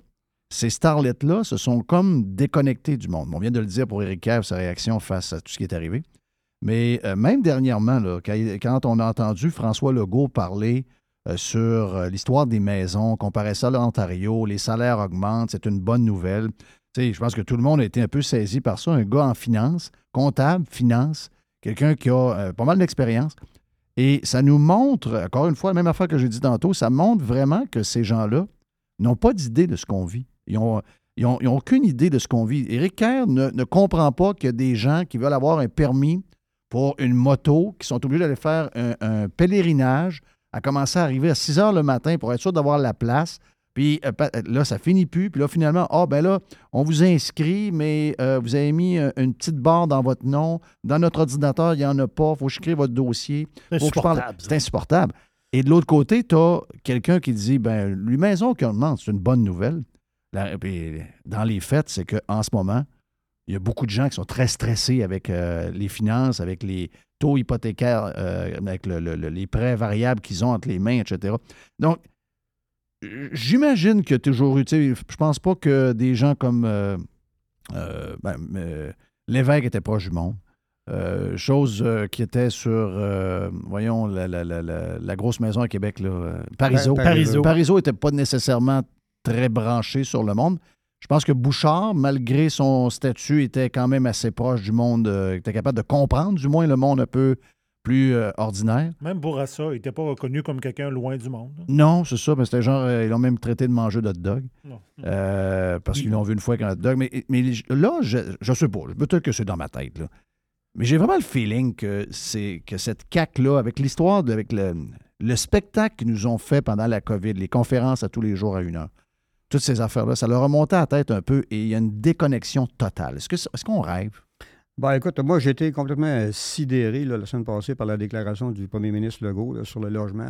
Speaker 1: ces starlets-là se sont comme déconnectés du monde. On vient de le dire pour Éric Kerr, sa réaction face à tout ce qui est arrivé. Mais euh, même dernièrement, quand, on a entendu François Legault parler sur l'histoire des maisons, comparer ça à l'Ontario, les salaires augmentent, c'est une bonne nouvelle. Je pense que tout le monde a été un peu saisi par ça. Un gars en finance, comptable, finance, quelqu'un qui a euh, pas mal d'expérience. Et ça nous montre, encore une fois, la même affaire que j'ai dit tantôt, ça montre vraiment que ces gens-là n'ont pas d'idée de ce qu'on vit. Ils n'ont aucune idée de ce qu'on vit. Éric Kerr ne, comprend pas qu'il y a des gens qui veulent avoir un permis pour une moto, qui sont obligés d'aller faire un, un pèlerinage, à commencer à arriver à 6 heures le matin pour être sûr d'avoir la place. Puis euh, pa- là, ça finit plus. Puis là, finalement, ah, ben là, on vous a inscrit, mais euh, vous avez mis euh, une petite barre dans votre nom. Dans notre ordinateur, il n'y en a pas. Il faut que je crée votre dossier.
Speaker 2: C'est insupportable.
Speaker 1: C'est insupportable. Et de l'autre côté, tu as quelqu'un qui dit ben, lui, maison qu'on demande, c'est une bonne nouvelle. La- puis, dans les faits, c'est qu'en ce moment, il y a beaucoup de gens qui sont très stressés avec euh, les finances, avec les taux hypothécaires, euh, avec le- le- le- les prêts variables qu'ils ont entre les mains, etc. Donc, j'imagine que toujours eu, je pense pas que des gens comme euh, euh, ben, euh, l'évêque était proche du monde. Euh, chose qui était sur, voyons, la, la- la- la- grosse maison à Québec, là, Parizeau.
Speaker 2: Pa- Parizeau.
Speaker 1: Parizeau n'était pas nécessairement très branché sur le monde. Je pense que Bouchard, malgré son statut, était quand même assez proche du monde, était capable de comprendre, du moins, le monde un peu plus euh, ordinaire.
Speaker 5: Même Bourassa, il n'était pas reconnu comme quelqu'un loin du monde.
Speaker 1: Non, c'est ça, mais c'était genre, euh, ils l'ont même traité de manger de hot dog.
Speaker 5: Non.
Speaker 1: Euh, parce qu'ils l'ont vu une fois avec un hot dog. Mais, mais là, je, je sais pas, peut-être que c'est dans ma tête, là. Mais j'ai vraiment le feeling que c'est que cette CAQ-là, avec l'histoire, avec le, le spectacle qu'ils nous ont fait pendant la COVID, les conférences à tous les jours à une heure, toutes ces affaires-là, ça leur a monté à la tête un peu et il y a une déconnexion totale. Est-ce qu'on rêve?
Speaker 11: Ben, écoute, moi, j'ai été complètement sidéré la semaine passée par la déclaration du premier ministre Legault sur le logement.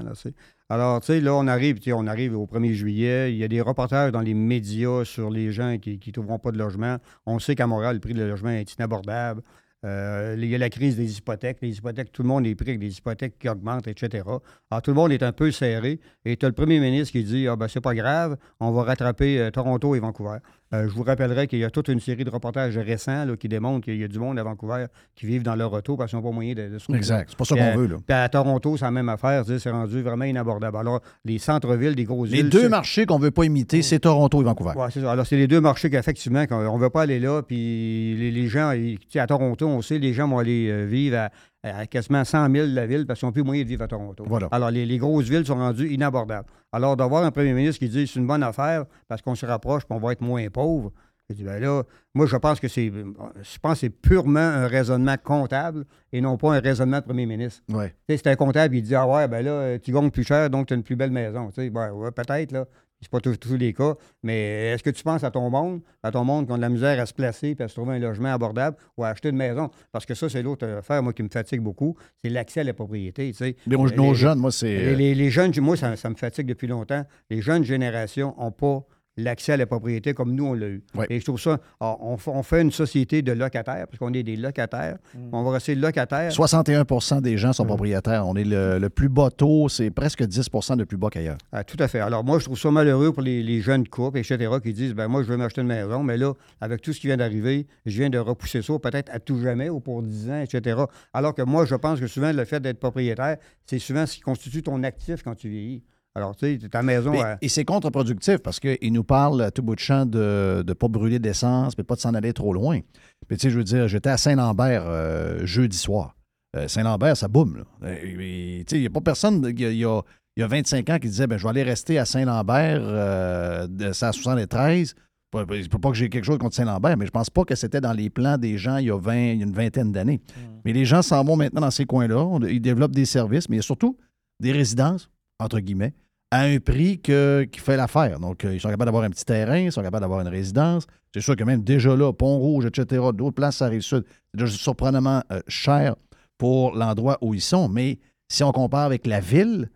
Speaker 11: Alors, tu sais, là, on arrive, on arrive au 1er juillet. Il y a des reportages dans les médias sur les gens qui ne trouveront pas de logement. On sait qu'à Montréal, le prix du logement est inabordable. Euh, il y a la crise des hypothèques. Les hypothèques, tout le monde est pris avec des hypothèques qui augmentent, etc. Alors, tout le monde est un peu serré. Et tu as le premier ministre qui dit Ah, ben, c'est pas grave, on va rattraper euh, Toronto et Vancouver. Euh, je vous rappellerai qu'il y a toute une série de reportages récents là, qui démontrent qu'il y a du monde à Vancouver qui vivent dans leur auto parce qu'ils n'ont pas moyen de, de se.
Speaker 1: Exact. C'est pas ça qu'on
Speaker 11: à-
Speaker 1: veut, là.
Speaker 11: Puis à Toronto, c'est la même affaire. C'est rendu vraiment inabordable. Alors, les centres-villes, des grosses
Speaker 1: Les
Speaker 11: villes.
Speaker 1: deux
Speaker 11: c'est-
Speaker 1: marchés qu'on veut pas imiter, c'est Toronto et Vancouver.
Speaker 11: Ouais, c'est ça. Alors, c'est les deux marchés qu'effectivement, on ne veut pas aller là. Puis les, les gens, ils- à Toronto, on sait, les gens vont aller euh, vivre à, à quasiment 100 000 de la ville parce qu'ils n'ont plus moyen de vivre à Toronto.
Speaker 1: Voilà.
Speaker 11: Alors, les, les grosses villes sont rendues inabordables. Alors, d'avoir un premier ministre qui dit c'est une bonne affaire parce qu'on se rapproche puis on va être moins pauvre. Je dis, ben là, moi, je pense que c'est je pense c'est purement un raisonnement comptable et non pas un raisonnement de premier ministre.
Speaker 1: Ouais.
Speaker 11: C'est un comptable qui dit Ah ouais, ben là, euh, tu gagnes plus cher, donc tu as une plus belle maison. Tu sais, ben, ouais, peut-être, là. C'est pas tous tous les cas. Mais est-ce que tu penses à ton monde, à ton monde qui ont de la misère à se placer puis à se trouver un logement abordable ou à acheter une maison? Parce que ça, c'est l'autre affaire, moi, qui me fatigue beaucoup, c'est l'accès à la propriété. Tu sais.
Speaker 1: Mais nos-
Speaker 11: Les-
Speaker 1: nos
Speaker 11: les-
Speaker 1: jeunes, moi, c'est.
Speaker 11: les, les- les jeunes, moi, ça, ça me fatigue depuis longtemps. Les jeunes générations n'ont pas l'accès à la propriété comme nous, on l'a eu. Et je trouve ça, ah, on, fait une société de locataires, parce qu'on est des locataires. On va rester locataires.
Speaker 1: 61% des gens sont propriétaires. On est le, le plus bas taux, c'est presque 10% de plus bas qu'ailleurs.
Speaker 11: Ah, tout à fait. Alors, moi, je trouve ça malheureux pour les, les jeunes couples, etc., qui disent ben moi, je veux m'acheter une maison, mais là, avec tout ce qui vient d'arriver, je viens de repousser ça peut-être à tout jamais ou pour 10 ans, etc. Alors que moi, je pense que souvent, le fait d'être propriétaire, c'est souvent ce qui constitue ton actif quand tu vieillis. Alors, tu sais, ta maison.
Speaker 1: Mais-
Speaker 11: elle-
Speaker 1: et c'est contre-productif parce qu'il nous parle à tout bout de champ de ne pas brûler d'essence, mais pas de s'en aller trop loin. Puis, tu sais, je veux dire, j'étais à Saint-Lambert euh, jeudi soir. Euh, Saint-Lambert, ça boum. Euh, tu il n'y a pas personne, il y a, il y a- il y a 25 ans qui disait, ben, je vais aller rester à Saint-Lambert, euh, de, c'est à 73. Pas, pas- que j'ai quelque chose contre Saint-Lambert, mais je pense pas que c'était dans les plans des gens il y a, 20, il y a une vingtaine d'années. Mais les gens s'en vont maintenant dans ces coins-là. Ils développent des services, mais il y a surtout des résidences, entre guillemets, à un prix qui fait l'affaire. Donc, euh, ils sont capables d'avoir un petit terrain, ils sont capables d'avoir une résidence. C'est sûr que même déjà là, Pont-Rouge, etc., d'autres places, ça arrive sud, c'est déjà surprenamment euh, cher pour l'endroit où ils sont. Mais si on compare avec la ville,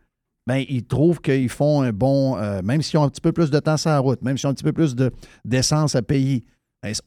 Speaker 1: ben, ils trouvent qu'ils font un bon, euh, même s'ils ont un petit peu plus de temps sur la route, même s'ils ont un petit peu plus de- d'essence à payer,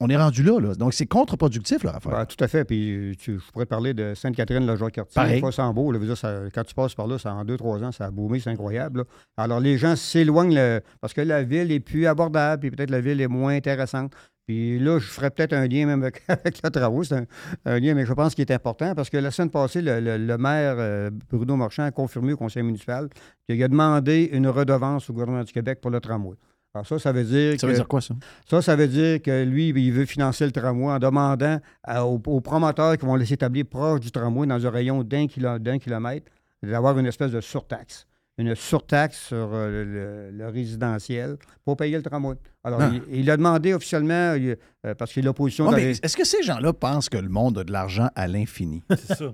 Speaker 1: on est rendu là, là. Donc, c'est contre-productif, leur affaire.
Speaker 11: Ben, tout à fait. Puis tu- je pourrais te parler de Sainte-Catherine, le Jacques-Cartier,
Speaker 1: Pareil.
Speaker 11: Fossambeau. Là, dire, ça- quand tu passes par là, ça, en deux, trois ans, ça a boomé, c'est incroyable. là. Alors, les gens s'éloignent le- parce que la ville est plus abordable, puis peut-être la ville est moins intéressante. Puis là, je ferais peut-être un lien même avec, avec le travaux. C'est un, un lien, mais je pense qu'il est important parce que la semaine passée, le, le- le maire euh, Bruno Marchand a confirmé au conseil municipal qu'il a demandé une redevance au gouvernement du Québec pour le tramway. Alors ça, ça veut dire
Speaker 1: Ça
Speaker 11: que...
Speaker 1: veut dire quoi, ça?
Speaker 11: Ça, ça veut dire que lui, il veut financer le tramway en demandant à- aux, aux promoteurs qui vont les établir proche du tramway dans un rayon d'un kilo- d'un kilomètre d'avoir une espèce de surtaxe. Une surtaxe sur euh, le, le- le résidentiel pour payer le tramway. Alors,
Speaker 1: Ah.
Speaker 11: il, il a demandé officiellement, il- euh, parce que l'opposition...
Speaker 1: Ouais, est-ce que ces gens-là pensent que le monde a de l'argent à l'infini?
Speaker 5: C'est ça.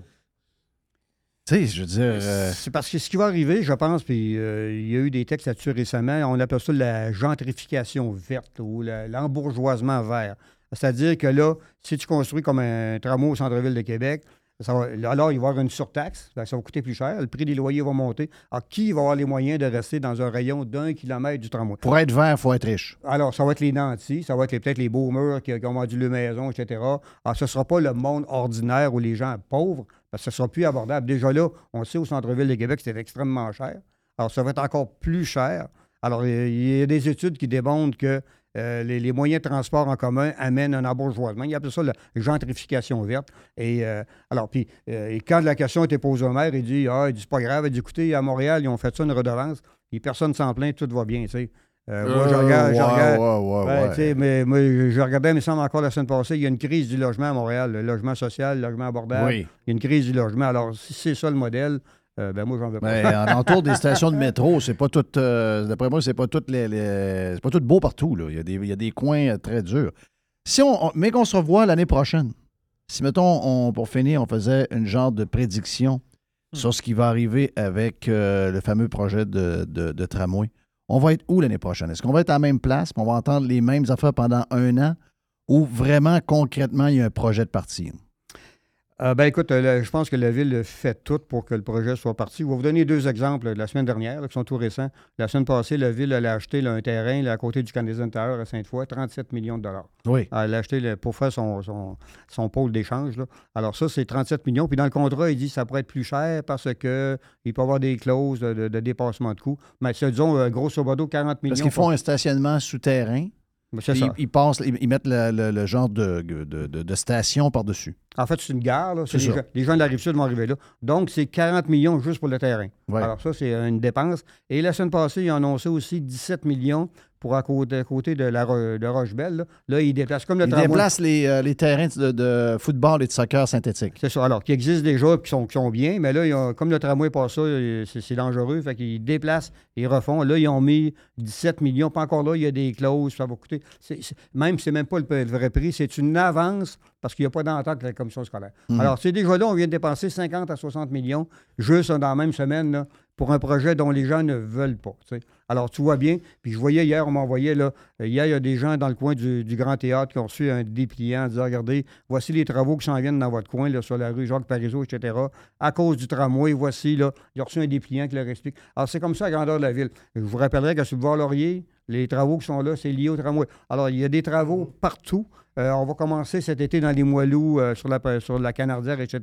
Speaker 1: Tu sais, je veux dire. euh,
Speaker 11: C'est parce que ce qui va arriver, je pense, puis euh, il y a eu des textes là-dessus récemment, on appelle ça la gentrification verte ou l'embourgeoisement vert. C'est-à-dire que là, si tu construis comme un tramway au centre-ville de Québec, ça va- alors il va y avoir une surtaxe, que ça va coûter plus cher, le prix des loyers va monter. Alors, qui va avoir les moyens de rester dans un rayon d'un kilomètre du tramway?
Speaker 1: pour être vert, il faut être riche.
Speaker 11: Alors, ça va être les nantis, ça va être peut-être les boomers qui, qui ont vendu leur maison, etc. Alors, ce ne sera pas le monde ordinaire ou les gens pauvres, parce que ce sera plus abordable. Déjà là, on sait au centre-ville de Québec, c'est extrêmement cher. Alors, ça va être encore plus cher. Alors, il y a des études qui démontrent que euh, les, moyens de transport en commun amènent un embourgeoisement. Il appelle ça la gentrification verte. Et euh, alors, puis, euh, quand la question était posée au maire, il dit Ah, il dit, c'est pas grave. Il dit Écoutez, à Montréal, ils ont fait ça une redevance. Et personne s'en plaint, tout va bien, tu sais. Euh, moi, je
Speaker 1: Euh,
Speaker 11: regarde. je
Speaker 1: ouais,
Speaker 11: regarde-
Speaker 1: ouais, ouais,
Speaker 11: sais, mais moi, je regardais, il me semble encore la semaine passée, il y a une crise du logement à Montréal, le logement social, le logement abordable.
Speaker 1: Oui.
Speaker 11: Il y a une crise du logement. Alors, si c'est ça le modèle, euh, ben moi, j'en veux pas.
Speaker 1: Mais en entour des stations de métro, c'est pas tout. euh, D'après moi, c'est pas tout les, pas tout beau partout. Là. Il, y a des, il y a des coins euh, très durs. Si on, on- mais qu'on se revoit l'année prochaine. Si, mettons, on, pour finir, on faisait une genre de prédiction sur ce qui va arriver avec euh, le fameux projet de, de- de tramway, on va être où l'année prochaine? Est-ce qu'on va être à la même place, on va entendre les mêmes affaires pendant un an, ou vraiment, concrètement, il y a un projet de parti?
Speaker 11: Euh, ben écoute, euh, le- je pense que la ville fait tout pour que le projet soit parti. Je vais vous donner deux exemples de la semaine dernière, là, qui sont tout récents. La semaine passée, la ville elle a acheté là, un terrain là, à côté du Canadien Tower à Sainte-Foy, 37 millions de dollars.
Speaker 1: Oui.
Speaker 11: Elle l'a acheté là, pour faire son, son, son pôle d'échange. Alors ça, c'est 37 millions. Puis dans le contrat, il dit que ça pourrait être plus cher parce qu'il peut y avoir des clauses de, de- de dépassement de coûts. Mais c'est, disons, euh, grosso modo, 40 millions.
Speaker 1: Parce qu'ils font
Speaker 11: pour-
Speaker 1: un stationnement souterrain.
Speaker 11: C'est
Speaker 1: puis
Speaker 11: ça.
Speaker 1: Ils, passent, ils, mettent le, le- le genre de, de, de- de station par-dessus.
Speaker 11: En fait, c'est une gare. là. C'est les, gens, les gens de la Rive-Sud vont arriver là. Donc, c'est 40 millions juste pour le terrain.
Speaker 1: Ouais.
Speaker 11: Alors, ça, c'est une dépense. Et la semaine passée, ils ont annoncé aussi 17 millions pour à côté, à côté de, la, de Rochebelle. Là, Là, ils déplacent comme le
Speaker 1: Ils
Speaker 11: tramway.
Speaker 1: déplacent les, euh, les terrains de, de football et de soccer synthétique.
Speaker 11: C'est ça. Alors, qui existent déjà et qui sont, qui sont bien, mais là, ils ont- comme le tramway passe ça, euh, c'est dangereux. Fait qu'ils déplacent, ils refont. Là, ils ont mis 17 millions. Pas encore là, il y a des clauses, ça va coûter. c'est- c'est- même, c'est même pas le, le vrai prix, c'est une avance parce qu'il n'y a pas d'entente avec la commission scolaire.
Speaker 1: Mhm.
Speaker 11: Alors, c'est déjà là, on vient de dépenser 50 à 60 millions juste dans la même semaine là, pour un projet dont les gens ne veulent pas. Alors, tu vois bien. Puis je voyais hier, on m'envoyait, là, hier, il y a des gens dans le coin du, Grand Théâtre qui ont reçu un dépliant en disant Regardez, voici les travaux qui s'en viennent dans votre coin, là, sur la rue Jacques Parizeau, etc. À cause du tramway, voici, là, ils ont reçu un dépliant qui leur explique. Alors, c'est comme ça la grandeur de la ville. Je vous rappellerai qu'à Bois-Laurier, les travaux qui sont là, c'est lié au tramway. Alors, il y a des travaux partout. Euh, on va commencer cet été dans les Moilous, euh, sur, la, sur la Canardière, etc.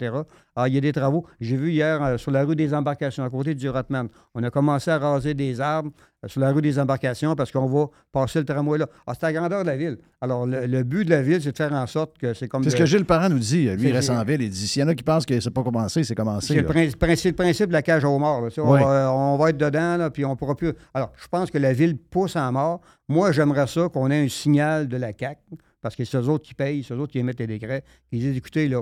Speaker 11: Alors, il y a des travaux. J'ai vu hier euh, sur la rue des Embarcations, à côté du Rotman. On a commencé à raser des arbres sur la rue des Embarcations parce qu'on va passer le tramway là. Alors, c'est la grandeur de la ville. Alors, le, le but de la ville, c'est de faire en sorte que c'est comme.
Speaker 1: C'est ce que Gilles Parent nous dit. Lui, il reste en ville. Il dit s'il y en a qui pensent que c'est pas commencé, c'est commencé.
Speaker 11: C'est le principe, principe de la cage aux morts. là. On, va, on va être dedans, là, puis on pourra plus. Alors, je pense que la ville pousse en mort. Moi, j'aimerais ça qu'on ait un signal de la CAC, parce que c'est eux autres qui payent, c'est eux autres qui émettent les décrets. Ils disent écoutez, là,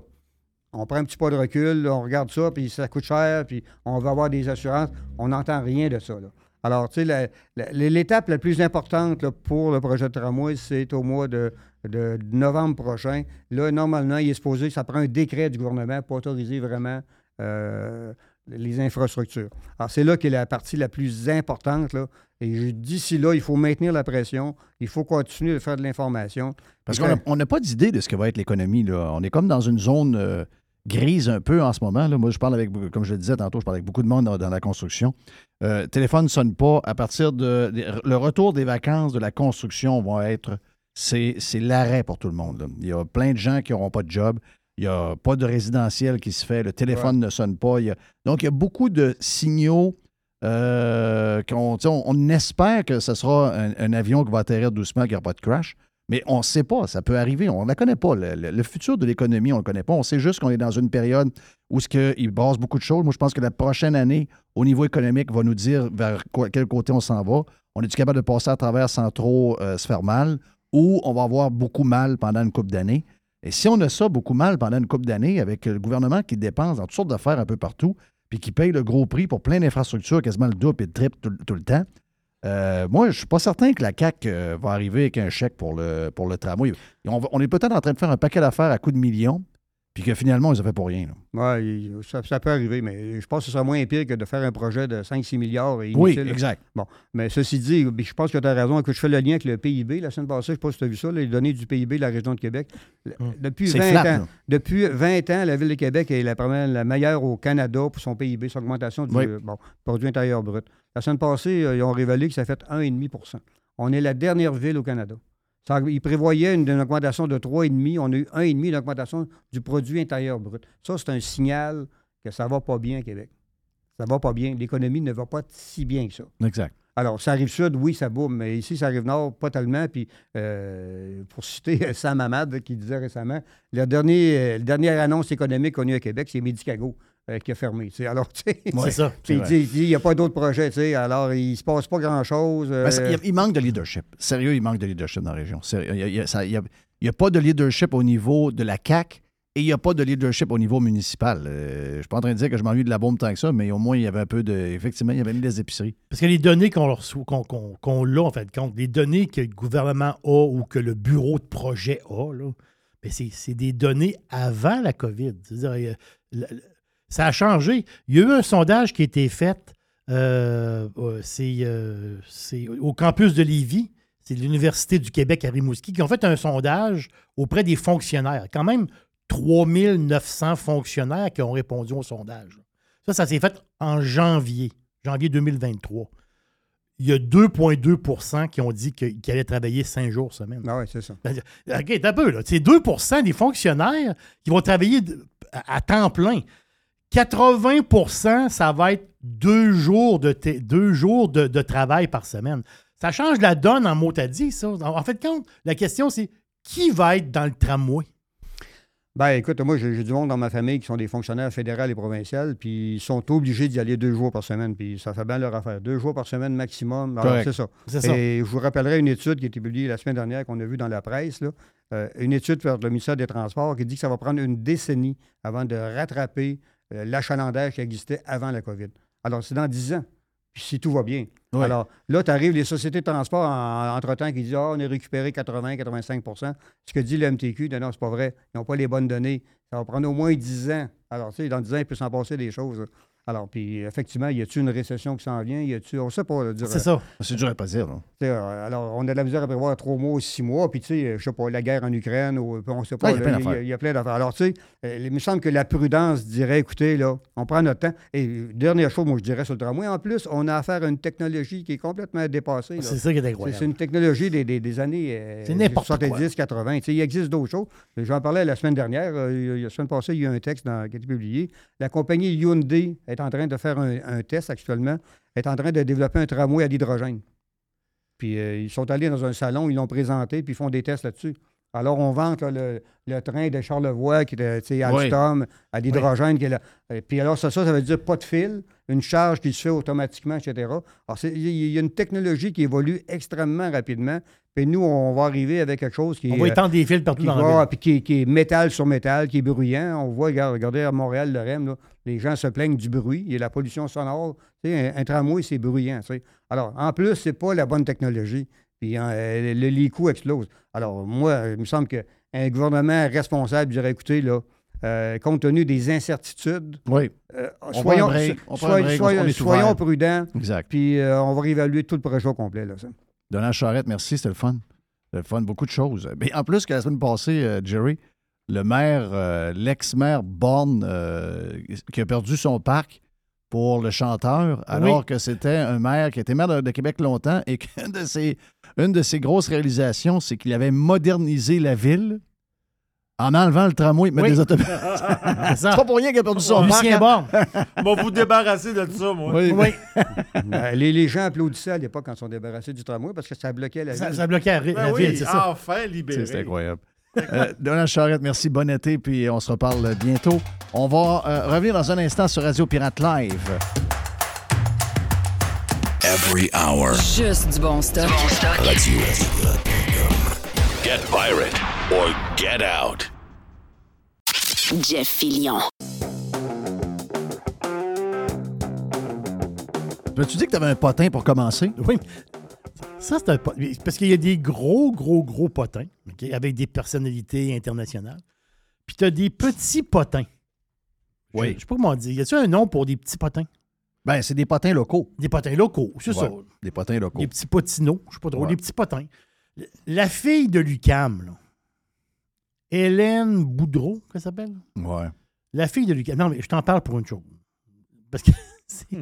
Speaker 11: on prend un petit pas de recul, on regarde ça, puis ça coûte cher, puis on va avoir des assurances. On n'entend rien de ça. là. Alors, tu sais, la- la- l'étape la plus importante là, pour le projet de tramway, c'est au mois de, de novembre prochain. Là, normalement, il est supposé, ça prend un décret du gouvernement pour autoriser vraiment euh, les infrastructures. Alors, c'est là qu'est la partie la plus importante. Là. Et d'ici là, il faut maintenir la pression, il faut continuer de faire de l'information.
Speaker 1: Parce qu'on n'a- n'a pas d'idée de ce que va être l'économie. là. On est comme dans une zone euh, grise un peu en ce moment. là. Moi, je parle avec, comme je le disais tantôt, je parle avec beaucoup de monde dans, dans la construction. Euh, téléphone ne sonne pas. À partir de. Le retour des vacances de la construction va être. C'est c'est l'arrêt pour tout le monde. là. Il y a plein de gens qui n'auront pas de job. Il n'y a pas de résidentiel qui se fait. Le téléphone ne sonne pas. Il y a- Donc, il y a beaucoup de signaux. euh, qu'on- on, on espère que ce sera un, un avion qui va atterrir doucement, qu'il n'y aura pas de crash. Mais on ne sait pas, ça peut arriver. On ne la connaît pas. Le, le- le futur de l'économie, on ne le connaît pas. On sait juste qu'on est dans une période où ce que, il brasse beaucoup de choses. Moi, je pense que la prochaine année, au niveau économique, va nous dire vers quoi- quel côté on s'en va. On est capable de passer à travers sans trop euh, se faire mal ou on va avoir beaucoup mal pendant une couple d'années? Et si on a ça beaucoup mal pendant une couple d'années avec le gouvernement qui dépense dans toutes sortes d'affaires un peu partout, puis qui paye le gros prix pour plein d'infrastructures, quasiment le double et le triple tout, le temps, euh, moi, je suis pas certain que la CAQ euh, va arriver avec un chèque pour le, pour tramway. On est peut-être en train de faire un paquet d'affaires à coups de millions, puis que finalement, ils ont fait pour rien.
Speaker 11: il- ça, ça peut arriver, mais je pense que ce sera moins pire que de faire un projet de 5-6 milliards. Et
Speaker 1: Oui, exact.
Speaker 11: Bon, mais ceci dit, je pense que tu as raison. Que je fais le lien avec le PIB. La semaine passée, je ne sais pas si tu as vu ça, les données du PIB de la région de Québec. Le- Depuis
Speaker 1: C'est
Speaker 11: 20
Speaker 1: flat,
Speaker 11: ans,
Speaker 1: là.
Speaker 11: depuis 20 ans, la Ville de Québec est la, première- la meilleure au Canada pour son PIB, son augmentation du
Speaker 1: Oui.
Speaker 11: bon, produit intérieur brut. La semaine passée, euh, ils ont révélé que ça fait 1,5% On est la dernière ville au Canada. Ça- ils prévoyaient une, une augmentation de 3,5 On a eu 1,5 d'augmentation du produit intérieur brut. Ça, c'est un signal que ça va pas bien à Québec. Ça va pas bien. L'économie ne va pas si bien que ça.
Speaker 1: Exact.
Speaker 11: Alors, ça arrive sud, oui, ça boum, mais ici, ça arrive nord, pas tellement. Puis, euh, pour citer Sam Hamad qui disait récemment, euh, la dernière annonce économique qu'on a eu à Québec, c'est Medicago euh, qui a fermé. Alors, tu sais, il n'y a pas d'autres projets. tu sais. Alors, il ne se passe pas grand-chose. euh,
Speaker 1: Ben, il, manque de leadership. Sérieux, il manque de leadership dans la région. Sérieux, Il n'y a, pas de leadership au niveau de la CAC et il n'y a pas de leadership au niveau municipal. Euh, je ne suis pas en train de dire que je m'ennuie de la bombe tant que ça, mais au moins, il y avait un peu de. Effectivement, il y avait mis des épiceries.
Speaker 2: Parce que les données qu'on reçoit- qu'on qu'on- qu'on a, en fait, compte, les données que le gouvernement a ou que le bureau de projet a, là, ben, c'est des données avant la COVID. C'est-à-dire, ça a changé. Il y a eu un sondage qui a été fait, euh, euh, c'est euh, au campus de Lévis, c'est l'Université du Québec à Rimouski, qui ont fait un sondage auprès des fonctionnaires. Quand même, 3900 fonctionnaires qui ont répondu au sondage. Ça, ça s'est fait en janvier, janvier 2023. Il y a 2,2% qui ont dit qu'ils allaient travailler cinq jours semaine.
Speaker 11: Ah oui, c'est ça.
Speaker 2: OK, t'as un peu, là. C'est 2% des fonctionnaires qui vont travailler à temps plein. 80% ça va être deux jours de, deux jours de, de travail par semaine. Ça change la donne en mot à dit, ça. En fait, quand la question, c'est qui va être dans le tramway?
Speaker 11: Ben, écoute, moi, j'ai du monde dans ma famille qui sont des fonctionnaires fédéraux et provinciaux, puis ils sont obligés d'y aller deux jours par semaine, puis ça fait bien leur affaire. Deux jours par semaine maximum. Alors, c'est ça. Et je vous rappellerai une étude qui a été publiée la semaine dernière, qu'on a vue dans la presse, là. Euh, une étude par le ministère des Transports qui dit que ça va prendre une décennie avant de rattraper l'achalandage qui existait avant la COVID. Alors, c'est dans 10 ans, puis si tout va bien.
Speaker 1: Oui.
Speaker 11: Alors, là, tu arrives les sociétés de transport en- entre-temps qui disent Ah, on a récupéré 80-85% Ce que dit le MTQ, non, non, c'est pas vrai. Ils n'ont pas les bonnes données. Ça va prendre au moins 10 ans. Alors, tu sais, dans 10 ans, il peut s'en passer des choses. Alors, puis, effectivement, y a-tu une récession qui s'en vient? Y a-tu. On sait pas. là, dire,
Speaker 2: C'est ça.
Speaker 1: C'est dur à pas dire.
Speaker 11: euh, alors, on a de la misère à prévoir trois mois ou six mois, puis tu sais, je sais pas, la guerre en Ukraine, ou, on sait pas.
Speaker 1: Ah, il y a plein
Speaker 11: y,
Speaker 1: d'affaires.
Speaker 11: il y a plein d'affaires. Alors, tu sais, euh, il me semble que la prudence dirait, écoutez, là, on prend notre temps. Et euh, dernière chose, moi, je dirais sur le tramway, en plus, on a affaire à une technologie qui est complètement dépassée. là.
Speaker 2: C'est ça qui est incroyable.
Speaker 11: c'est une technologie des, des- des années euh,
Speaker 2: C'est n'importe quoi.
Speaker 11: 70, 80. Tu sais, il existe d'autres choses. J'en parlais la semaine dernière. euh, la semaine passée, il y a eu un texte dans- qui a été publié. La compagnie Hyundai est en train de faire un, un test actuellement, est en train de développer un tramway à l'hydrogène. Puis euh, ils sont allés dans un salon, ils l'ont présenté, puis ils font des tests là-dessus. Alors, on vante là, le, le train de Charlevoix, qui est sais, Alstom, à l'hydrogène. qui est là. Et Puis alors, ça, ça, ça veut dire pas de fil, une charge qui se fait automatiquement, etc. Alors, il y- a une technologie qui évolue extrêmement rapidement. Puis nous, on va arriver avec quelque chose qui
Speaker 2: On va étendre des fils partout dans
Speaker 11: va-
Speaker 2: la ville.
Speaker 11: puis qui, est- qui est métal sur métal, qui est bruyant. On voit, regarde- regardez à Montréal, le REM, là, les gens se plaignent du bruit. Il y a la pollution sonore. Un, un tramway, c'est bruyant. Alors, en plus, c'est pas la bonne technologie. Puis hein, euh, le- les coûts explosent. Alors, moi, il me semble qu'un gouvernement responsable dirait, écoutez, là, euh, compte tenu des incertitudes,
Speaker 1: Oui.
Speaker 11: euh, soyons, prudents,
Speaker 1: Exact.
Speaker 11: puis euh, on va réévaluer tout le projet au complet. Là, ça.
Speaker 1: Donald Charette, merci, c'était le fun. C'était le fun, beaucoup de choses. Mais en plus que la semaine passée, euh, Jerry, le maire, euh, l'ex-maire Bourne, euh, qui a perdu son parc pour le chanteur, alors que c'était un maire qui était maire de, de Québec longtemps et qu'une de ses, une de ses grosses réalisations, c'est qu'il avait modernisé la ville en enlevant le tramway et mettre
Speaker 2: Oui.
Speaker 1: des autobus.
Speaker 2: C'est
Speaker 1: pas pour rien qu'il a perdu son parc.
Speaker 2: Lucien
Speaker 1: hein?
Speaker 2: Borne.
Speaker 5: On va vous débarrasser de ça, moi.
Speaker 1: Oui.
Speaker 2: Oui,
Speaker 11: Ben, les, les gens applaudissaient à l'époque quand ils sont débarrassés du tramway parce que ça bloquait la
Speaker 2: ça,
Speaker 11: ville.
Speaker 2: ça bloquait la,
Speaker 5: Ben
Speaker 2: la
Speaker 5: oui,
Speaker 2: ville, c'est ça.
Speaker 5: enfin libéré.
Speaker 1: C'est incroyable. Euh, Donald Charette, merci. Bon été, puis on se reparle bientôt. On va euh, revenir dans un instant sur Radio Pirate Live.
Speaker 6: Every hour.
Speaker 4: Juste du bon stock.
Speaker 6: Radio. Get pirate or get out.
Speaker 4: Jeff Fillion.
Speaker 1: Peux-tu dire que tu avais un potin pour commencer?
Speaker 2: Oui. Ça, c'est un pot- Parce qu'il y a des gros, gros, gros potins, avec des personnalités internationales. Puis tu as des petits potins.
Speaker 1: Oui.
Speaker 2: Je ne sais pas comment dire. Y a-tu un nom pour des petits potins?
Speaker 1: Ben, c'est des potins locaux.
Speaker 2: Des potins locaux, c'est ça.
Speaker 1: Des potins locaux.
Speaker 2: Des petits potinos, je sais pas trop,
Speaker 1: Ouais.
Speaker 2: des petits potins. La fille de Lucam, là, Hélène Boudreau, qu'elle s'appelle?
Speaker 1: Ouais.
Speaker 2: La fille de Lucam. Non, mais je t'en parle pour une chose. Parce que.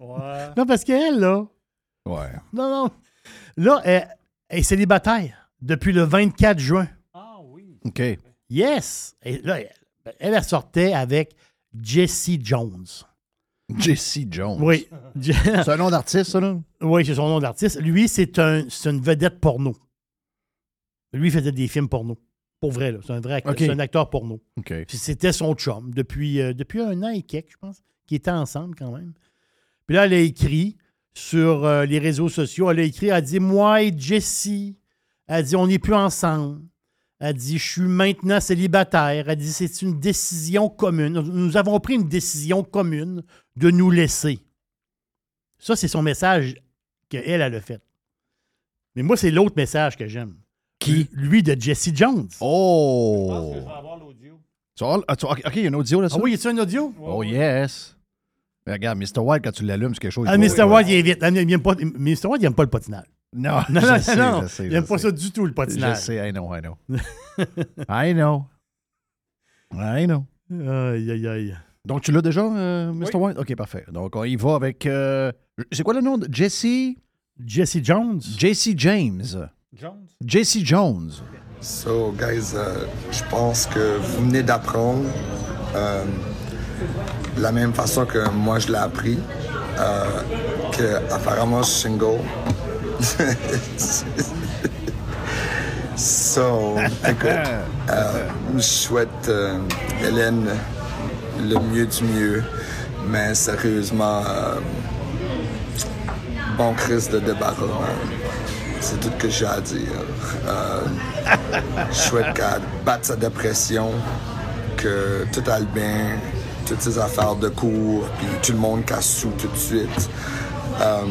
Speaker 5: Ouais.
Speaker 2: non, parce qu'elle, là.
Speaker 1: Ouais.
Speaker 2: Non, non. Là, elle, elle est célibataire depuis le 24 juin.
Speaker 5: Ah oui.
Speaker 1: OK.
Speaker 2: Yes! Et là, elle, elle, elle sortait avec Jesse Jones.
Speaker 1: Jesse Jones.
Speaker 2: Oui.
Speaker 1: C'est un nom d'artiste, ça, là?
Speaker 2: oui, c'est son nom d'artiste. Lui, c'est un, c'est une vedette porno. Lui, il faisait des films porno. Pour vrai, là. C'est un vrai acteur,
Speaker 1: OK.
Speaker 2: c'est un acteur porno.
Speaker 1: OK.
Speaker 2: Puis c'était son chum depuis, euh, depuis un an et quelques, je pense, qui étaient ensemble quand même. Puis là, elle a écrit sur euh, les réseaux sociaux, elle a écrit, elle a dit Moi et Jessie, elle dit On n'est plus ensemble. Elle dit Je suis maintenant célibataire. Elle dit C'est une décision commune. Nous avons pris une décision commune de nous laisser. Ça, c'est son message qu'elle, elle a fait. Mais moi, c'est l'autre message que j'aime.
Speaker 1: Qui?
Speaker 2: Lui de Jesse Jones.
Speaker 1: Oh!
Speaker 5: avoir l'audio.
Speaker 1: Tu vas- ah, tu- OK, il y a un audio là-dessus?
Speaker 2: Ah oui, y a-tu un audio?
Speaker 1: Oh, yes. Mais regarde, Mr. White, quand tu l'allumes, c'est quelque chose.
Speaker 2: Ah,
Speaker 1: il
Speaker 2: Mr. White, il est vite. Ah, Il aime pas, Mr. White, il n'aime pas le patinage.
Speaker 1: Non,
Speaker 2: Non,
Speaker 1: je
Speaker 2: non,
Speaker 1: sais,
Speaker 2: non.
Speaker 1: je sais,
Speaker 2: il
Speaker 1: je
Speaker 2: n'aime pas
Speaker 1: sais.
Speaker 2: ça du tout, le
Speaker 1: Je
Speaker 2: patinage.
Speaker 1: sais, I know, I know. I know. I know.
Speaker 2: Aïe, aïe, aïe.
Speaker 1: Donc, tu l'as déjà, euh, Mr. White? OK, parfait. Donc, on y va avec... euh, c'est quoi le nom de Jesse?
Speaker 2: Jesse Jones.
Speaker 1: Jesse James.
Speaker 5: Jones?
Speaker 1: Jesse Jones.
Speaker 12: So, guys, euh, je pense que vous venez d'apprendre euh, la même façon que moi je l'ai appris, euh, que apparemment single. so, écoute, euh, je souhaite euh, Hélène le mieux du mieux, mais sérieusement, bon crise de débarras. man. C'est tout ce que j'ai à dire. Je souhaite qu'elle batte sa dépression, que tout aille bien, toutes ses affaires de cours, puis tout le monde casse sous tout de suite. Euh,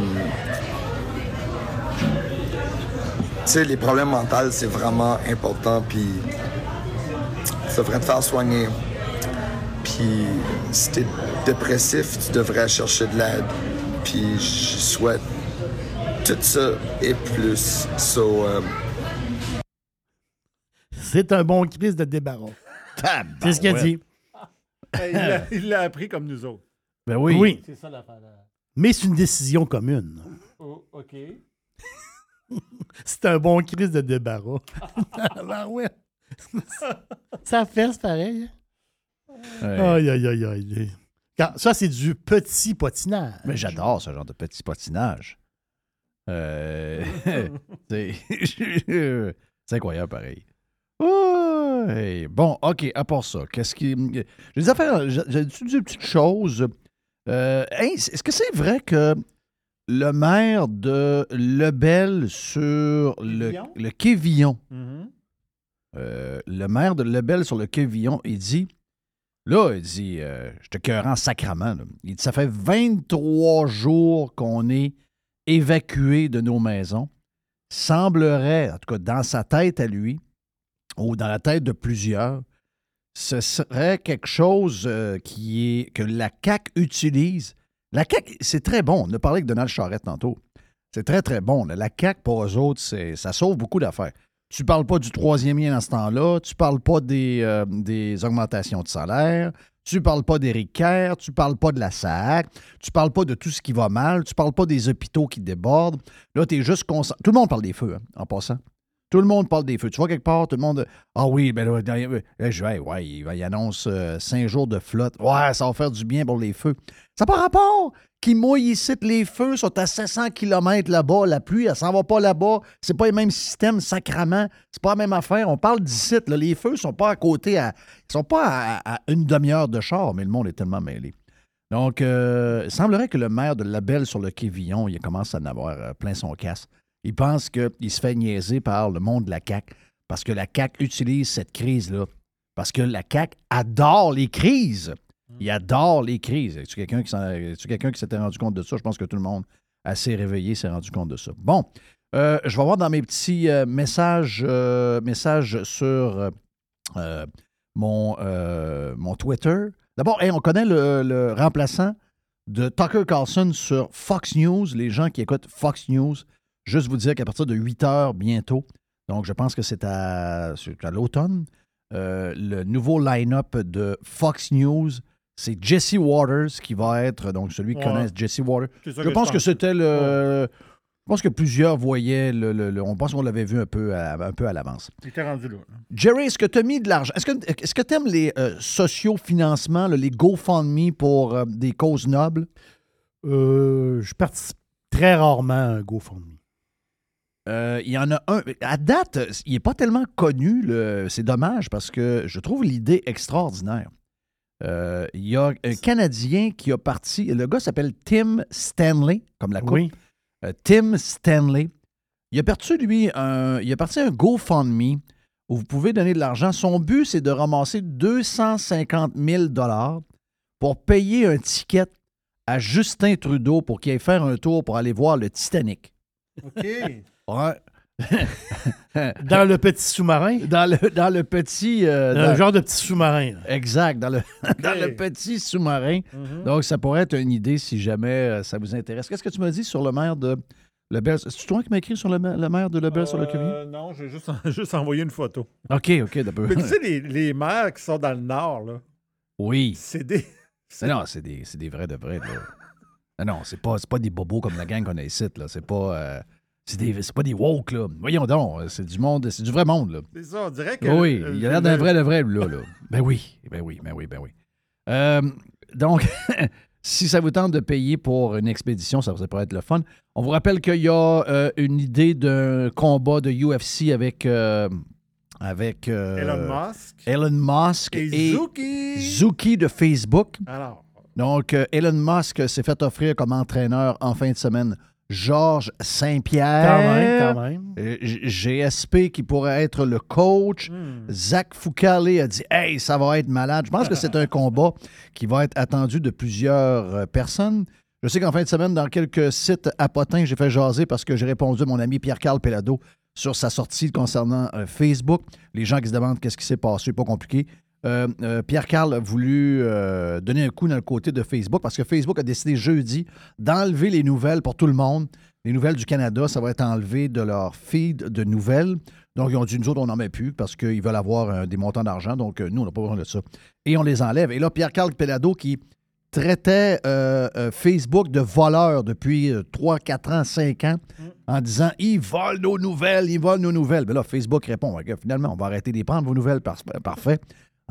Speaker 12: tu sais, les problèmes mentaux, c'est vraiment important, puis tu devrais te faire soigner. Puis si t'es dépressif, tu devrais chercher de l'aide. Puis je souhaite tout ça et plus. So, euh,
Speaker 2: C'est un bon crise de débarras. C'est ce qu'il a dit.
Speaker 5: Il l'a- Il l'a appris comme nous autres.
Speaker 1: Ben oui.
Speaker 2: Oui.
Speaker 5: C'est ça l'affaire.
Speaker 2: Mais c'est une décision commune.
Speaker 5: Oh, OK.
Speaker 2: C'est un bon crise de débarras. Ben ouais. Ça fait, c'est pareil.
Speaker 1: Ouais.
Speaker 2: Aïe, aïe, aïe, aïe. Quand- ça, c'est du petit potinage.
Speaker 1: Mais j'adore ce genre de petit patinage. Euh, c'est c'est incroyable, pareil. Oh, Bon, OK, à part ça, qu'est-ce qui. J'ai des affaires. J'ai j'ai des petites choses. Euh, hey, Est-ce que c'est vrai que le maire de Lebel sur le,
Speaker 5: Quévillon?
Speaker 1: le Quévillon,
Speaker 5: Mhm.
Speaker 1: euh, le maire de Lebel sur le Quévillon, il dit Là, il dit euh, Je te cœur en sacrament. là. Il dit Ça fait 23 jours qu'on est évacué de nos maisons. Semblerait, en tout cas dans sa tête à lui, ou dans la tête de plusieurs, ce serait quelque chose euh, qui est que la CAQ utilise. La CAQ, c'est très bon. On a parlé avec Donald Charette tantôt. C'est très, très bon. La CAQ, pour eux autres, ça sauve beaucoup d'affaires. Tu parles pas du troisième lien dans ce temps-là. Tu parles pas des, euh, des augmentations de salaire. Tu parles pas d'Éric Kerr. Tu parles pas de la SAC. Tu parles pas de tout ce qui va mal. Tu parles pas des hôpitaux qui débordent. Là, tu es juste conscient. Tout le monde parle des feux, hein, en passant. Tout le monde parle des feux. Tu vois quelque part, tout le monde. Ah oui, ben là, dans- là, je vais, ouais, il, annonce euh, cinq jours de flotte. Ouais, ça va faire du bien pour les feux. Ça n'a pas rapport. Qui mouille ici, les feux sont à 700 km là-bas. La pluie, elle s'en va pas là-bas. C'est pas le même système, sacrament. C'est pas la même affaire. On parle d'ici. Les feux sont pas à côté, à, ils sont pas à, une demi-heure de char, mais le monde est tellement mêlé. Donc, euh, il semblerait que le maire de Labelle sur le Quévillon, il commence à en avoir euh, plein son casse. Il pense qu'il se fait niaiser par le monde de la CAQ parce que la CAQ utilise cette crise-là. Parce que la CAQ adore les crises. Il adore les crises. Es-tu quelqu'un qui es-tu quelqu'un qui s'était rendu compte de ça? Je pense que tout le monde assez réveillé s'est rendu compte de ça. Bon, euh, je vais voir dans mes petits euh, messages, euh, messages sur mon, mon Twitter. D'abord, hey, on connaît le, le remplaçant de Tucker Carlson sur Fox News. Les gens qui écoutent Fox News, juste vous dire qu'à partir de 8 heures bientôt, donc je pense que c'est à, l'automne, euh, le nouveau line-up de Fox News, c'est Jesse Waters qui va être, donc celui qui
Speaker 5: Ouais.
Speaker 1: connaît Jesse Waters. Je
Speaker 5: que
Speaker 1: pense que c'était le. Je pense que plusieurs voyaient le. le- le- on pense qu'on l'avait vu un peu à, un peu à l'avance.
Speaker 5: Il était rendu là.
Speaker 1: Jerry, est-ce que tu as mis de l'argent? Est-ce que est-ce que tu aimes les euh, sociofinancements, là, les GoFundMe pour euh, des causes nobles?
Speaker 2: Euh, je participe très rarement à un GoFundMe.
Speaker 1: Euh, il y en a un. À date, il n'est pas tellement connu. le- C'est dommage parce que je trouve l'idée extraordinaire. Euh, il y a un Canadien qui a parti. Le gars s'appelle Tim Stanley, comme la coupe.
Speaker 2: Oui.
Speaker 1: Euh, Tim Stanley. Il a parti, lui, un, il a parti un GoFundMe où vous pouvez donner de l'argent. Son but, c'est de ramasser 250 000 pour payer un ticket à Justin Trudeau pour qu'il aille faire un tour pour aller voir le Titanic.
Speaker 5: OK.
Speaker 1: Ouais.
Speaker 2: Dans le petit sous-marin?
Speaker 1: Dans le, dans le petit. euh, dans-
Speaker 2: genre de petit sous-marin.
Speaker 1: Exact, dans le, dans le petit sous-marin.
Speaker 5: Mhm.
Speaker 1: Donc, ça pourrait être une idée si jamais euh, ça vous intéresse. Qu'est-ce que tu m'as dit sur le maire de, Lebel, c'est toi qui m'as écrit sur le, ma- le maire de Lebel sur le clavier?
Speaker 5: Euh, non, j'ai juste, juste envoyé une photo.
Speaker 1: OK, OK, d'abord.
Speaker 5: Mais tu sais, les, les maires qui sont dans le nord, là,
Speaker 1: Oui.
Speaker 5: c'est des.
Speaker 1: Non, c'est des, c'est des vrais de vrais. Là. Non, c'est pas, c'est pas des bobos comme la gang qu'on a ici. Là. C'est pas. euh, c'est, pas des woke, là. Voyons donc, c'est du monde, c'est du vrai monde, là.
Speaker 5: C'est ça, on dirait que.
Speaker 1: Oui,
Speaker 5: euh,
Speaker 1: il a l'air d'un
Speaker 5: le-
Speaker 1: vrai de vrai, là, là. Ben oui, ben oui, ben oui, ben oui. Euh, donc, si ça vous tente de payer pour une expédition, ça, ça pourrait être le fun. On vous rappelle qu'il y a euh, une idée d'un combat de UFC avec. euh, avec euh,
Speaker 5: Elon Musk.
Speaker 1: Elon Musk
Speaker 5: Et
Speaker 1: et
Speaker 5: Zuki.
Speaker 1: Zuki de Facebook.
Speaker 5: Alors,
Speaker 1: Donc, euh, Elon Musk s'est fait offrir comme entraîneur en fin de semaine Georges Saint-Pierre.
Speaker 2: Quand même, quand même.
Speaker 1: Euh, GSP qui pourrait être le coach.
Speaker 5: hmm.
Speaker 1: Zach Foucalé a dit Hey, ça va être malade. Je pense que c'est un combat qui va être attendu de plusieurs euh, personnes. Je sais qu'en fin de semaine, dans quelques sites à Potin, j'ai fait jaser parce que j'ai répondu à mon ami Pierre-Carl Pelado sur sa sortie concernant euh, Facebook. Les gens qui se demandent qu'est-ce qui s'est passé, pas compliqué. Euh, euh, Pierre-Carl a voulu euh, donner un coup dans le côté de Facebook parce que Facebook a décidé jeudi d'enlever les nouvelles pour tout le monde. Les nouvelles du Canada, ça va être enlevé de leur feed de nouvelles. Donc, ils ont dit, nous autres, on n'en met plus parce qu'ils veulent avoir des montants d'argent. Donc, nous, on n'a pas besoin de ça. Et on les enlève. Et là, Pierre-Carl Pelado, qui traitait Facebook de voleur depuis euh, 3, 4 ans, 5 ans, en disant ils volent nos nouvelles, ils volent nos nouvelles. Mais là, Facebook répond finalement, on va arrêter les prendre, vos nouvelles. Par- Parfait.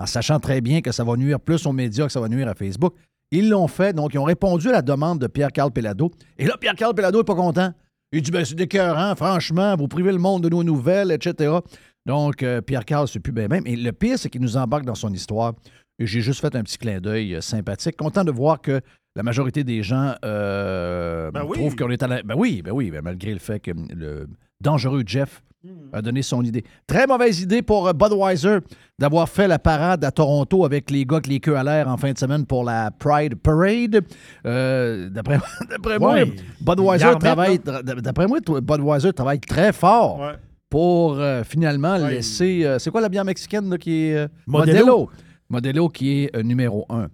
Speaker 1: En sachant très bien que ça va nuire plus aux médias que ça va nuire à Facebook. Ils l'ont fait, donc ils ont répondu à la demande de Pierre-Carl Pelado. Et là, Pierre-Carl Pelado n'est pas content. Il dit ben, c'est écœurant, franchement, vous privez le monde de nos nouvelles, etc. Donc, euh, Pierre-Carl, c'est plus bien même. Et le pire, c'est qu'il nous embarque dans son histoire. Et j'ai juste fait un petit clin d'œil euh, sympathique. Content de voir que la majorité des gens euh,
Speaker 5: Ben oui.
Speaker 1: trouvent qu'on est à la... Ben oui, ben oui, ben malgré le fait que le dangereux Jeff a donné son idée. Très mauvaise idée pour euh, Budweiser d'avoir fait la parade à Toronto avec les gars avec les queues à l'air en fin de semaine pour la Pride Parade. Euh, D'après d'après moi,
Speaker 2: Ouais.
Speaker 1: Budweiser travaille... D'après moi, toi, Budweiser travaille très fort
Speaker 5: ouais.
Speaker 1: pour euh, finalement
Speaker 5: Ouais.
Speaker 1: laisser. euh, c'est quoi la bière mexicaine là, qui est.
Speaker 2: Modelo.
Speaker 1: Modelo. Qui est numéro un.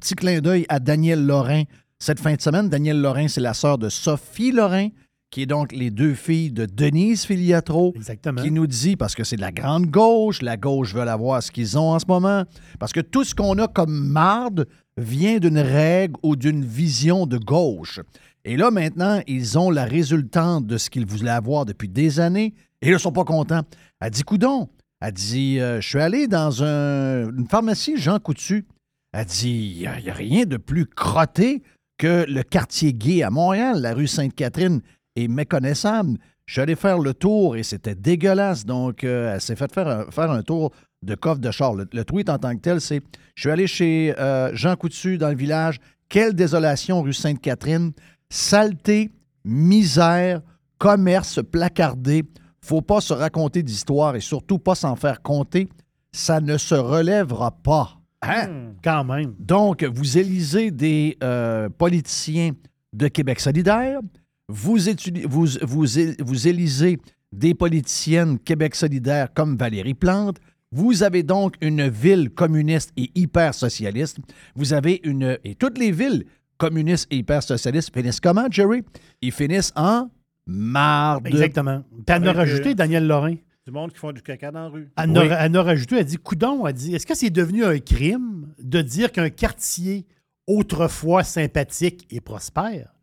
Speaker 1: Petit clin d'œil à Daniel Lorrain cette fin de semaine. Daniel Lorrain, c'est la sœur de Sophie Lorrain, qui est donc les deux filles de Denise Filiatro,
Speaker 2: Exactement.
Speaker 1: qui nous dit, parce que c'est de la grande gauche, la gauche veut avoir ce qu'ils ont en ce moment, parce que tout ce qu'on a comme marde vient d'une règle ou d'une vision de gauche. Et là, maintenant, ils ont la résultante de ce qu'ils voulaient avoir depuis des années, et ils ne sont pas contents. Elle dit, coudon, elle dit, euh, je suis allé dans un- une pharmacie Jean Coutu. Elle dit, il n'y a, rien de plus crotté que le quartier gay à Montréal, la rue Sainte-Catherine est méconnaissable. Je suis allé faire le tour et c'était dégueulasse. Donc, euh, elle s'est fait faire un, faire un tour de coffre de char. Le, le tweet en tant que tel, c'est Je suis allé chez euh, Jean Coutu dans le village. Quelle désolation, rue Sainte-Catherine. Saleté, misère, commerce placardé. Faut pas se raconter d'histoire et surtout pas s'en faire compter. Ça ne se relèvera pas. Hein?
Speaker 2: Quand même.
Speaker 1: Donc, vous élisez des euh, politiciens de Québec solidaire, vous, étudi- vous, vous, é- vous élisez des politiciennes Québec solidaire comme Valérie Plante, vous avez donc une ville communiste et hyper socialiste. Vous avez une. Et toutes les villes communistes et hyper socialistes finissent comment, Jerry? Ils finissent en marde.
Speaker 2: Exactement. Puis elle en a rajouté,
Speaker 5: euh,
Speaker 2: Daniel Lorrain.
Speaker 5: Du monde qui font du caca dans la rue.
Speaker 2: Elle
Speaker 1: Oui.
Speaker 2: elle en a rajouté, elle dit Coudon, elle dit Est-ce que c'est devenu un crime de dire qu'un quartier autrefois sympathique et prospère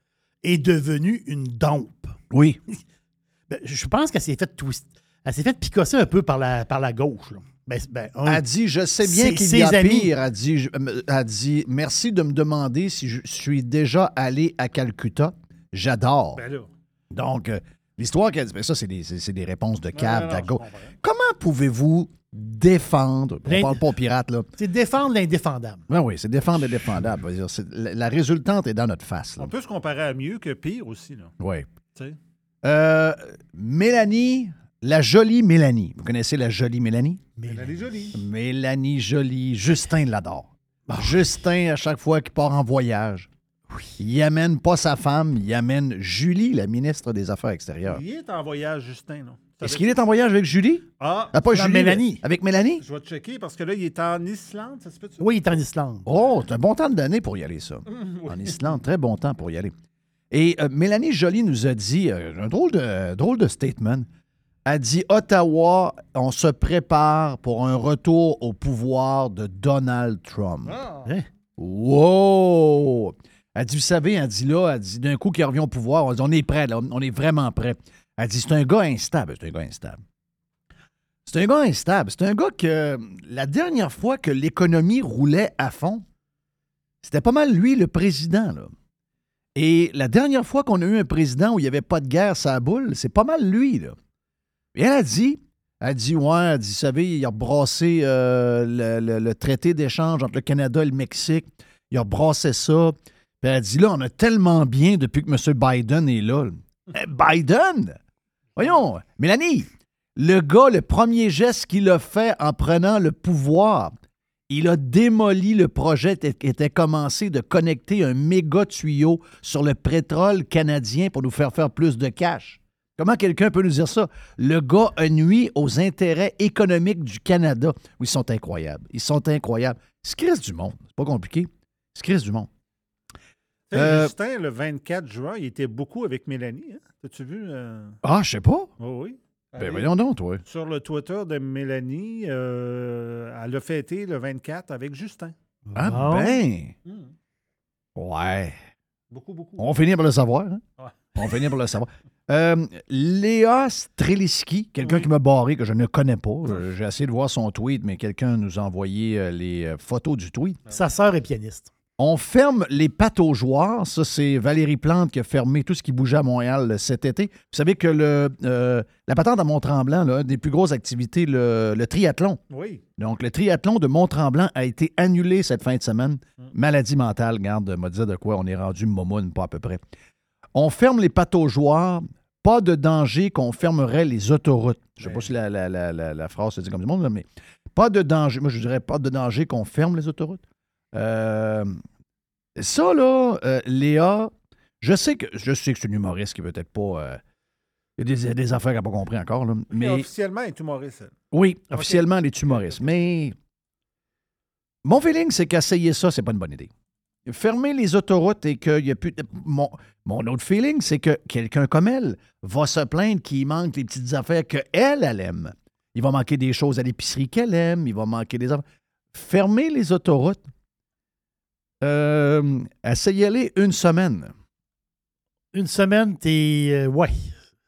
Speaker 2: est devenu une dompe
Speaker 1: Oui.
Speaker 2: Ben, Je pense qu'elle s'est fait twist. Elle s'est fait picosser un peu par la, par la gauche. là. Ben, ben, un-
Speaker 1: Elle dit, je sais bien qu'il y a
Speaker 2: amis.
Speaker 1: pire. Elle dit, je- elle dit, merci de me demander si je suis déjà allé à Calcutta. J'adore.
Speaker 5: Ben.
Speaker 1: Donc, euh, l'histoire qu'elle dit, ben ça, c'est des, c'est- des réponses de cave, d'ago. Comment pouvez-vous défendre, on parle pas aux pirates, là.
Speaker 2: c'est défendre l'indéfendable.
Speaker 1: Ben oui, c'est défendre le défendable. Je veux dire, c'est- La, la résultante est dans notre face. là.
Speaker 5: On peut se comparer à mieux que pire aussi. Là.
Speaker 1: Oui. Euh, Mélanie, la jolie Mélanie. Vous connaissez la jolie Mélanie?
Speaker 5: Est jolie.
Speaker 1: Mélanie Jolie, Justin l'adore. Justin, à chaque fois qu'il part en voyage, il amène pas sa femme, il amène Julie, la ministre des Affaires extérieures.
Speaker 5: Il est en voyage, Justin. là. Ça
Speaker 1: Est-ce qu'il est en voyage avec Julie?
Speaker 5: Ah,
Speaker 1: Ah, pas
Speaker 2: Non,
Speaker 1: Julie,
Speaker 2: Mélanie.
Speaker 1: Avec Mélanie?
Speaker 5: je vais checker parce que là, il est en Islande, ça se peut-tu?
Speaker 2: Oui, il est en Islande.
Speaker 1: Oh, c'est un bon temps de l'année pour y aller, ça.
Speaker 5: Oui.
Speaker 1: En Islande, très bon temps pour y aller. Et euh, Mélanie Joly nous a dit euh, un drôle de, drôle de statement. Elle dit Ottawa, on se prépare pour un retour au pouvoir de Donald Trump. Hein? Wow! Elle dit, vous savez, elle dit là, elle dit d'un coup qu'il revient au pouvoir, on dit on est prêt, là, on est vraiment prêt. Elle dit c'est un gars instable. C'est un gars instable. C'est un gars instable. C'est un gars que la dernière fois que l'économie roulait à fond, c'était pas mal lui, le président. Là. Et la dernière fois qu'on a eu un président où il n'y avait pas de guerre, ça boule, c'est pas mal lui. Là. Et elle a dit, elle a dit, ouais, elle dit, vous savez, il a brassé euh, le, le- le traité d'échange entre le Canada et le Mexique. Il a brassé ça. Puis elle a dit, là, on a tellement bien depuis que M. Biden est là. Eh, Biden? Voyons, Mélanie, le gars, le premier geste qu'il a fait en prenant le pouvoir, il a démoli le projet qui était commencé de connecter un méga tuyau sur le pétrole canadien pour nous faire faire plus de cash. Comment quelqu'un peut nous dire ça? Le gars a nuit aux intérêts économiques du Canada. Oui, ils sont incroyables. Ils sont incroyables. C'est Christ du monde. C'est pas compliqué. C'est Christ du monde. Euh,
Speaker 5: Justin, le 24 juin, il était beaucoup avec Mélanie. Hein? As-tu vu? euh?
Speaker 1: Ah, je sais pas.
Speaker 5: Oh oui.
Speaker 1: Ben
Speaker 5: Allez.
Speaker 1: voyons donc, toi.
Speaker 5: Sur le Twitter de Mélanie, euh, elle a fêté le 24 avec Justin.
Speaker 1: Ah
Speaker 2: Bon.
Speaker 1: ben.
Speaker 5: Hmm.
Speaker 1: Ouais.
Speaker 5: Beaucoup, beaucoup.
Speaker 1: On va finir par le savoir. hein?
Speaker 5: Ouais.
Speaker 1: On va finir par le savoir. Euh, Léa Streliski, quelqu'un qui m'a barré, que je ne connais pas. Euh, J'ai essayé de voir son tweet, mais quelqu'un nous a envoyé les photos du tweet.
Speaker 2: Sa sœur est pianiste.
Speaker 1: On ferme les joueurs. Ça, c'est Valérie Plante qui a fermé tout ce qui bougeait à Montréal euh, cet été. Vous savez que le, euh, la patente à Mont-Tremblant, là, une des plus grosses activités, le, le triathlon.
Speaker 5: Oui.
Speaker 1: Donc, le triathlon de Mont-Tremblant a été annulé cette fin de semaine. Maladie mentale, garde, m'a dit de quoi on est rendu momoune, pas à peu près. On ferme les joueurs. Pas de danger qu'on fermerait les autoroutes. Je ne sais pas si la, la- la- la- la phrase se dit comme du monde, mais pas de danger. Moi, je dirais pas de danger qu'on ferme les autoroutes. Euh, ça, là, euh, Léa, je sais que je sais que c'est une humoriste qui peut-être pas. euh, il y a des, affaires qu'elle n'a pas compris encore. là,
Speaker 5: Mais
Speaker 1: mais
Speaker 5: officiellement, elle est humoriste.
Speaker 1: oui, officiellement, elle est humoriste. Mais mon feeling, c'est qu'essayer ça, c'est pas une bonne idée. Fermer les autoroutes et qu'il n'y a plus. de- Mon, mon autre feeling, c'est que quelqu'un comme elle va se plaindre qu'il manque les petites affaires qu'elle, elle aime. Il va manquer des choses à l'épicerie qu'elle aime. Il va manquer des affaires. Fermer les autoroutes. Euh, essayez-les une semaine.
Speaker 2: Une semaine, t'es. euh, ouais,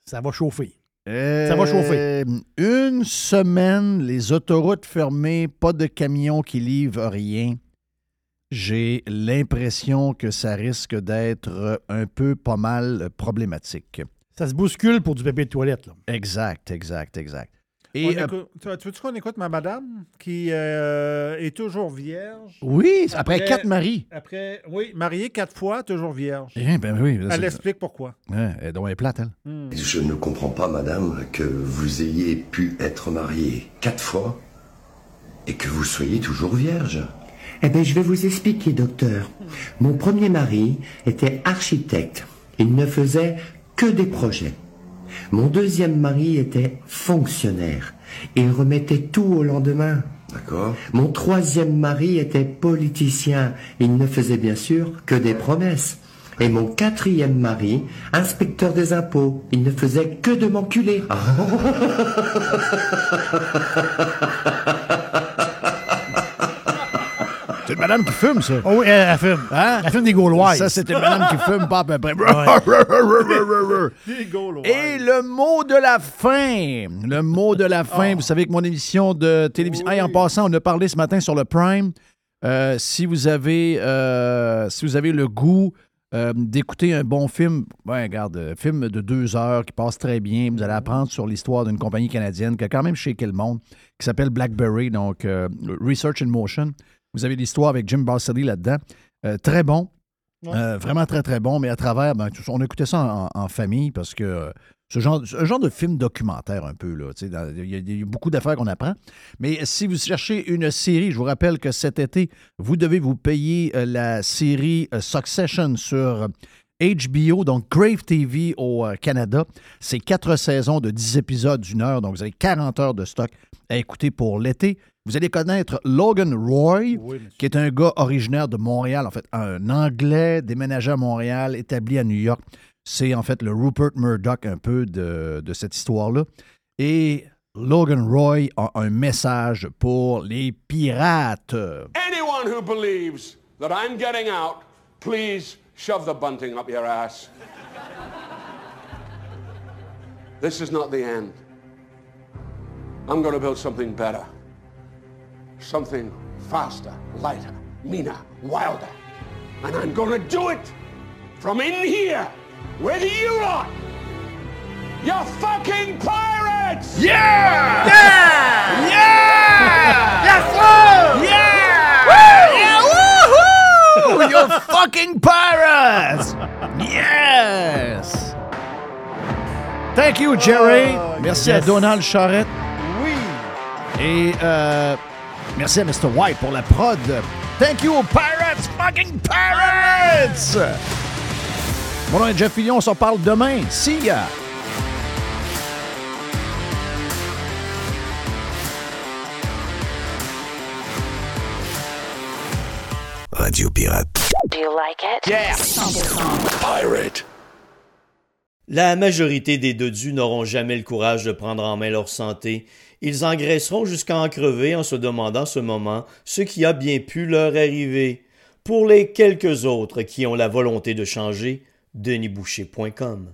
Speaker 2: ça va chauffer. Ça va chauffer.
Speaker 1: Euh, Une semaine, les autoroutes fermées, pas de camions qui livrent rien. J'ai l'impression que ça risque d'être un peu pas mal problématique.
Speaker 2: Ça se bouscule pour du papier de toilette. Là.
Speaker 1: Exact, exact, exact. Et euh,
Speaker 5: écoute- tu tu veux-tu qu'on écoute ma madame qui euh, est toujours vierge?
Speaker 1: oui, après, quatre maris.
Speaker 5: Après, oui, mariée quatre fois, toujours vierge.
Speaker 1: Eh ben oui,
Speaker 5: Elle explique pourquoi.
Speaker 1: Ouais, elle doit être plate, elle.
Speaker 13: Je ne comprends pas, madame, que vous ayez pu être mariée quatre fois et que vous soyez toujours vierge.
Speaker 14: Eh bien, je vais vous expliquer, docteur. Mon premier mari était architecte. Il ne faisait que des projets. Mon deuxième mari était fonctionnaire. Il remettait tout au lendemain.
Speaker 13: D'accord.
Speaker 14: Mon troisième mari était politicien. Il ne faisait bien sûr que des promesses. Et mon quatrième mari, inspecteur des impôts, il ne faisait que de m'enculer.
Speaker 1: C'est une madame qui fume, ça.
Speaker 2: Oh oui, elle, elle fume.
Speaker 1: Hein?
Speaker 2: Elle fume des Gauloises.
Speaker 1: Ça, c'est une madame qui fume pas à peu près. Et le mot de la fin. Le mot de la fin. Vous savez que mon émission de télévision. Hey, en passant, on a parlé ce matin sur le Prime. Euh, si vous avez euh, si vous avez le goût euh, d'écouter un bon film, ben regarde, euh, film de deux heures qui passe très bien. Vous allez apprendre sur l'histoire d'une compagnie canadienne qui a quand même shaké le monde, qui s'appelle BlackBerry, donc euh, Research in Motion. Vous avez l'histoire avec Jim Barcelli là-dedans. Euh, très bon. Euh, vraiment très, très bon, mais à travers, ben, on écoutait ça en, en famille parce que euh, ce genre, un genre de film documentaire un peu. Il y, a- il y a beaucoup d'affaires qu'on apprend. Mais si vous cherchez une série, je vous rappelle que cet été, vous devez vous payer la série Succession sur HBO, donc Grave TV au Canada. C'est quatre saisons de 10 épisodes d'une heure, donc vous avez 40 heures de stock à écouter pour l'été. Vous allez connaître Logan Roy, qui est un gars originaire de Montréal, en fait, un Anglais déménagé à Montréal, établi à New York. C'est en fait le Rupert Murdoch un peu de, de cette histoire-là. Et Logan Roy a un message pour les pirates.
Speaker 15: Anyone who believes that I'm getting out, please shove the bunting up your ass. this is not the end. I'm going to build something better. Something faster, lighter, meaner, wilder. And I'm going to do it from in here with you lot. You fucking pirates!
Speaker 6: Yeah!
Speaker 15: Yeah!
Speaker 6: Yeah!
Speaker 15: Yes, sir!
Speaker 6: Yeah! Woo!
Speaker 1: Yeah! Woohoo! You're fucking pirates! Yes! Thank you, Jerry. Oh, merci à. Donald Charrette. Et euh, merci à Mr. White pour la prod. Thank you, Pirates! Fucking Pirates! Mon nom est Jeff Fillion, on s'en parle demain. See ya!
Speaker 6: Radio Pirate.
Speaker 4: Do you like it?
Speaker 6: Yeah.
Speaker 4: 100%.
Speaker 6: Pirate.
Speaker 9: La majorité des dodus n'auront jamais le courage de prendre en main leur santé. Ils engraisseront jusqu'à en crever en se demandant ce moment ce qui a bien pu leur arriver. Pour les quelques autres qui ont la volonté de changer, denisboucher.com.